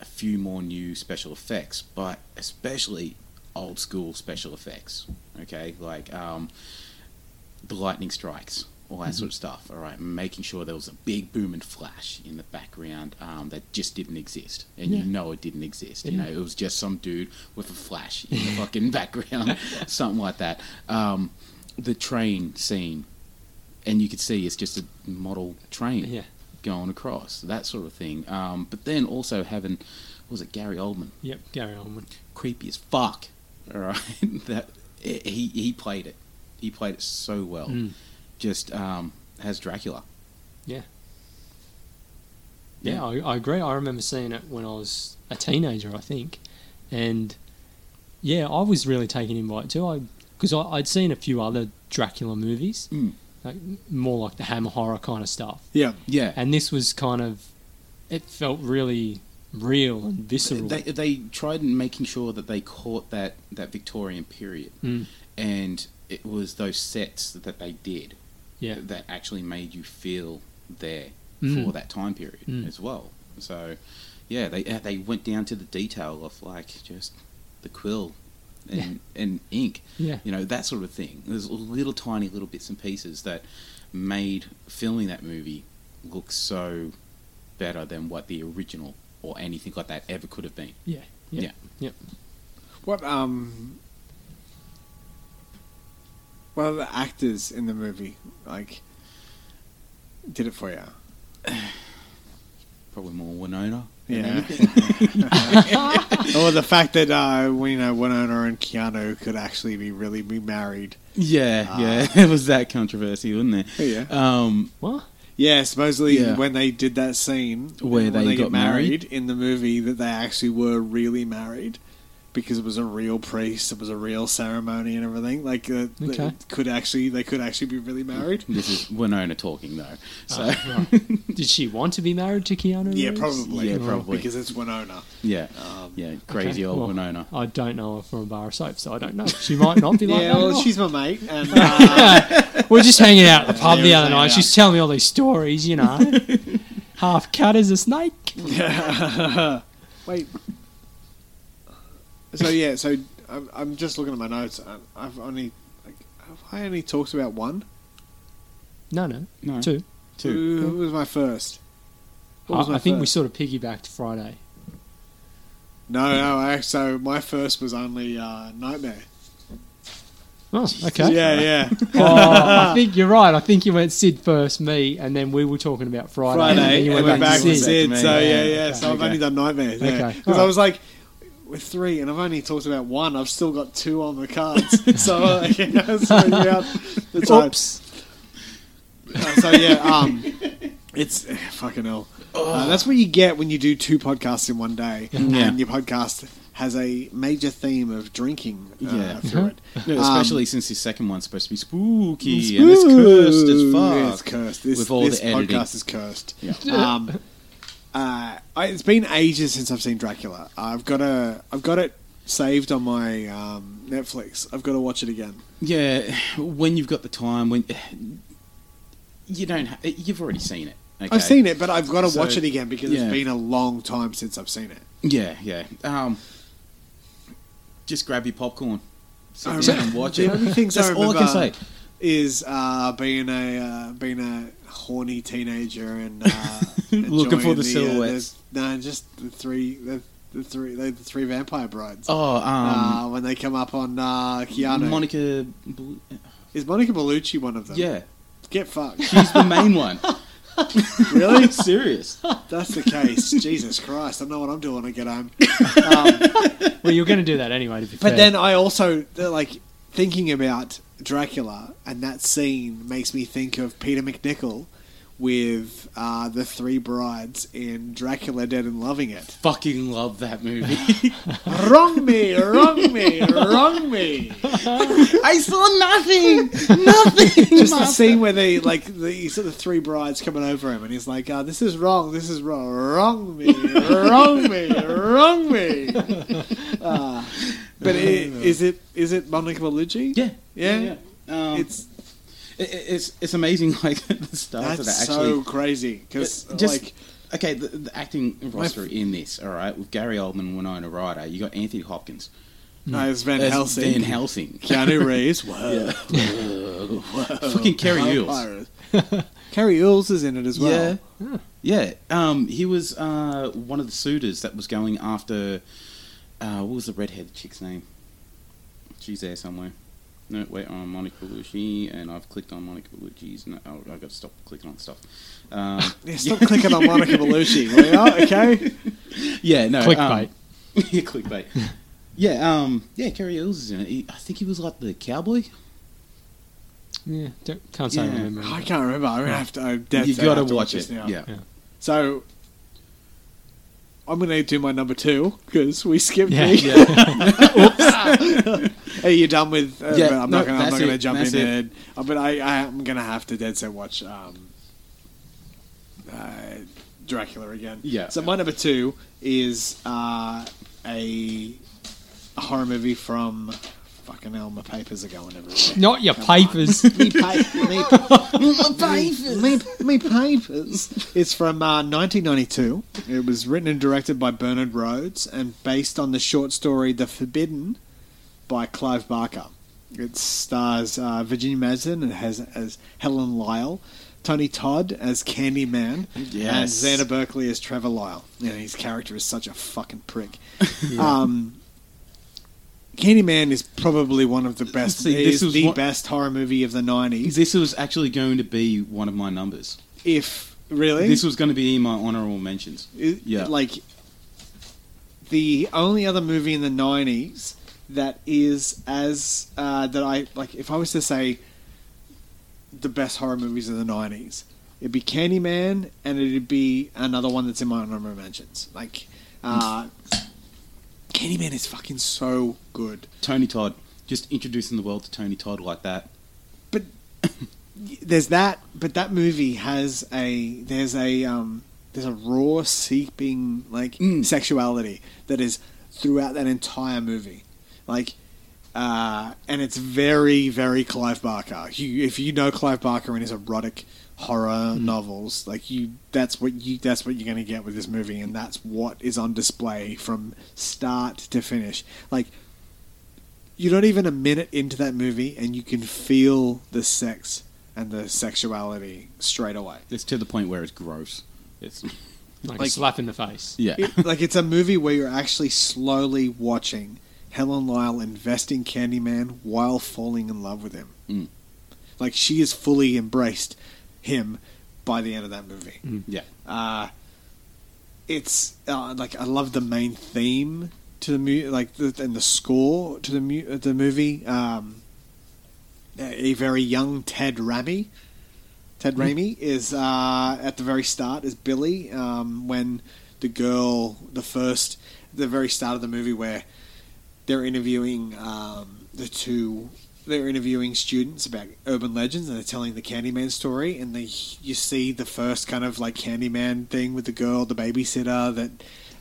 a few more new special effects, but especially old school special effects. Okay, like um, the lightning strikes, all that Mm-hmm. sort of stuff. All right, making sure there was a big boom and flash in the background um, that just didn't exist, and Yeah. you know it didn't exist. You know, it was just some dude with a flash in the fucking [LAUGHS] background, [LAUGHS] something like that. Um, the train scene, and you could see it's just a model train Yeah. going across, that sort of thing. Um, but then also having, what was it Gary Oldman? Yep. Gary Oldman. Creepy as fuck. All right, [LAUGHS] that he he played it. He played it so well. Mm. Just um, as Dracula. Yeah. Yeah, I, I agree. I remember seeing it when I was a teenager, I think, and yeah, I was really taken in by it too. I because I'd seen a few other Dracula movies, Mm. like more like the Hammer horror kind of stuff, Yeah. Yeah, and this was kind of it felt really real and visceral. they they tried making sure that they caught that that Victorian period, Mm. and it was those sets that they did yeah, that actually made you feel there Mm. for that time period Mm. as well. So, yeah, they uh, they went down to the detail of like just the quill and and ink, yeah, you know that sort of thing. There's little tiny little bits and pieces that made filming that movie look so better than what the original or anything like that ever could have been. yeah, yeah, yeah. What um what are the actors in the movie like did it for you? [SIGHS] Probably more Winona. than Yeah. anything. [LAUGHS] or the [LAUGHS] fact that uh we know Winona and Keanu could actually be really be married. yeah, Ah. yeah. [LAUGHS] It was that controversy, wasn't there? Yeah. Um, What? Yeah, supposedly Yeah. when they did that scene Where when they they got married, married? in the movie, that they actually were really married because it was a real priest, it was a real ceremony and everything. Like, uh, they Okay. could actually they could actually be really married. this is Winona talking though. So Oh, right. [LAUGHS] Did she want to be married to Keanu? Yeah, probably. Yeah, probably. because it's Winona. yeah, Um, yeah, crazy Okay, old well, Winona. I don't know her from a bar of soap, so I don't know. She might not be like yeah, that. well, she's my mate, [LAUGHS] and uh, We're just hanging out at the pub Yeah, the other night. out. She's telling me all these stories, you know. [LAUGHS] Half cut as a snake. wait. So yeah, so I'm, I'm just looking at my notes. and I've only like, have I only talked about one? No, no, No, two. two. Who, who was my first? What was I, my I think we first? sort of piggybacked Friday. No, no. I, so my first was only uh, Nightmare. Oh, okay. Yeah, yeah. [LAUGHS] [LAUGHS] oh, I think you're right. I think you went Sid first, me, and then we were talking about Friday. and then Friday, you and went we're back to with Sid. Sid. To So yeah, Yeah, yeah. okay. So I've Okay. only done Nightmare. Okay, Because I alright. was like, with three, and I've only talked about one. I've still got two on the cards. [LAUGHS] so like, you know, so yeah, it's like- Oops. Uh, so yeah, um, it's eh, fucking hell. Uh, that's what you get when you do two podcasts in one day, Yeah. and your podcast has a major theme of drinking uh, Yeah. through it. No, Um, especially since the second one's supposed to be spooky and it's cursed as fuck. It's cursed. This, With all this the editing. podcast is cursed. Yeah. Um, [LAUGHS] uh, I, it's been ages since I've seen Dracula. I've got a, I've got it saved on my um, Netflix. I've got to watch it again. Yeah, when you've got the time, when you don't, ha- you've already seen it. Okay? I've seen it, but I've got to So, watch it again because yeah. it's been a long time since I've seen it. Yeah, yeah. Um, just grab your popcorn, sit down and watch the it. only things I That's all I can say. Is uh, being a uh, being a horny teenager and uh, [LAUGHS] Looking for enjoying the uh, silhouettes. no, just the three the, the three the, three vampire brides. Oh, um, uh, when they come up on uh, Keanu. Monica. Bel- Is Monica Bellucci one of them? Yeah, Get fucked. she's the main [LAUGHS] one. really? [LAUGHS] Serious. That's the case. Jesus Christ. I know what I'm doing when I get home. Um, Well, you're going to do that anyway, to be but fair. then I also, like, thinking about Dracula and that scene makes me think of Peter MacNicol with uh, the three brides in Dracula Dead and Loving It. Fucking love that movie. [LAUGHS] wrong me, wrong me, wrong me. I saw nothing. Nothing. Just the scene where they like the sort of three brides coming over him, and he's like, oh, "This is wrong. This is wrong. Wrong me, wrong me, wrong me." Uh, [LAUGHS] but i is it is it Monica Bellucci? Yeah. Yeah? Um, It's it, it's it's amazing [LAUGHS] like the stars that that's are actually so crazy because just like okay. The, the acting roster in this, all right, with Gary Oldman, Winona Ryder, you got Anthony Hopkins, no, it's Van There's Helsing, Van Helsing, [LAUGHS] Keanu Reeves, [LAUGHS] whoa, Whoa. fucking Cary Elwes. Vampires. Cary Elwes is in it as well. Yeah, yeah. Um, he was uh, one of the suitors that was going after. Uh, what was the redhead chick's name? She's there somewhere. No, wait, I'm Monica Bellucci, and I've clicked on Monica Bellucci's. No, oh, I've got to stop clicking on stuff. Um, [LAUGHS] Yeah, stop [LAUGHS] clicking on Monica Bellucci, will you? Okay. [LAUGHS] yeah, no, Clickbait. Um, yeah, clickbait. yeah, um, yeah. Cary Elwes is in it. He, I think he was like the cowboy. Yeah, don't, can't say I remember. I can't remember. I'm gonna have to. You set. I got to watch it. now. Yeah. Yeah. So I'm gonna do my number two because we skipped Yeah, me. yeah. [LAUGHS] Are [LAUGHS] you done with? Uh, Yeah, I'm no, not gonna. I'm not gonna jump that's in it. there. Uh, but I, I am gonna have to dead set watch um, uh, Dracula again. Yeah. So my number two is uh, a horror movie from. Fucking hell, my papers are going everywhere. Not your papers. [LAUGHS] me, pa- me, [LAUGHS] papers. Me, me papers. It's from uh, 1992. It was written and directed by Bernard Rose and based on the short story The Forbidden by Clive Barker. It stars uh, Virginia Madsen and has as Helen Lyle, Tony Todd as Candyman, and Yes. Xander Berkeley as Trevor Lyle. Yeah, his character is such a fucking prick. [LAUGHS] Um, Candyman is probably one of the best. See, this is was the one- best horror movie of the nineties. This was actually going to be one of my numbers. If really, This was going to be in my honorable mentions. It- Yeah. like the only other movie in the nineties that is as uh, that I like. If I was to say the best horror movies of the nineties, it'd be Candyman, and it'd be another one that's in my honorable mentions. Like uh, Candyman is fucking so good. Tony Todd. Just introducing the world to Tony Todd like that. but [COUGHS] there's that but that movie has a there's a um there's a raw seeping like Mm. sexuality that is throughout that entire movie like uh and it's very very clive barker you if you know clive barker and his erotic horror novels like you that's what you that's what you're going to get with this movie and that's what is on display from start to finish like you're not even a minute into that movie and you can feel the sex and the sexuality straight away. It's to the point where it's gross. It's Like, Like- a slap in the face. yeah. It- like it's a movie where you're actually slowly watching Helen Lyle invest in Candyman while falling in love with him. Mm. Like she is fully embraced him by the end of that movie. yeah. Uh, it's uh, like I love the main theme to the mu- like the, and the score to the mu- the movie. Um, a very young Ted Raimi. Ted Raimi is uh, at the very start is Billy um, when the girl, the first, the very start of the movie where they're interviewing um, the two. They're interviewing students about urban legends, and they're telling the Candyman story. And they, you see the first kind of like Candyman thing with the girl, the babysitter. That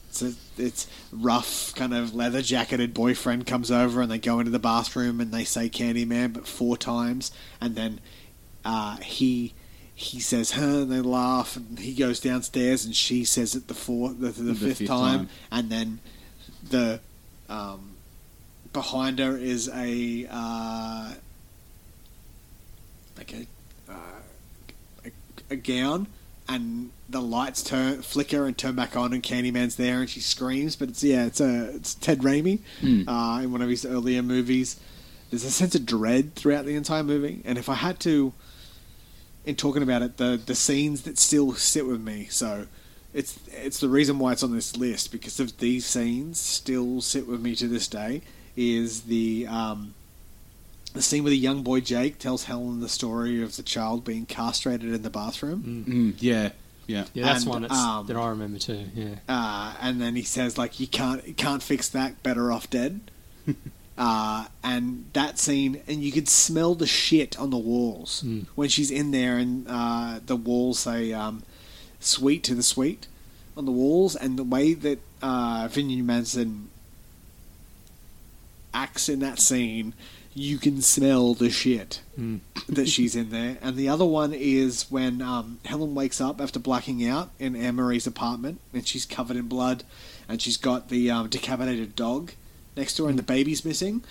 it's, a, it's rough, kind of leather jacketed boyfriend comes over, and they go into the bathroom and they say Candyman, but four times, and then uh, he he says her, and they laugh, and he goes downstairs, and she says it the fourth, the, the, The fifth, fifth time, time. and then the um, behind her is a uh, like a, uh, a a gown, and the lights turn flicker and turn back on, and Candyman's there, and she screams. But it's yeah, it's a it's Ted Raimi Hmm. uh, in one of his earlier movies. There's a sense of dread throughout the entire movie, and if I had to, in talking about it, the the scenes that still sit with me, so it's it's the reason why it's on this list because of these scenes still sit with me to this day. Is the um, the scene where the young boy Jake tells Helen the story of the child being castrated in the bathroom. Mm, yeah, yeah. Yeah, that's And, one that's, um, that I remember too. Yeah. uh, and then he says like you can't you can't fix that better off dead [LAUGHS] uh, and that scene and you could smell the shit on the walls Mm. when she's in there and uh, the walls say um, sweet to the sweet on the walls and the way that uh, Vinny Manson acts in that scene you can smell the shit Mm. that she's in there. And the other one is when um, Helen wakes up after blacking out in Anne Marie's apartment, and she's covered in blood, and she's got the um, decapitated dog next to her, and the baby's missing.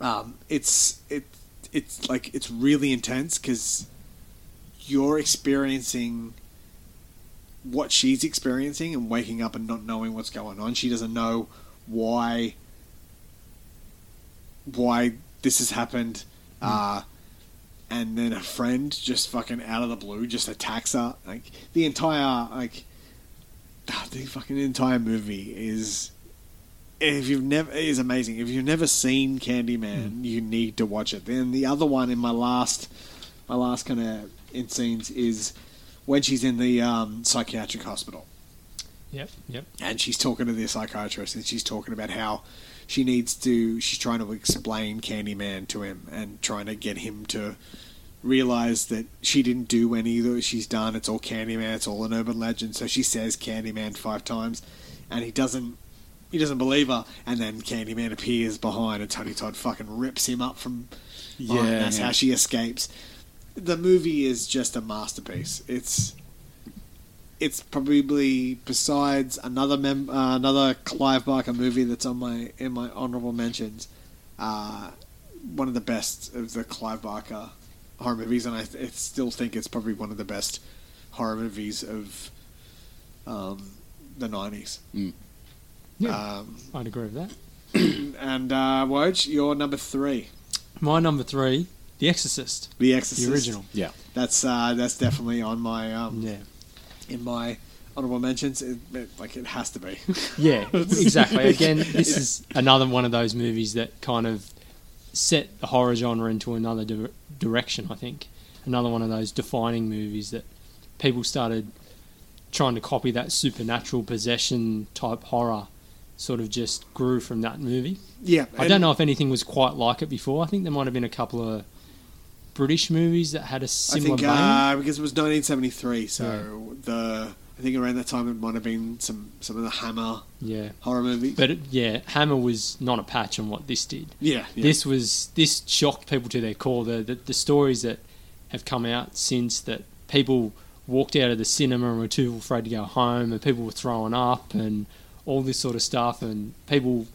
Um, it's it it's like it's really intense because you're experiencing what she's experiencing and waking up and not knowing what's going on. She doesn't know why why this has happened. Uh, and then a friend just fucking out of the blue just attacks her. Like the entire like ah, the fucking entire movie is if you've never is amazing. If you've never seen Candyman, you need to watch it. Then the other one in my last my last kind of in scenes is when she's in the um, psychiatric hospital Yep. Yep. and she's talking to the psychiatrist and she's talking about how she needs to she's trying to explain Candyman to him and trying to get him to realize that she didn't do any of that she's done it's all Candyman it's all an urban legend so she says Candyman five times and he doesn't he doesn't believe her and then Candyman appears behind and Tony Todd fucking rips him up from. Yeah, that's yeah. how she escapes the movie is just a masterpiece it's it's probably besides another mem- uh, another Clive Barker movie that's on my in my honorable mentions. Uh, one of the best of the Clive Barker horror movies, and I, th- I still think it's probably one of the best horror movies of um, the nineties. Yeah. Um, I'd agree with that. [CLEARS THROAT] and uh, Woj, you're number three, My number three, The Exorcist, The Exorcist. the original. Yeah. That's uh, that's definitely on my um, Yeah. In my honorable mentions. It, it, like it has to be. [LAUGHS] Yeah, exactly. [LAUGHS] Again, this is another one of those movies that kind of set the horror genre into another di- direction, I think. Another one of those defining movies that people started trying to copy that supernatural possession type horror sort of just grew from that movie. yeah, I don't know if anything was quite like it before. I think there might have been a couple of British movies that had a I similar think uh, because it was 1973, so the I think around that time it might have been some some of the Hammer yeah. horror movies. But it, yeah, Hammer was not a patch on what this did. yeah, yeah. This was this shocked people to their core. The, the the stories that have come out since that people walked out of the cinema and were too afraid to go home, and people were throwing up and all this sort of stuff, and people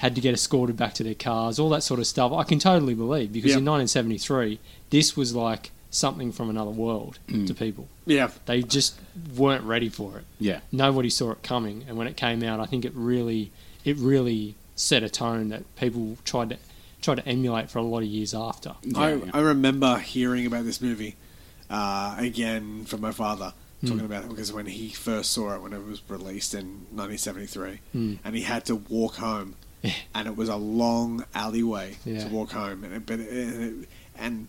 had to get escorted back to their cars, all that sort of stuff. I can totally believe because Yep. in 1973, this was like something from another world Mm. to people. yeah, They just weren't ready for it Yeah. nobody saw it coming and when it came out i think it really it really set a tone that people tried to tried to emulate for a lot of years after I, yeah. I remember hearing about this movie uh, again from my father Hmm. talking about it because when he first saw it when it was released in 1973, Hmm. and he had to walk home, Yeah. and it was a long alleyway Yeah. to walk home, and it, but it, and,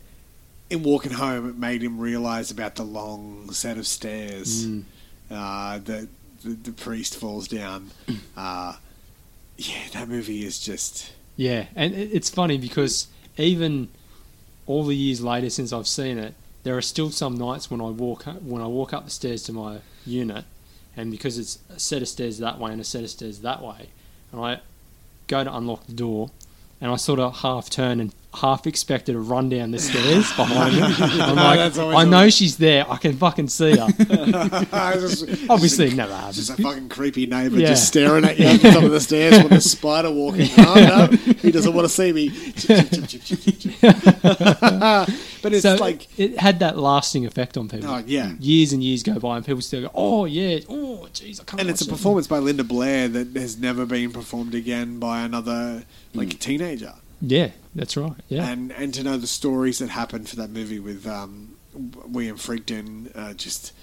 in walking home, it made him realize about the long set of stairs Mm. uh, that the, the priest falls down. [CLEARS THROAT] Uh, yeah, that movie is just yeah and it's funny because even all the years later since i've seen it there are still some nights when i walk when i walk up the stairs to my unit and because it's a set of stairs that way and a set of stairs that way and i go to unlock the door and I sort of half turn and half expected to run down the stairs [LAUGHS] behind me. I'm like, always I know she's there. I can fucking see her. [LAUGHS] Just- Obviously, it never Just happens. a fucking creepy neighbour Yeah. just staring at you [LAUGHS] at the top of the stairs with a spider walking. Oh no, he doesn't want to see me. But it's so like, it had that lasting effect on people. oh yeah, Years and years go by, and people still go, "Oh yeah, oh jeez, I can't." and it's a watch it." performance by Linda Blair that has never been performed again by another like teenager. Yeah, that's right. Yeah, And and to know the stories that happened for that movie with um, William Friedkin, uh, just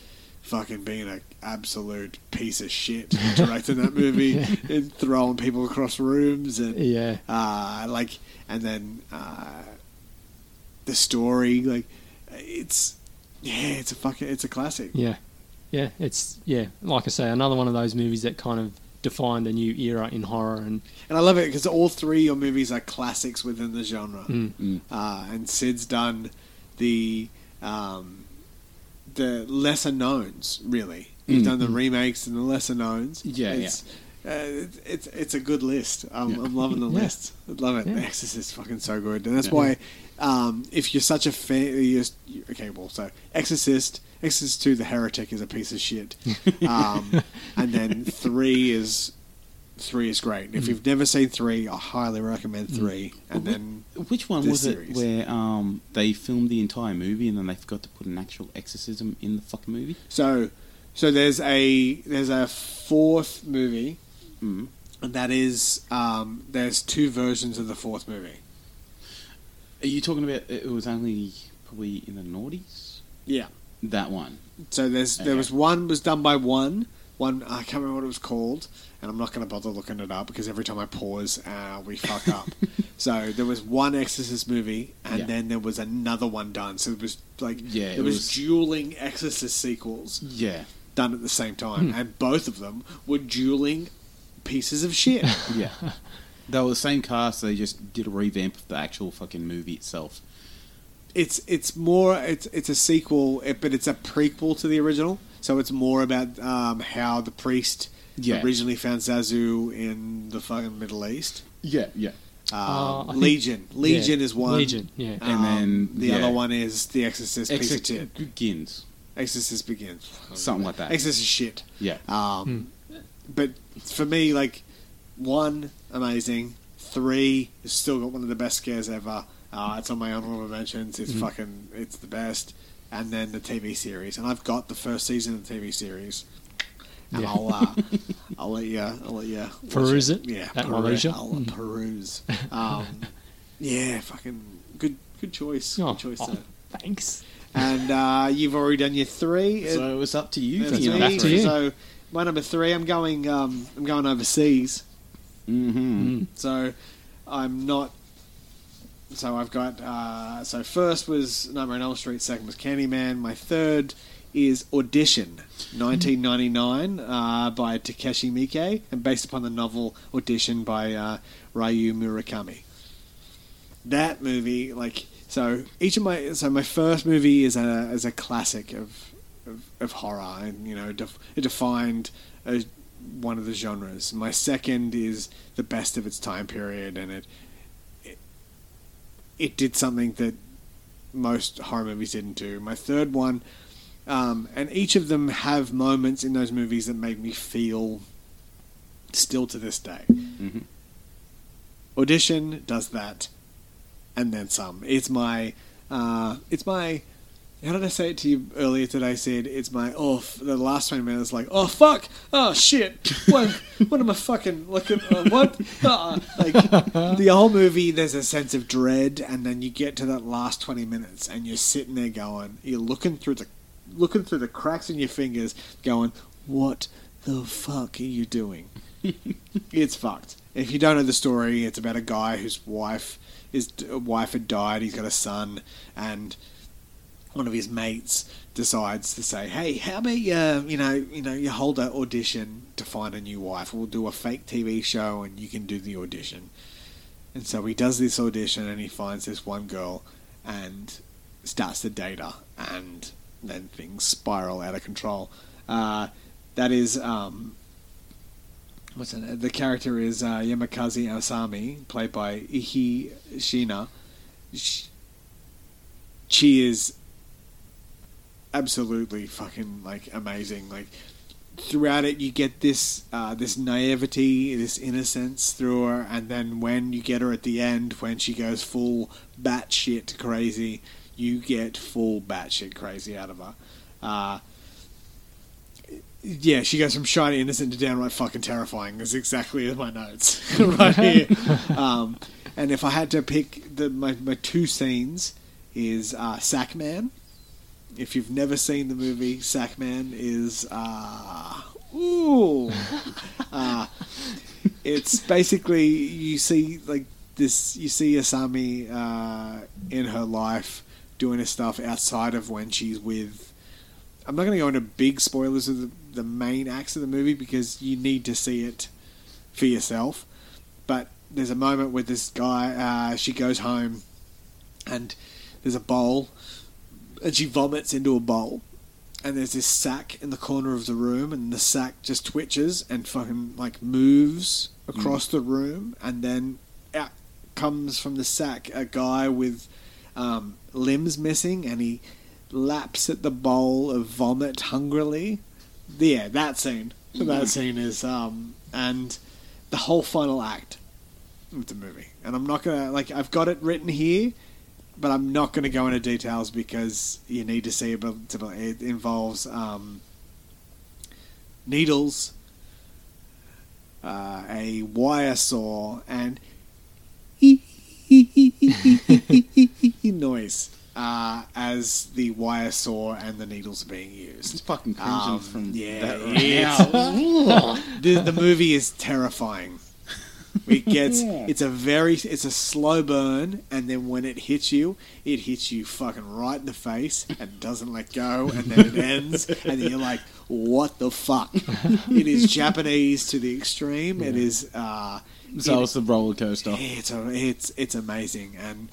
fucking being an absolute piece of shit [LAUGHS] directing that movie and throwing people across rooms and Yeah. uh, like and then uh, the story like it's yeah it's a fucking it's a classic Yeah, yeah, it's yeah. Like I say, another one of those movies that kind of defined a new era in horror, and and I love it because all three of your movies are classics within the genre Mm. Mm. uh, and Sid's done the um, the lesser knowns really he's Mm. done the remakes and the lesser knowns Yeah, it's, Uh, it's, it's it's a good list. I'm, Yeah. I'm loving the [LAUGHS] Yeah. list. I love it. Yeah. The Exorcist is fucking so good, and that's Yeah. why um, if you're such a fan, you're, you- okay, well, so Exorcist, Exorcist Two, The Heretic is a piece of shit, [LAUGHS] um, and then three is three is great. Mm. If you've never seen three, I highly recommend three, and then Which one was series. it where um, they filmed the entire movie and then they forgot to put an actual exorcism in the fucking movie? so so there's a there's a fourth movie, Mm. and that is um, there's two versions of the fourth movie. Are you talking about it was only probably in the noughties? Yeah. That one. So there's there Okay. was one was done by one one I can't remember what it was called, and I'm not going to bother looking it up because every time I pause, uh, we fuck up. [LAUGHS] so there was one Exorcist movie, and Yeah. then there was another one done. So it was like Yeah, there it was, was- dueling Exorcist sequels Yeah. done at the same time, and both of them were dueling pieces of shit. [LAUGHS] Yeah. They were the same cast, they just did a revamp of the actual fucking movie itself. it's it's more it's it's a sequel, but it's a prequel to the original. So it's more about um, how the priest Yeah. originally found Zazu in the fucking Middle East. Yeah, yeah. Um, Uh, I think- Legion, Legion yeah, is one. Legion, yeah. Um, And then, the yeah. other one is the Exorcist piece of shit. Begins. Exorcist begins. Something like that. Exorcist shit. Yeah. Um, But for me, like one amazing, three has still got one of the best scares ever. Uh, it's on my honorable mentions. It's fucking, it's the best. And then the TV series, and I've got the first season of the TV series. And Yeah. I'll, uh, [LAUGHS] I'll let you, I'll let you Peruse it Yeah, at my peru- leisure? I'll Mm. peruse. [LAUGHS] Um, yeah, fucking good, good choice. Oh, good choice. oh, thanks. And uh, you've already done your three. So it's up to you. That's for me. back to you. So my number three, I'm going. Um, I'm going overseas. Mm-hmm. Mm. So I'm not. So I've got. Uh, so first was Nightmare on Elm Street. Second was Candyman. My third is Audition, 1999, uh, by Takashi Miike, and based upon the novel Audition by uh, Ryu Murakami. That movie, like, so each of my so my first movie is a is a classic of of, of horror, and you know, def, it defined a, one of the genres. My second is the best of its time period, and it it, it did something that most horror movies didn't do. My third one, um, and each of them have moments in those movies that make me feel still to this day. Mhm. Audition does that, and then some. It's my, uh, it's my. How did I say it to you earlier today? Said it's my oh f- the last twenty minutes like oh fuck oh shit what what am I fucking looking uh, what uh, like the whole movie there's a sense of dread and then you get to that last twenty minutes and you're sitting there going you're looking through the looking through the cracks in your fingers going what the fuck are you doing [LAUGHS] it's fucked. If you don't know the story, it's about a guy whose wife his wife had died. He's got a son, and one of his mates decides to say, "Hey, how about you? You know, you know, you hold an audition to find a new wife. We'll do a fake TV show, and you can do the audition." And so he does this audition, and he finds this one girl, and starts to date her, and then things spiral out of control. Uh, that is. Um, what's that? The character is uh, Yamakaze Asami, played by Eihi Shiina. Sh- She is absolutely fucking like amazing. Like throughout it, you get this uh, this naivety, this innocence through her, and then when you get her at the end, when she goes full batshit crazy, you get full batshit crazy out of her. Uh, yeah, she goes from shiny innocent to downright fucking terrifying. Is exactly my notes [LAUGHS] right [LAUGHS] here. Um, and if I had to pick the my, my two scenes, is uh, Sackman if you've never seen the movie, Sackman is uh, ooh, [LAUGHS] uh, it's basically you see like this. You see Asami uh, in her life doing her stuff outside of when she's with. I'm not going to go into big spoilers of the, the main acts of the movie because you need to see it for yourself. But there's a moment with this guy. Uh, she goes home, and there's a bowl, and she vomits into a bowl, and there's this sack in the corner of the room, and the sack just twitches and fucking like moves across the room, and then out comes from the sack a guy with um, limbs missing, and he laps at the bowl of vomit hungrily. Yeah, that scene. That scene is um, and the whole final act of the movie. And I'm not gonna like I've got it written here, but I'm not gonna go into details because you need to see to- it involves um, needles, uh, a wire saw, and [LAUGHS] noise uh, as the wire saw and the needles are being used. It's fucking cringing Um, from yeah, that right it's- [LAUGHS] the, the movie is terrifying. It gets [LAUGHS] it's a very it's a slow burn, and then when it hits you, it hits you fucking right in the face and doesn't let go, and then it ends, and then you're like, "What the fuck?" it is [LAUGHS] Japanese to the extreme. It is. Uh, So it- it's the roller coaster. it's a, it's it's amazing, and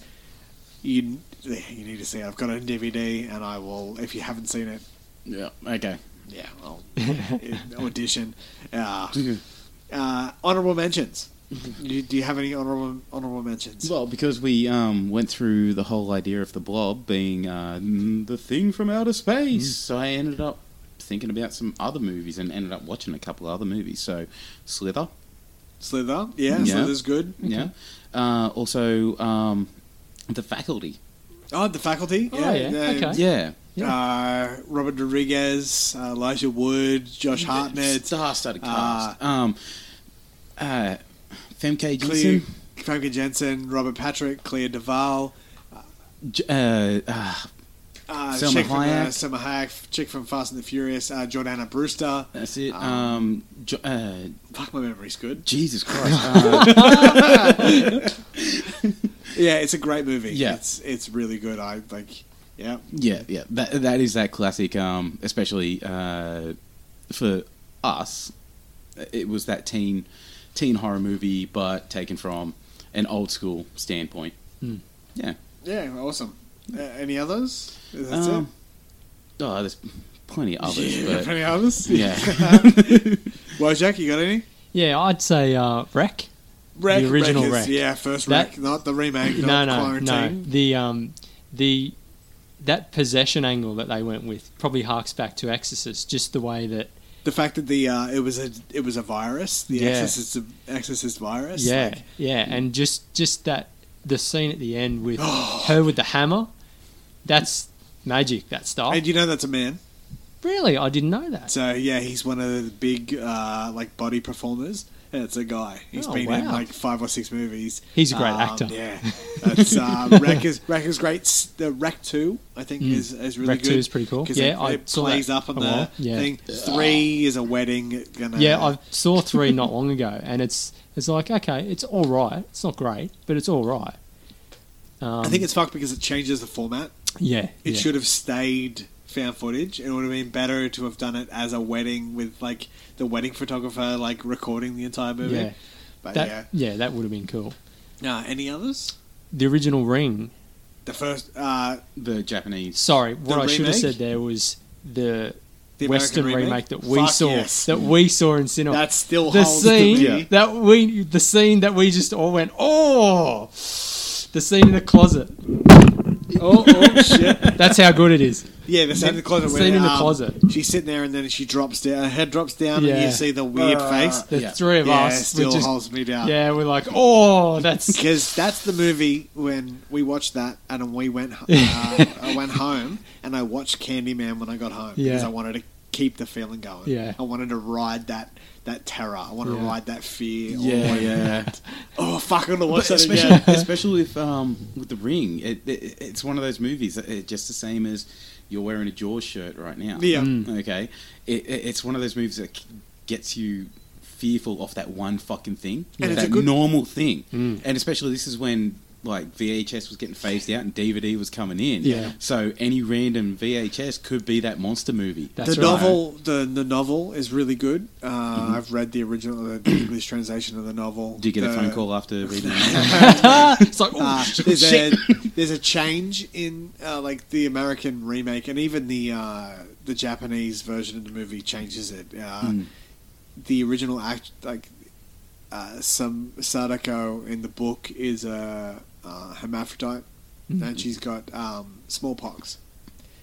you you need to see it. I've got it on DVD, and I will if you haven't seen it. Yeah. Okay. Yeah, well, [LAUGHS] audition. Uh, uh, honorable mentions. Do, do you have any honorable honorable mentions? Well, because we um, went through the whole idea of the blob being uh, mm, the thing from outer space, so I ended up thinking about some other movies and ended up watching a couple other movies. So, Slither, Slither, yeah, Yeah. Slither's good. yeah. Uh, also, um, The Faculty, Oh, the faculty, Oh, yeah, yeah, okay. yeah. Uh, Robert Rodriguez, uh, Elijah Wood, Josh Hartnett, Star-studded uh, cast. um, uh, Femke Janssen, Famke Janssen, Robert Patrick, Clea DuVall, J- uh, uh, uh, Salma chick from, uh, Hayek. Salma Hayek, chick from Fast and the Furious, uh, Jordana Brewster. that's it. Um, Um, Jo- uh, Fuck, my memory's good. Jesus [LAUGHS] Christ. Uh, Yeah, it's a great movie. Yeah. it's it's really good. I like. Yeah, Yeah, yeah, that that is that classic. Um, especially uh, for us, it was that teen teen horror movie, but taken from an old school standpoint. Hmm. Yeah. yeah, awesome. Uh, any others? That's Um, oh, there's plenty of others, Yeah, but any others? [LAUGHS] yeah, [LAUGHS] Well, Jack, you got any? Yeah, I'd say uh, REC. REC, The original is- REC. Yeah, first That- REC, not the remake. no, not no, Quarantine. no. The um, the that possession angle that they went with probably harks back to Exorcist. Just the way that The fact that the uh, it was a it was a virus, the Yeah. Exorcist Exorcist virus. yeah, like- yeah, and just just that the scene at the end with [GASPS] her with the hammer. That's magic. That stuff. and you know that's a man. really, I didn't know that. So yeah, he's one of the big uh, like body performers. It's a guy. He's Oh, been in like five or six movies. He's a great Um, actor. Yeah, [LAUGHS] that's uh, REC is REC is great. The REC Two, I think, Mm. is is really good. 2 is pretty cool. Yeah, it, I it saw plays up on the. Yeah. thing. Three is a wedding. Gonna, Yeah, I saw three not long ago, and it's it's like okay, it's all right. It's not great, but it's all right. Um, I think it's fucked because it changes the format. yeah, It yeah. should have stayed found footage. It would have been better to have done it as a wedding with like the wedding photographer like recording the entire movie. Yeah. But That, yeah. yeah, that would have been cool. Uh, any others? The original Ring. The first, uh, the Japanese. Sorry, what The I should have said there was the, the Western American remake? that we Fuck saw. yes. That we saw in cinema. that still the holds scene to me. that we, the scene that we just all went, oh, the scene in the closet. [LAUGHS] Oh, oh shit! That's how good it is. Yeah, the scene in the closet. The where, scene in the um, closet. She's sitting there, and then she drops down. Her head drops down, and Yeah. you see the weird Uh, face. The Yeah. three of yeah, us, it were still just, holds me down. yeah, we're like, oh, that's [LAUGHS] Because that's the movie when we watched that, and we went [LAUGHS] uh, I went home, and I watched Candyman when I got home because Yeah. I wanted to keep the feeling going. Yeah. I wanted to ride that that terror. I want to ride that fear. Yeah, Oh, yeah. Oh, fuck! I'm gonna watch that especially, again. [LAUGHS] especially with um, with the ring, it, it, it's one of those movies that it, just the same as you're wearing a Jaws shirt right now. Yeah. Mm. Okay, it, it, it's one of those movies that gets you fearful of that one fucking thing, And it's that a good- normal thing, Mm. and especially this is when. Like VHS was getting phased out and DVD was coming in, Yeah. So any random VHS could be that monster movie. That's the right. novel, the the novel is really good. Uh, Mm-hmm. I've read the original, the [COUGHS] English translation of the novel. Did you get a phone call after [LAUGHS] reading [LAUGHS] the novel? it's like, oh, Uh, shit. there's a there's a change in uh, like the American remake and even the uh, the Japanese version of the movie changes it. Uh, Mm. The original act like uh, some Sadako in the book is a uh, hermaphrodite and she's got um, smallpox.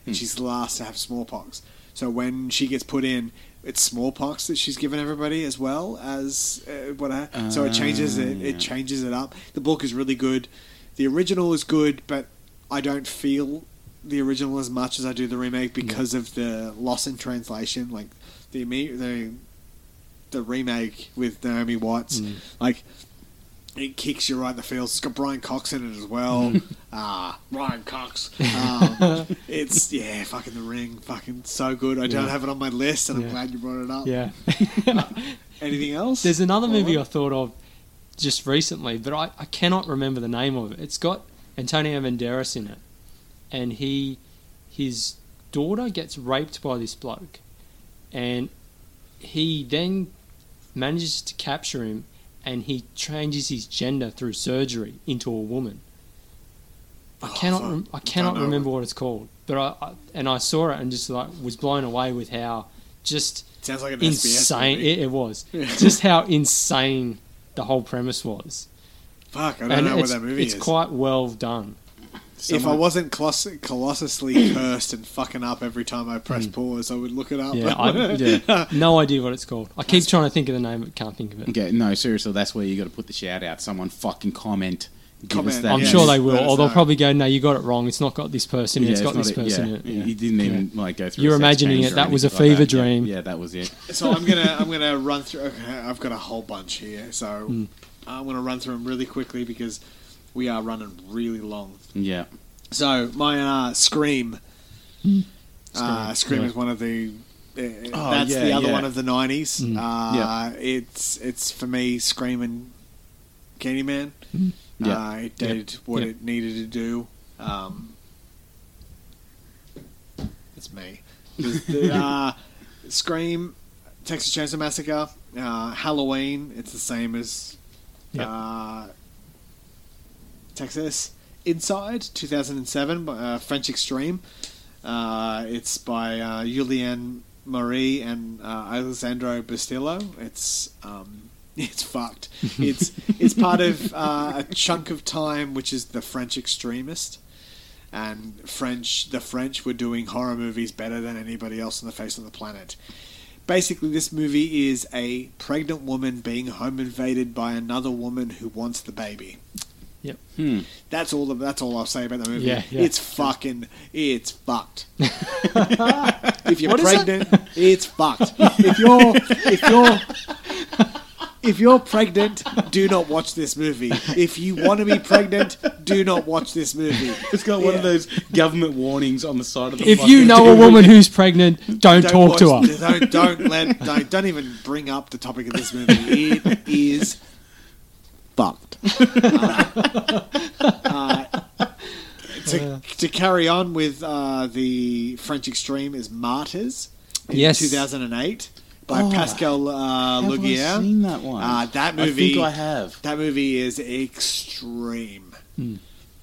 And Hmm. she's the last to have smallpox. So when she gets put in, it's smallpox that she's given everybody as well as uh, what. I, so it changes it. Ah, It changes it up. The book is really good. The original is good, but I don't feel the original as much as I do the remake because of the loss in translation. Like the the the remake with Naomi Watts, Mm. like it kicks you right in the feels. It's got Brian Cox in it as well. [LAUGHS] Ah, Brian Cox. [LAUGHS] Um, it's yeah, fucking the ring, fucking so good. I don't Yeah. have it on my list, and I'm Yeah. glad you brought it up. yeah. Anything else? There's another movie I thought of just recently, but I, I cannot remember the name of it. It's got Antonio Banderas in it, and he his daughter gets raped by this bloke, and he then manages to capture him, and he changes his gender through surgery into a woman. I Oh, cannot rem- I cannot remember what it's called, but I, I and I saw it and just like was blown away with how just Sounds like an insane it, it was. [LAUGHS] Just how insane the whole premise was. Fuck, I don't and know what that movie it's is. It's quite well done if I wasn't coloss- colossusly [COUGHS] cursed and fucking up every time I press pause, I would look it up. Yeah, I, [LAUGHS] yeah no idea what it's called I keep trying to think of the name but can't think of it Okay, no, seriously, that's where you got to put the shout out. Someone fucking comment. Comment, that. I'm yes. sure they will or they'll know. probably go no you got it wrong it's not got this person in it, Yeah, it's got this a- person yeah, in it yeah. He didn't even like go through. You're a imagining it, that was a anything like fever that. Dream. Yeah, that was it. So I'm gonna [LAUGHS] I'm gonna run through. Okay, I've got a whole bunch here, so Hmm. I'm gonna run through them really quickly because we are running really long. Yeah. So my uh, Scream, uh, Scream, Scream yeah. is one of the. Uh, Oh, that's yeah, the other yeah. one of the '90s. Mm. Uh, Yeah. It's it's for me screaming, and Candyman. Yeah. Uh, it did what Yeah. it needed to do. Um, it's me. The, the, [LAUGHS] uh, Scream, Texas Chainsaw Massacre, uh, Halloween. It's the same as Yeah. Texas. Inside, 2007, by, uh, French Extreme. Uh, it's by uh, Julien Maury and uh, Alessandro Bustillo. It's um, [LAUGHS] it's fucked. It's it's part of uh, a chunk of time, which is the French extremist, and French the French were doing horror movies better than anybody else on the face of the planet. Basically, this movie is a pregnant woman being home invaded by another woman who wants the baby. Hmm. That's all. The, that's all I'll say about the movie. Yeah, yeah. It's fucking. It's fucked. [LAUGHS] if you're What is it? pregnant, it's fucked. If you're if you're if you're pregnant, do not watch this movie. If you want to be pregnant, do not watch this movie. It's got one of those government warnings on the side of the. if you know a TV. woman who's pregnant don't, Don't talk to her watch- Don't, don't let. Don't, don't even bring up the topic of this movie. It is [LAUGHS] fucked. Uh, to, to carry on with uh, the French Extreme is Martyrs in Yes. 2008 by Oh, Pascal uh, Have I Laugier. seen that one? Uh, that movie. I think I have. That movie is extreme. Hmm.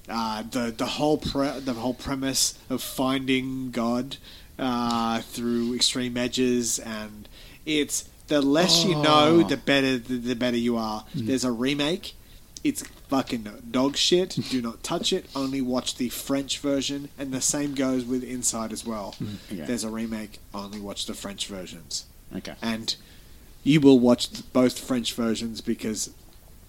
Uh, the the whole pre- the whole premise of finding God uh, through extreme edges, and it's the less you know, Oh. the better the, the better you are. There's a remake. It's fucking dog shit. Do not touch it. Only watch the French version, and the same goes with Inside as well. Okay. There's a remake. Only watch the French versions Okay. and you will watch both French versions because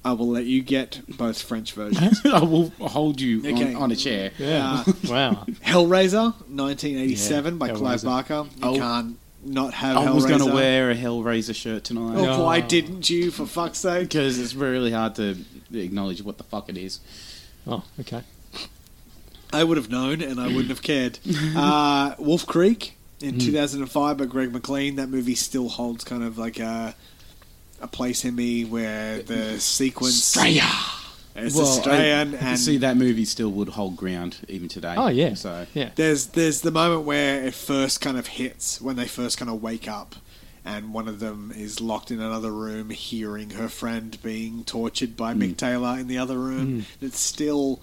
I will let you get both French [LAUGHS] versions. I will hold you Okay. on, on a chair. yeah Uh, [LAUGHS] wow Hellraiser, 1987 by Yeah, Clive Barker. You Oh. can't not have I was going to wear a Hellraiser shirt tonight. Oh, No. why didn't you? For fuck's sake! Because it's really hard to acknowledge what the fuck it is. Oh, okay. I would have known, and I wouldn't have cared. Uh, [LAUGHS] Wolf Creek in 2005 by Greg McLean. That movie still holds kind of like a a place in me where the sequence. It's Australian, I and see that movie still would hold ground even today. Oh yeah. So yeah. there's there's the moment where it first kind of hits when they first kind of wake up, and one of them is locked in another room, hearing her friend being tortured by Mick Taylor in the other room. It's still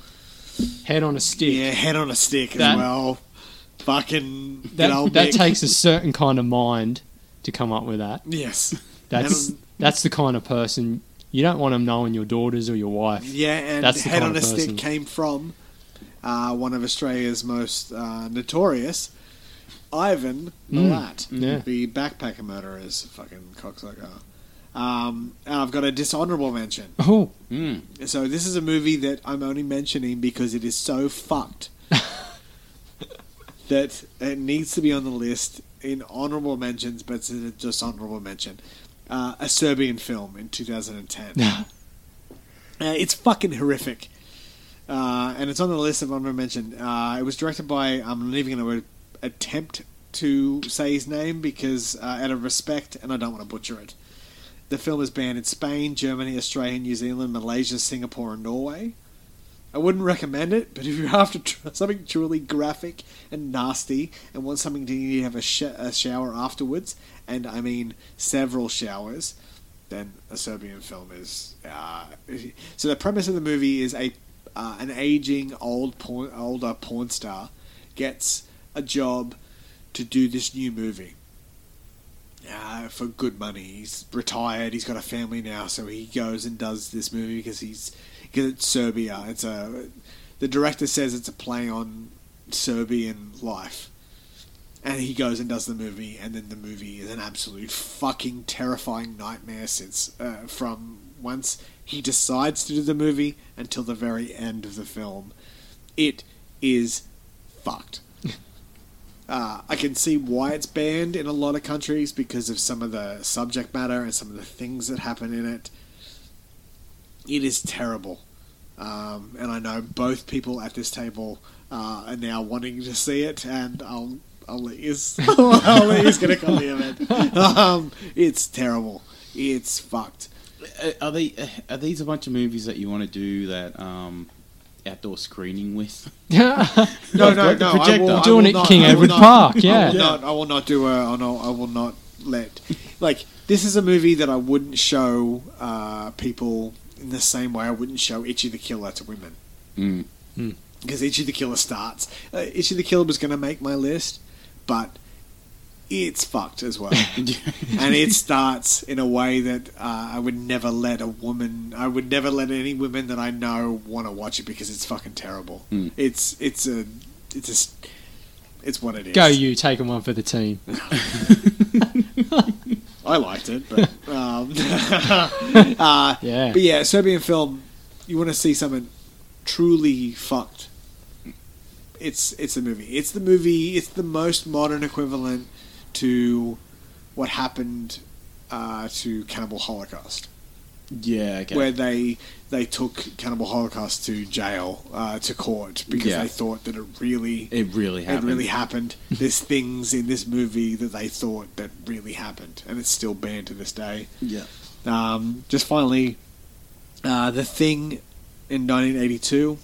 Head on a stick. yeah, head on a stick as well. Fucking That old that takes a certain kind of mind to come up with that. yes. That's that's the kind of person you don't want them knowing your daughters or your wife. Yeah, and That's the Head on a of Stick came from uh, one of Australia's most uh, notorious, Ivan Milat, yeah. the backpacker murderers, fucking cocksucker. Um, and I've got a dishonorable mention. Oh, mm. So this is a movie that I'm only mentioning because it is so fucked [LAUGHS] that it needs to be on the list in honorable mentions, but it's a dishonorable mention. Uh, a Serbian film in 2010. [LAUGHS] Uh, it's fucking horrific. Uh, and it's on the list of honorable mention. Uh, it was directed by, I'm not even going to attempt to say his name because, uh, out of respect, and I don't want to butcher it. The film is banned in Spain, Germany, Australia, New Zealand, Malaysia, Singapore, and Norway. I wouldn't recommend it, but if you're [LAUGHS] after tr- something truly graphic and nasty and want something to need to have a, sh- a shower afterwards, and I mean several showers, then a Serbian film is. Uh, so the premise of the movie is a uh, an aging old older porn star gets a job to do this new movie uh, for good money. He's retired. He's got a family now, so he goes and does this movie because he's because it's Serbia. It's a the director says it's a play on Serbian life, and he goes and does the movie, and then the movie is an absolute fucking terrifying nightmare. Since uh, from once he decides to do the movie until the very end of the film, it is fucked. Uh, I can see why it's banned in a lot of countries because of some of the subject matter and some of the things that happen in it. It is terrible. Um, and I know both people at this table uh, are now wanting to see it, and I'll I'll let you [LAUGHS] I'll let you get a copy of it. [LAUGHS] Um, it's terrible. It's fucked. Uh, Are they? uh, Are these a bunch of movies that you want to do that um, outdoor screening with? [LAUGHS] No, no, no. got the I will, projector. I Doing will it not- King I will Edward not- Park, I yeah. will not. I will not do a. I will, I will not let. Like this is a movie that I wouldn't show uh, people in the same way I wouldn't show Ichi the Killer to women Mm. because Ichi the Killer starts. Uh, Ichi the Killer was going to make my list, but it's fucked as well. [LAUGHS] and it starts in a way that uh, I would never let a woman. I would never let any women that I know want to watch it because it's fucking terrible. Mm. It's it's a it's a it's what it is. Go you, taking one for the team. [LAUGHS] I liked it, but um, [LAUGHS] uh, Yeah. but yeah, Serbian film. You want to see something truly fucked. It's it's a movie. It's the movie. It's the most modern equivalent to what happened uh, to Cannibal Holocaust. yeah. Okay. where they they took Cannibal Holocaust to jail uh, to court because Yeah. they thought that it really it really it happened. really happened. [LAUGHS] There's things in this movie that they thought that really happened, and it's still banned to this day. Yeah. Um, just finally, uh, the thing in 1982,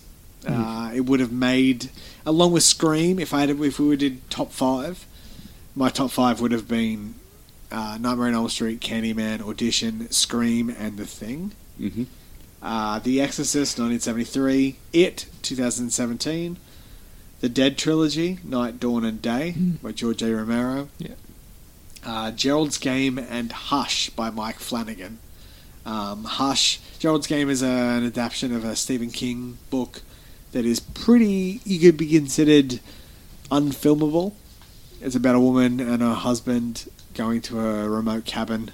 uh, it would have made along with Scream. If I had if we did top five, my top five would have been uh, Nightmare on Elm Street, Candyman, Audition, Scream, and The Thing. hmm Uh, the Exorcist, 1973. It, 2017. The Dead Trilogy, Night, Dawn, and Day by George A. Romero. Yeah. Uh, Gerald's Game and Hush by Mike Flanagan. Um, Hush. Gerald's Game is a, an adaptation of a Stephen King book that is pretty, you could be considered unfilmable. It's about a woman and her husband going to a remote cabin,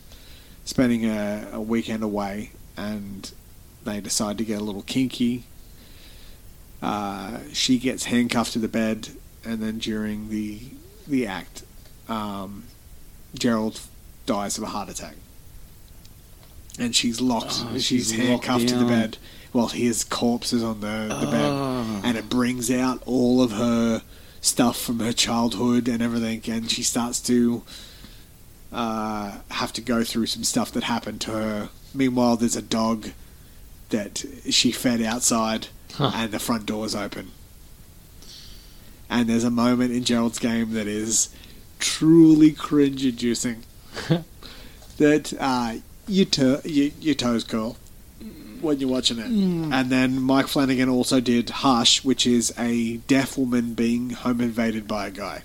spending a, a weekend away, and they decide to get a little kinky. Uh, she gets handcuffed to the bed, and then during the the act, um, Gerald dies of a heart attack, and she's locked. Oh, she's, she's handcuffed to the bed while his corpse is on the, the Oh. bed, and it brings out all of her stuff from her childhood and everything, and she starts to uh, have to go through some stuff that happened to her. Meanwhile, there's a dog that she fed outside, Huh. and the front door's open. And there's a moment in Gerald's game that is truly cringe-inducing. [LAUGHS] that uh, your, to- your, your toes curl when you're watching it. And then Mike Flanagan also did Hush, which is a deaf woman being home invaded by a guy.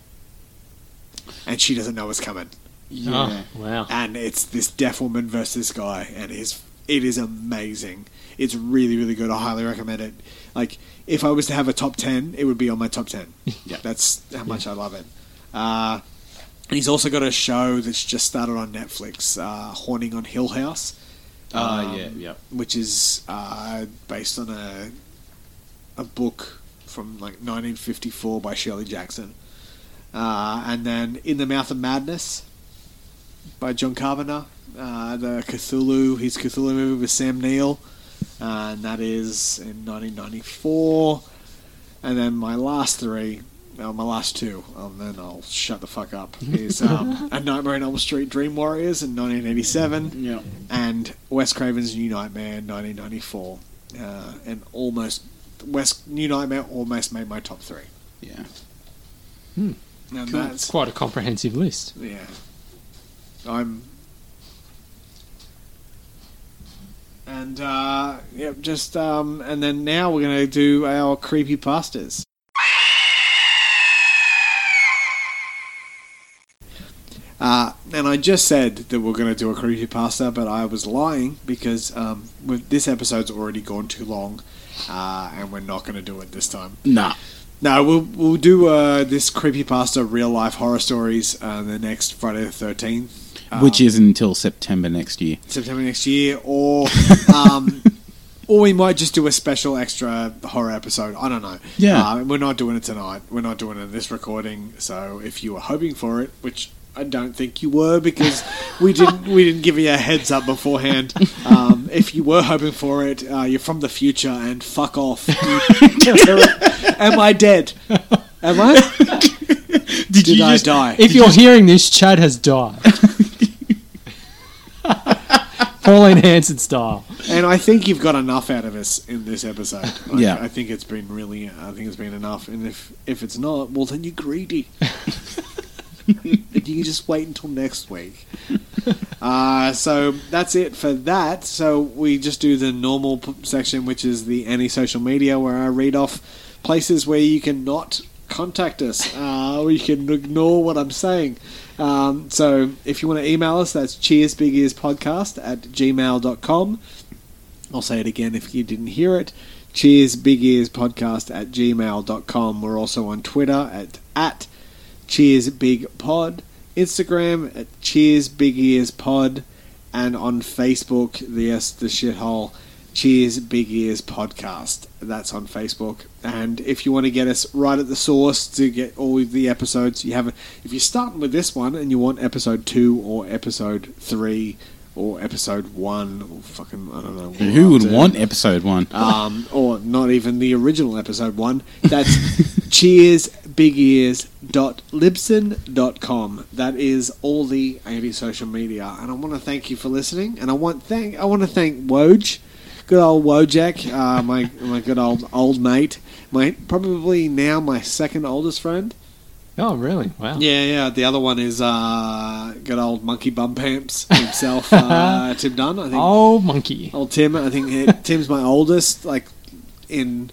And she doesn't know what's coming. Yeah. Oh, wow. And it's this deaf woman versus this guy, and it is, it is amazing. It's really, really good. I highly recommend it. Like, if I was to have a top 10, it would be on my top 10. [LAUGHS] Yeah. That's how much I love it. Uh, he's also got a show that's just started on Netflix, uh, Haunting on Hill House Ah, Um, yeah, yeah. which is uh, based on a a book from like 1954 by Shirley Jackson, uh, and then In the Mouth of Madness by John Carpenter, uh, the Cthulhu his Cthulhu movie with Sam Neill, uh, and that is in 1994, and then my last three. Well, my last two, and then I'll shut the fuck up. Is um, [LAUGHS] A Nightmare on Elm Street: Dream Warriors in 1987 Yeah. and Wes Craven's New Nightmare in 1994, uh, and almost Wes New Nightmare almost made my top three. Yeah. And It's that's quite a comprehensive list. yeah. I'm. And uh, yep, just um, and then now we're gonna do our creepy pastas. Uh, and I just said that we're going to do a creepy pasta, but I was lying because um, this episode's already gone too long, uh, and we're not going to do it this time. Nah. No, we'll we'll do uh, this creepypasta real life horror stories uh, the next Friday the thirteenth, Which is until September next year. September next year, or [LAUGHS] um, or we might just do a special extra horror episode. I don't know. Yeah. uh, we're not doing it tonight. We're not doing it in this recording. So if you were hoping for it, which I don't think you were, because we didn't we didn't give you a heads up beforehand. Um, if you were hoping for it, uh, you're from the future and fuck off. [LAUGHS] Am I dead? Am I? Did, Did I die? If you're hearing this, Chad has died. [LAUGHS] Pauline Hanson style. And I think you've got enough out of us in this episode. Like, Yeah. I think it's been really. I think it's been enough. And if if it's not, well, then you're greedy. [LAUGHS] you can just wait until next week. Uh, so that's it for that. So we just do the normal p- section, which is the any social media, where I read off places where you can not contact us, uh, or you can ignore what I'm saying. Um, so if you want to email us, that's cheersbigearspodcast at gmail.com. I'll say it again if you didn't hear it. Cheers Big Ears Podcast at gmail.com. We're also on Twitter at, at Cheers Big Pod, Instagram at Cheers Big Ears Pod, and on Facebook, the yes, the shithole Cheers Big Ears Podcast. That's on Facebook. And if you want to get us right at the source to get all the episodes, you have. If you're starting with this one and you want episode two or episode three or episode one or fucking I don't know. Who would to want episode one? um, or not even the original episode one. That's [LAUGHS] cheersbigears.libsyn.com. That is all the 80 social media. And I want to thank you for listening. And I want thank I want to thank Woj, good old Wojeck, uh, my my good old old mate, my probably now my second oldest friend. Oh, really? Wow. Yeah, yeah. The other one is uh, good old monkey bum pamps himself, uh, [LAUGHS] Tim Dunn. I think Oh, monkey. Old Tim, I think Tim's my oldest, like in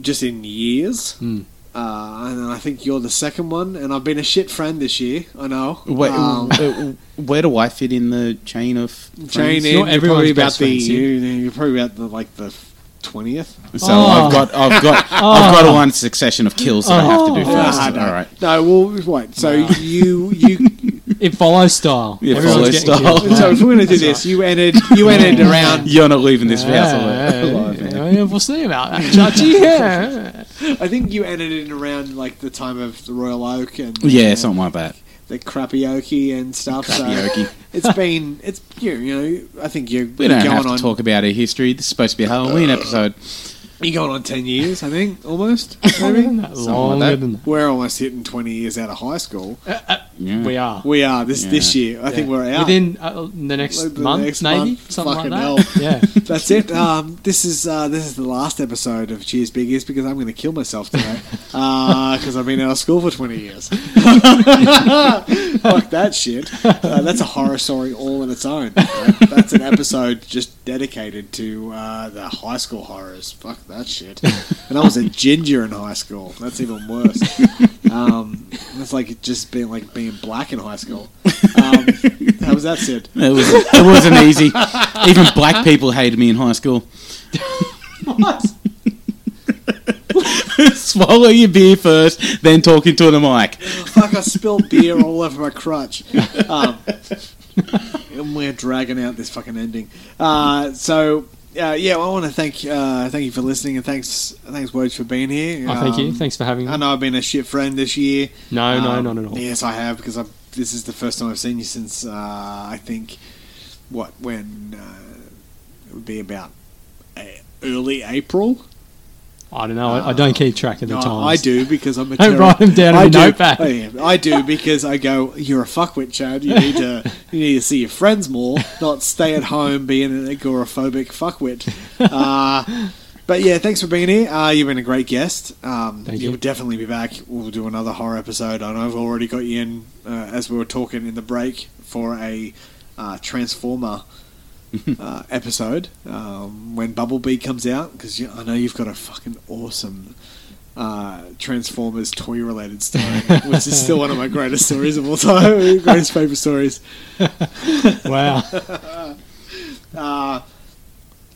just in years. Hmm. Uh, and then I think you're the second one, and I've been a shit friend this year. I know. Wait, Um, where do I fit in the chain of chain friends? in, you're everyone's probably about the friends, yeah. you, you're probably about the like the twentieth. So Oh. I've got, I've got, [LAUGHS] I've got a one succession of kills that I have to do Oh. first. Ah, no. All right. No, well, wait. So you you. [LAUGHS] It follows style. Yeah, Everyone's follows getting style. killed. so if we're gonna do [LAUGHS] this, you entered you entered around. You're not leaving this house Yeah, alive. alive, yeah, man. Yeah, we'll see about that, Chachi. Yeah. I think you entered in around like the time of the Royal Oak and Yeah, uh, something like that. the crapioke and stuff. Crapioke. So it's [LAUGHS] been it's you, you know I think you're We don't going have to on talk about our history. This is supposed to be a Halloween episode. You're going on ten years I think almost [LAUGHS] maybe. than that. Something like Longer that. than that. We're almost hitting twenty years out of high school. Yeah. We are. We are this Yeah. this year. I think Yeah. we're out within uh, the next Like the month, next maybe month. something Fucking like hell. that. [LAUGHS] Yeah. [LAUGHS] That's it. Um, this is uh, this is the last episode of Cheers Biggies because I'm going to kill myself today because I've been out of school for 20 years. Fuck that shit. Uh, that's a horror story all on its own. Uh, that's an episode just dedicated to uh, the high school horrors. Fuck that shit. And I was a ginger in high school. That's even worse. Um, it's like just being like being black in high school. Um, how was that, Sid? It, was, it wasn't easy. Even black people hated me in high school. [LAUGHS] Swallow your beer first, then talk into the mic. Fuck, I spilled beer all over my crutch. Um, and we're dragging out this fucking ending. Uh, so, uh, yeah, well, I want to thank uh, thank you for listening and thanks thanks Woj for being here. Oh, thank you. Um, Thanks for having me. I know I've been a shit friend this year. No, no, Um, not at all. Yes, I have because I've, this is the first time I've seen you since uh, I think what when uh, it would be about uh, early April. I don't know. I, I don't keep track of the No, times. I do because I'm a [LAUGHS] Don't write them down in I your do. notepad. Yeah, I do because I go. You're a fuckwit, Chad. You need to [LAUGHS] you need to see your friends more, not stay at home being an agoraphobic fuckwit. Uh, but yeah, thanks for being here. Uh, you've been a great guest. Um, Thank you'll you. definitely be back. We'll do another horror episode. I know I've already got you in uh, as we were talking in the break for a uh, Transformer. Uh, episode um, when Bumblebee comes out because I know you've got a fucking awesome uh, Transformers toy related story, [LAUGHS] which is still one of my greatest stories of all time, [LAUGHS] greatest favorite stories. [LAUGHS] Wow. Uh,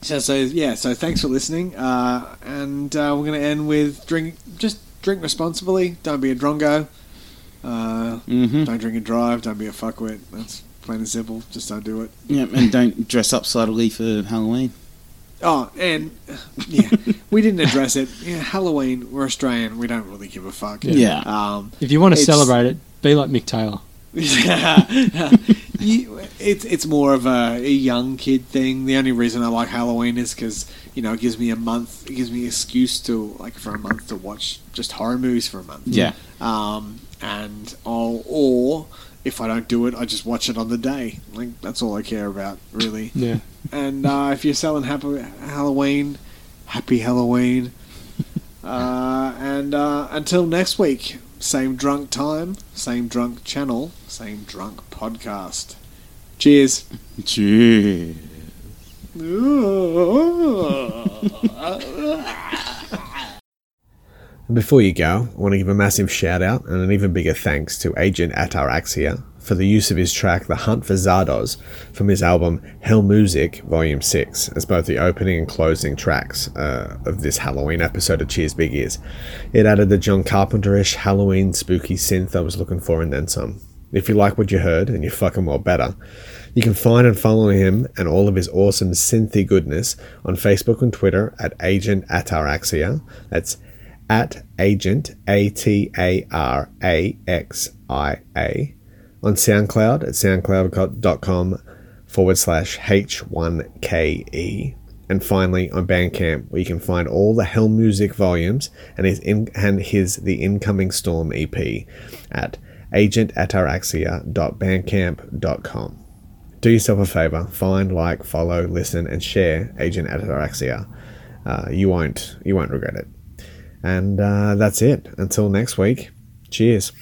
so, so yeah, so thanks for listening, uh, and uh, we're going to end with drink. Just drink responsibly. Don't be a drongo. Uh, Mm-hmm. Don't drink and drive. Don't be a fuckwit. That's plain and simple. Just don't do it. Yeah, and don't dress up subtly for Halloween. Oh, and yeah, we didn't address it. Yeah, Halloween. We're Australian. We don't really give a fuck. Yeah. Um, If you want to celebrate it, be like Mick Taylor. [LAUGHS] you, it's it's more of a, a young kid thing. The only reason I like Halloween is because you know it gives me a month. It gives me an excuse to like for a month to watch just horror movies for a month. Yeah. Um, and I'll or if I don't do it, I just watch it on the day. Like that's all I care about, really. Yeah. And uh, if you're selling happy Halloween, happy Halloween. [LAUGHS] uh, and uh, until next week, same drunk time, same drunk channel, same drunk podcast. Cheers. Cheers. [LAUGHS] [LAUGHS] And before you go, I want to give a massive shout out and an even bigger thanks to Agent Ataraxia for the use of his track The Hunt for Zardoz from his album Hell Music Volume 6 as both the opening and closing tracks uh, of this Halloween episode of Cheers Big Ears. It added the John Carpenter-ish Halloween spooky synth I was looking for and then some. If you like what you heard and you fucking well better, you can find and follow him and all of his awesome synthy goodness on Facebook and Twitter at Agent Ataraxia. That's at Agent A T A R A X I A. On SoundCloud at soundcloud.com forward slash H1KE. And finally on Bandcamp, where you can find all the Hell Music volumes and his in, and his The Incoming Storm EP at agentataraxia.bandcamp.com. Do yourself a favor, find, like, follow, listen, and share Agent Ataraxia. Uh, you won't you won't regret it. And uh, that's it. Until next week. Cheers.